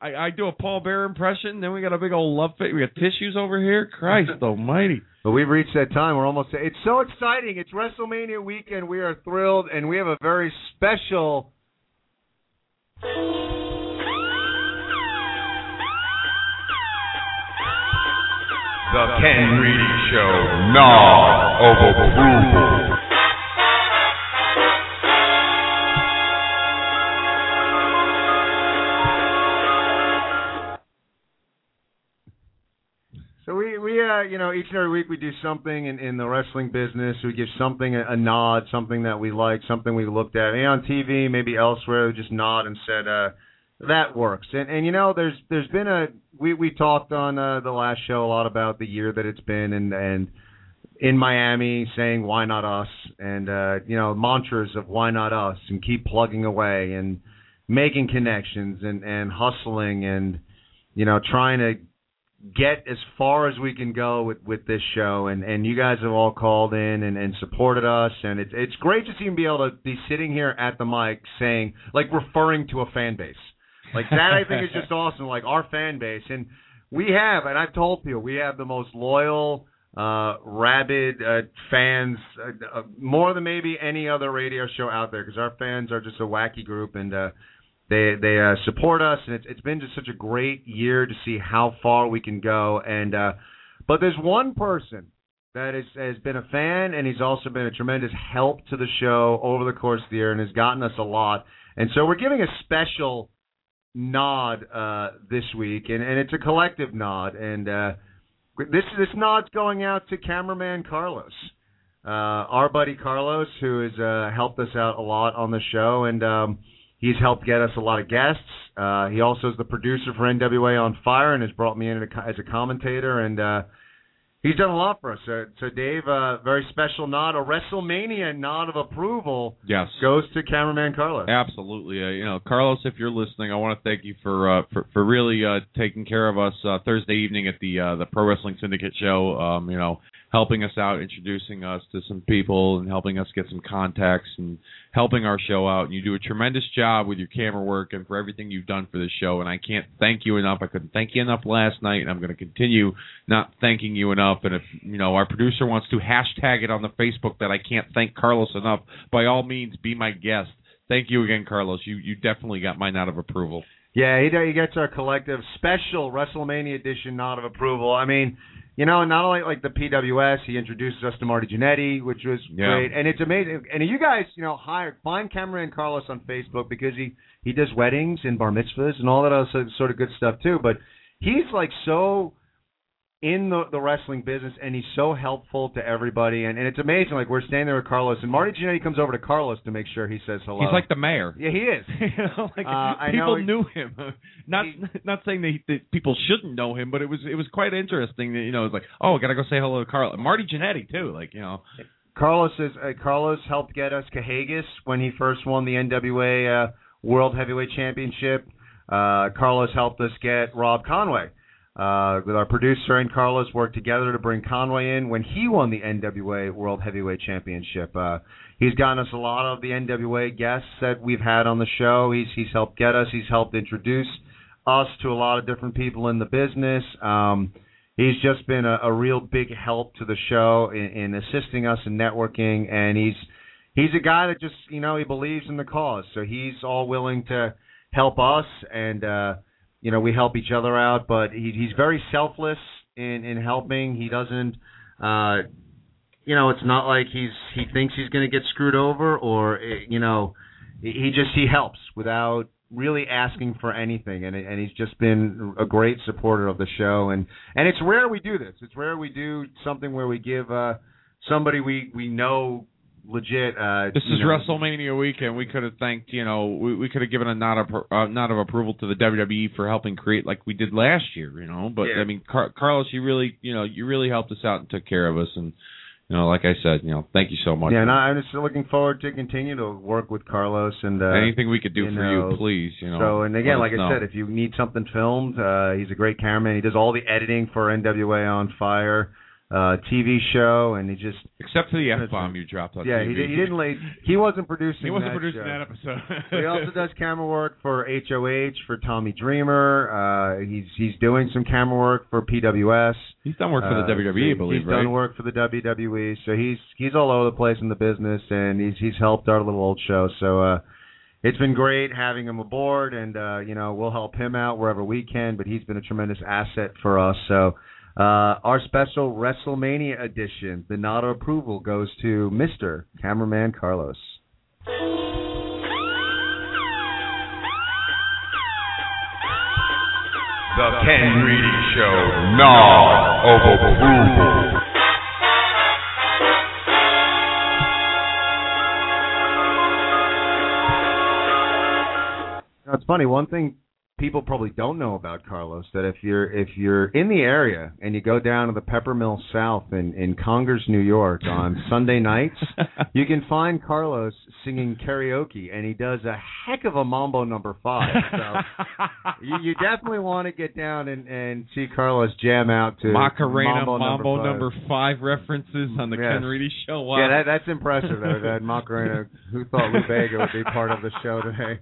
I I do a Paul Bearer impression. Then we got a big old love fest. We got tissues over here. Christ Almighty! But we've reached that time. We're almost. It's so exciting. It's WrestleMania weekend. We are thrilled, and we have a very special. The Ken Reedy Show, Nod of Approval. So we we uh you know each and every week we do something in, in the wrestling business. We give something a, a nod, something that we like, something we looked at, maybe on TV, maybe elsewhere. We just nod and said uh that works. And and you know there's there's been a we we talked on uh, the last show a lot about the year that it's been and and in Miami saying why not us? And uh you know mantras of why not us? and keep plugging away and making connections and and hustling and you know trying to get as far as we can go with with this show. And and you guys have all called in and and supported us. And it's it's great to see him be able to be sitting here at the mic saying like referring to a fan base like that I think is just awesome like our fan base and we have and I've told people we have the most loyal uh rabid uh, fans uh, uh, more than maybe any other radio show out there because our fans are just a wacky group and uh they they uh, support us, and it's it's been just such a great year to see how far we can go. And but there's one person that is, has been a fan, and he's also been a tremendous help to the show over the course of the year, and has gotten us a lot. And so we're giving a special nod uh, this week, and, and it's a collective nod. And uh, this this nod's going out to cameraman Carlos, uh, our buddy Carlos, who has uh, helped us out a lot on the show, and um, he's helped get us a lot of guests. Uh, he also is the producer for NWA on Fire and has brought me in as a commentator, and uh, he's done a lot for us. So, so Dave, uh, very special nod, a WrestleMania nod of approval Yes. goes to cameraman Carlos. Absolutely. Uh, you know, Carlos, if you're listening, I want to thank you for uh, for for really uh, taking care of us uh, Thursday evening at the uh, the Pro Wrestling Syndicate show. Um, you know, helping us out, introducing us to some people, and helping us get some contacts and helping our show out. And you do a tremendous job with your camera work and for everything you've done for this show. And I can't thank you enough. I couldn't thank you enough last night, and I'm going to continue not thanking you enough. And if you know our producer wants to hashtag it on the Facebook that I can't thank Carlos enough, by all means, be my guest. Thank you again, Carlos. You you definitely got my nod of approval. Yeah, he, gets our collective special WrestleMania edition nod of approval. I mean, you know, not only like the PWS, he introduces us to Marty Jannetty, which was Yeah. great, and it's amazing. And you guys, you know, hire find cameraman Carlos on Facebook because he he does weddings and bar mitzvahs and all that other sort of good stuff too. But he's like so in the the wrestling business, and he's so helpful to everybody. And, and it's amazing. Like we're standing there with Carlos, and Marty Jannetty comes over to Carlos to make sure he says hello. He's like the mayor. yeah, he is. you know, like Uh, people know- knew him. Not not saying that, he, that people shouldn't know him, but it was it was quite interesting. That, you know, it's like, oh, I gotta go say hello to Carl, Marty Jannetty too. Like, you know, Carlos is uh, Carlos helped get us Kahagas when he first won the NWA uh, World Heavyweight Championship. Uh, Carlos helped us get Rob Conway. Uh, with our producer and Carlos worked together to bring Conway in when he won the NWA World Heavyweight Championship. Uh, he's gotten us a lot of the NWA guests that we've had on the show. He's he's helped get us. He's helped introduce us to a lot of different people in the business. Um, he's just been a, a real big help to the show in, in assisting us in networking, and he's he's a guy that just you know he believes in the cause, so he's all willing to help us and uh, you know we help each other out, but he, he's very selfless in in helping. He doesn't. Uh, you know, it's not like he's he thinks he's going to get screwed over, or eh, you know, he just he helps without really asking for anything, and and he's just been a great supporter of the show, and and it's rare we do this. It's rare we do something where we give uh somebody we we know legit. Uh, This is know, WrestleMania weekend. We could have thanked, you know, we, we could have given a nod of uh, nod of approval to the WWE for helping create like we did last year, you know. But Yeah. I mean, Car- Carlos, you really, you know, you really helped us out and took care of us, and you know, like I said, you know, thank you so much. Yeah, and I'm just looking forward to continue to work with Carlos and uh, Anything we could do you for know, you, please, you know. So and again, like I know. said, if you need something filmed, uh, he's a great cameraman. He does all the editing for NWA on Fire uh, TV show, and he just except for the f bomb you dropped on yeah, TV. he, he didn't lay. He wasn't producing. He wasn't that producing show. that episode. he also does camera work for HOH for Tommy Dreamer. Uh, he's he's doing some camera work for PWS. He's done work for the Uh, WWE, I believe, he's right? done work for the WWE, so he's he's all over the place in the business, and he's he's helped our little old show. So uh, it's been great having him aboard, and uh, you know we'll help him out wherever we can. But he's been a tremendous asset for us. So uh, our special WrestleMania edition, the nod of approval goes to Mister Cameraman Carlos. The Ken Reedy Show. Nod of approval. It's funny. One thing people probably don't know about Carlos that if you're if you're in the area and you go down to the Peppermill South in in Congers, New York, on Sunday nights, you can find Carlos singing karaoke, and he does a heck of a Mambo Number Five. So you, you definitely want to get down and and see Carlos jam out to Macarena Mambo, Mambo number, number five references on the Yes. Ken Reedy Show. Wow. Yeah, that, that's impressive. That, that Macarena, who thought Lou Bega would be part of the show today?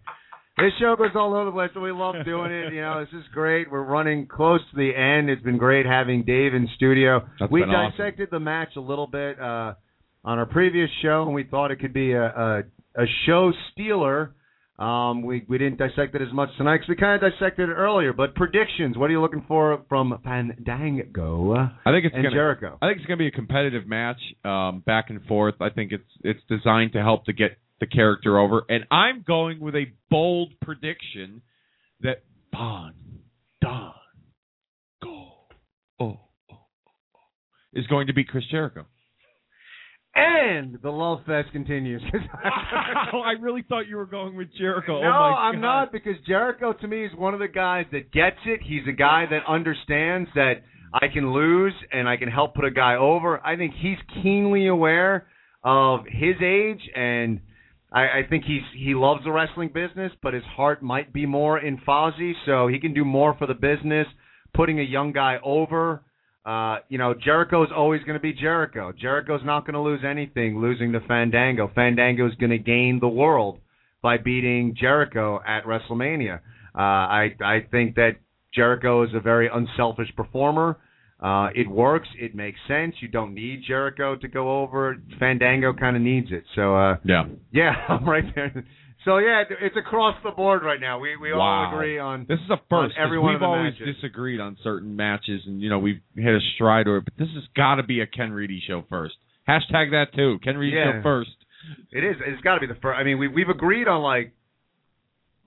This show goes all over the place, and we love doing it. You know, this is great. We're running close to the end. It's been great having Dave in studio. That's we been awesome. dissected the match a little bit uh, on our previous show, and we thought it could be a a, a show stealer. Um, we we didn't dissect it as much tonight because we kind of dissected it earlier. But predictions, what are you looking for from Fandango? I think it's and gonna, Jericho. I think it's going to be a competitive match, um, back and forth. I think it's it's designed to help to get the character over, and I'm going with a bold prediction that Bon Don Go oh, oh, oh, oh, is going to be Chris Jericho. And the love fest continues. Oh, I really thought you were going with Jericho. Oh no, oh my I'm not because Jericho to me is one of the guys that gets it. He's a guy that understands that I can lose and I can help put a guy over. I think he's keenly aware of his age and I, I think he's he loves the wrestling business, but his heart might be more in Fozzy, so he can do more for the business, putting a young guy over. Uh, you know, Jericho's always going to be Jericho. Jericho's not going to lose anything losing to Fandango. Fandango's going to gain the world by beating Jericho at WrestleMania. Uh, I I think that Jericho is a very unselfish performer. Uh, it works. It makes sense. You don't need Jericho to go over. Fandango kind of needs it. So uh, Yeah. yeah, I'm right there. So yeah, it's across the board right now. We we all agree on This is a first. 'cause every one We've always matches. disagreed on certain matches, and you know we've hit a stride or but this has got to be a Ken Reedy show first. Hashtag that too. Ken Reedy Yeah. show first. It is. It's got to be the first. I mean, we we've agreed on like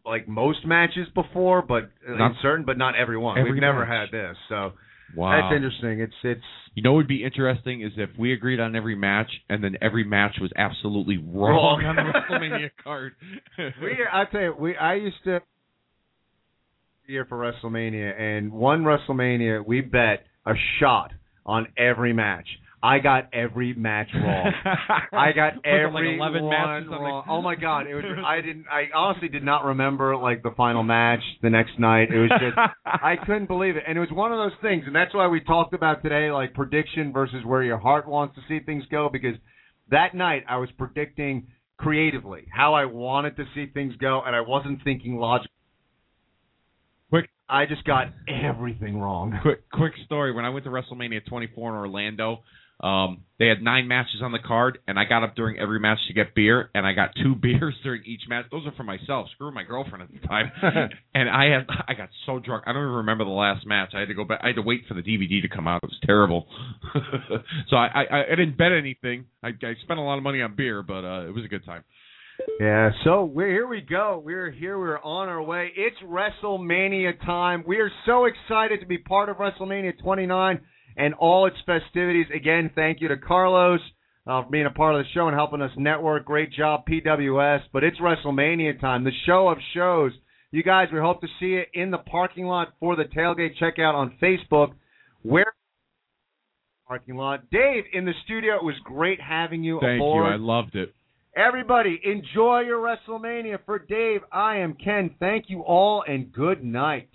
like most matches before, but Not- in certain, but not everyone. Every we've never match. had this, so Wow. that's interesting. It's it's You know what would be interesting is if we agreed on every match and then every match was absolutely wrong, on the WrestleMania card. we. I tell you, we. I used to year for WrestleMania, and one WrestleMania we bet a shot on every match. I got every match wrong. I got Was like every 11 one matches wrong. Oh my god, it was. I didn't. I honestly did not remember like the final match the next night. It was just. I couldn't believe it, and it was one of those things, and that's why we talked about today, like prediction versus where your heart wants to see things go, because that night I was predicting creatively how I wanted to see things go, and I wasn't thinking logically. Quick. I just got everything wrong. quick quick story when I went to WrestleMania 24 in Orlando Um, they had nine matches on the card, and I got up during every match to get beer, and I got two beers during each match. Those are for myself. Screw my girlfriend at the time. and I had I got so drunk. I don't even remember the last match. I had to go back. I had to wait for the DVD to come out. It was terrible. so I, I I didn't bet anything. I, I spent a lot of money on beer, but uh, it was a good time. Yeah, so we're here we go. We're here, we're on our way. It's WrestleMania time. We are so excited to be part of WrestleMania 29 and all its festivities. Again, thank you to Carlos uh, for being a part of the show and helping us network. Great job, PWS. But it's WrestleMania time, the show of shows. You guys, we hope to see you in the parking lot for the tailgate. Check out on Facebook where parking lot. Dave in the studio. It was great having you Thank aboard. you. I loved it. Everybody, enjoy your WrestleMania. For Dave, I am Ken. Thank you all and good night.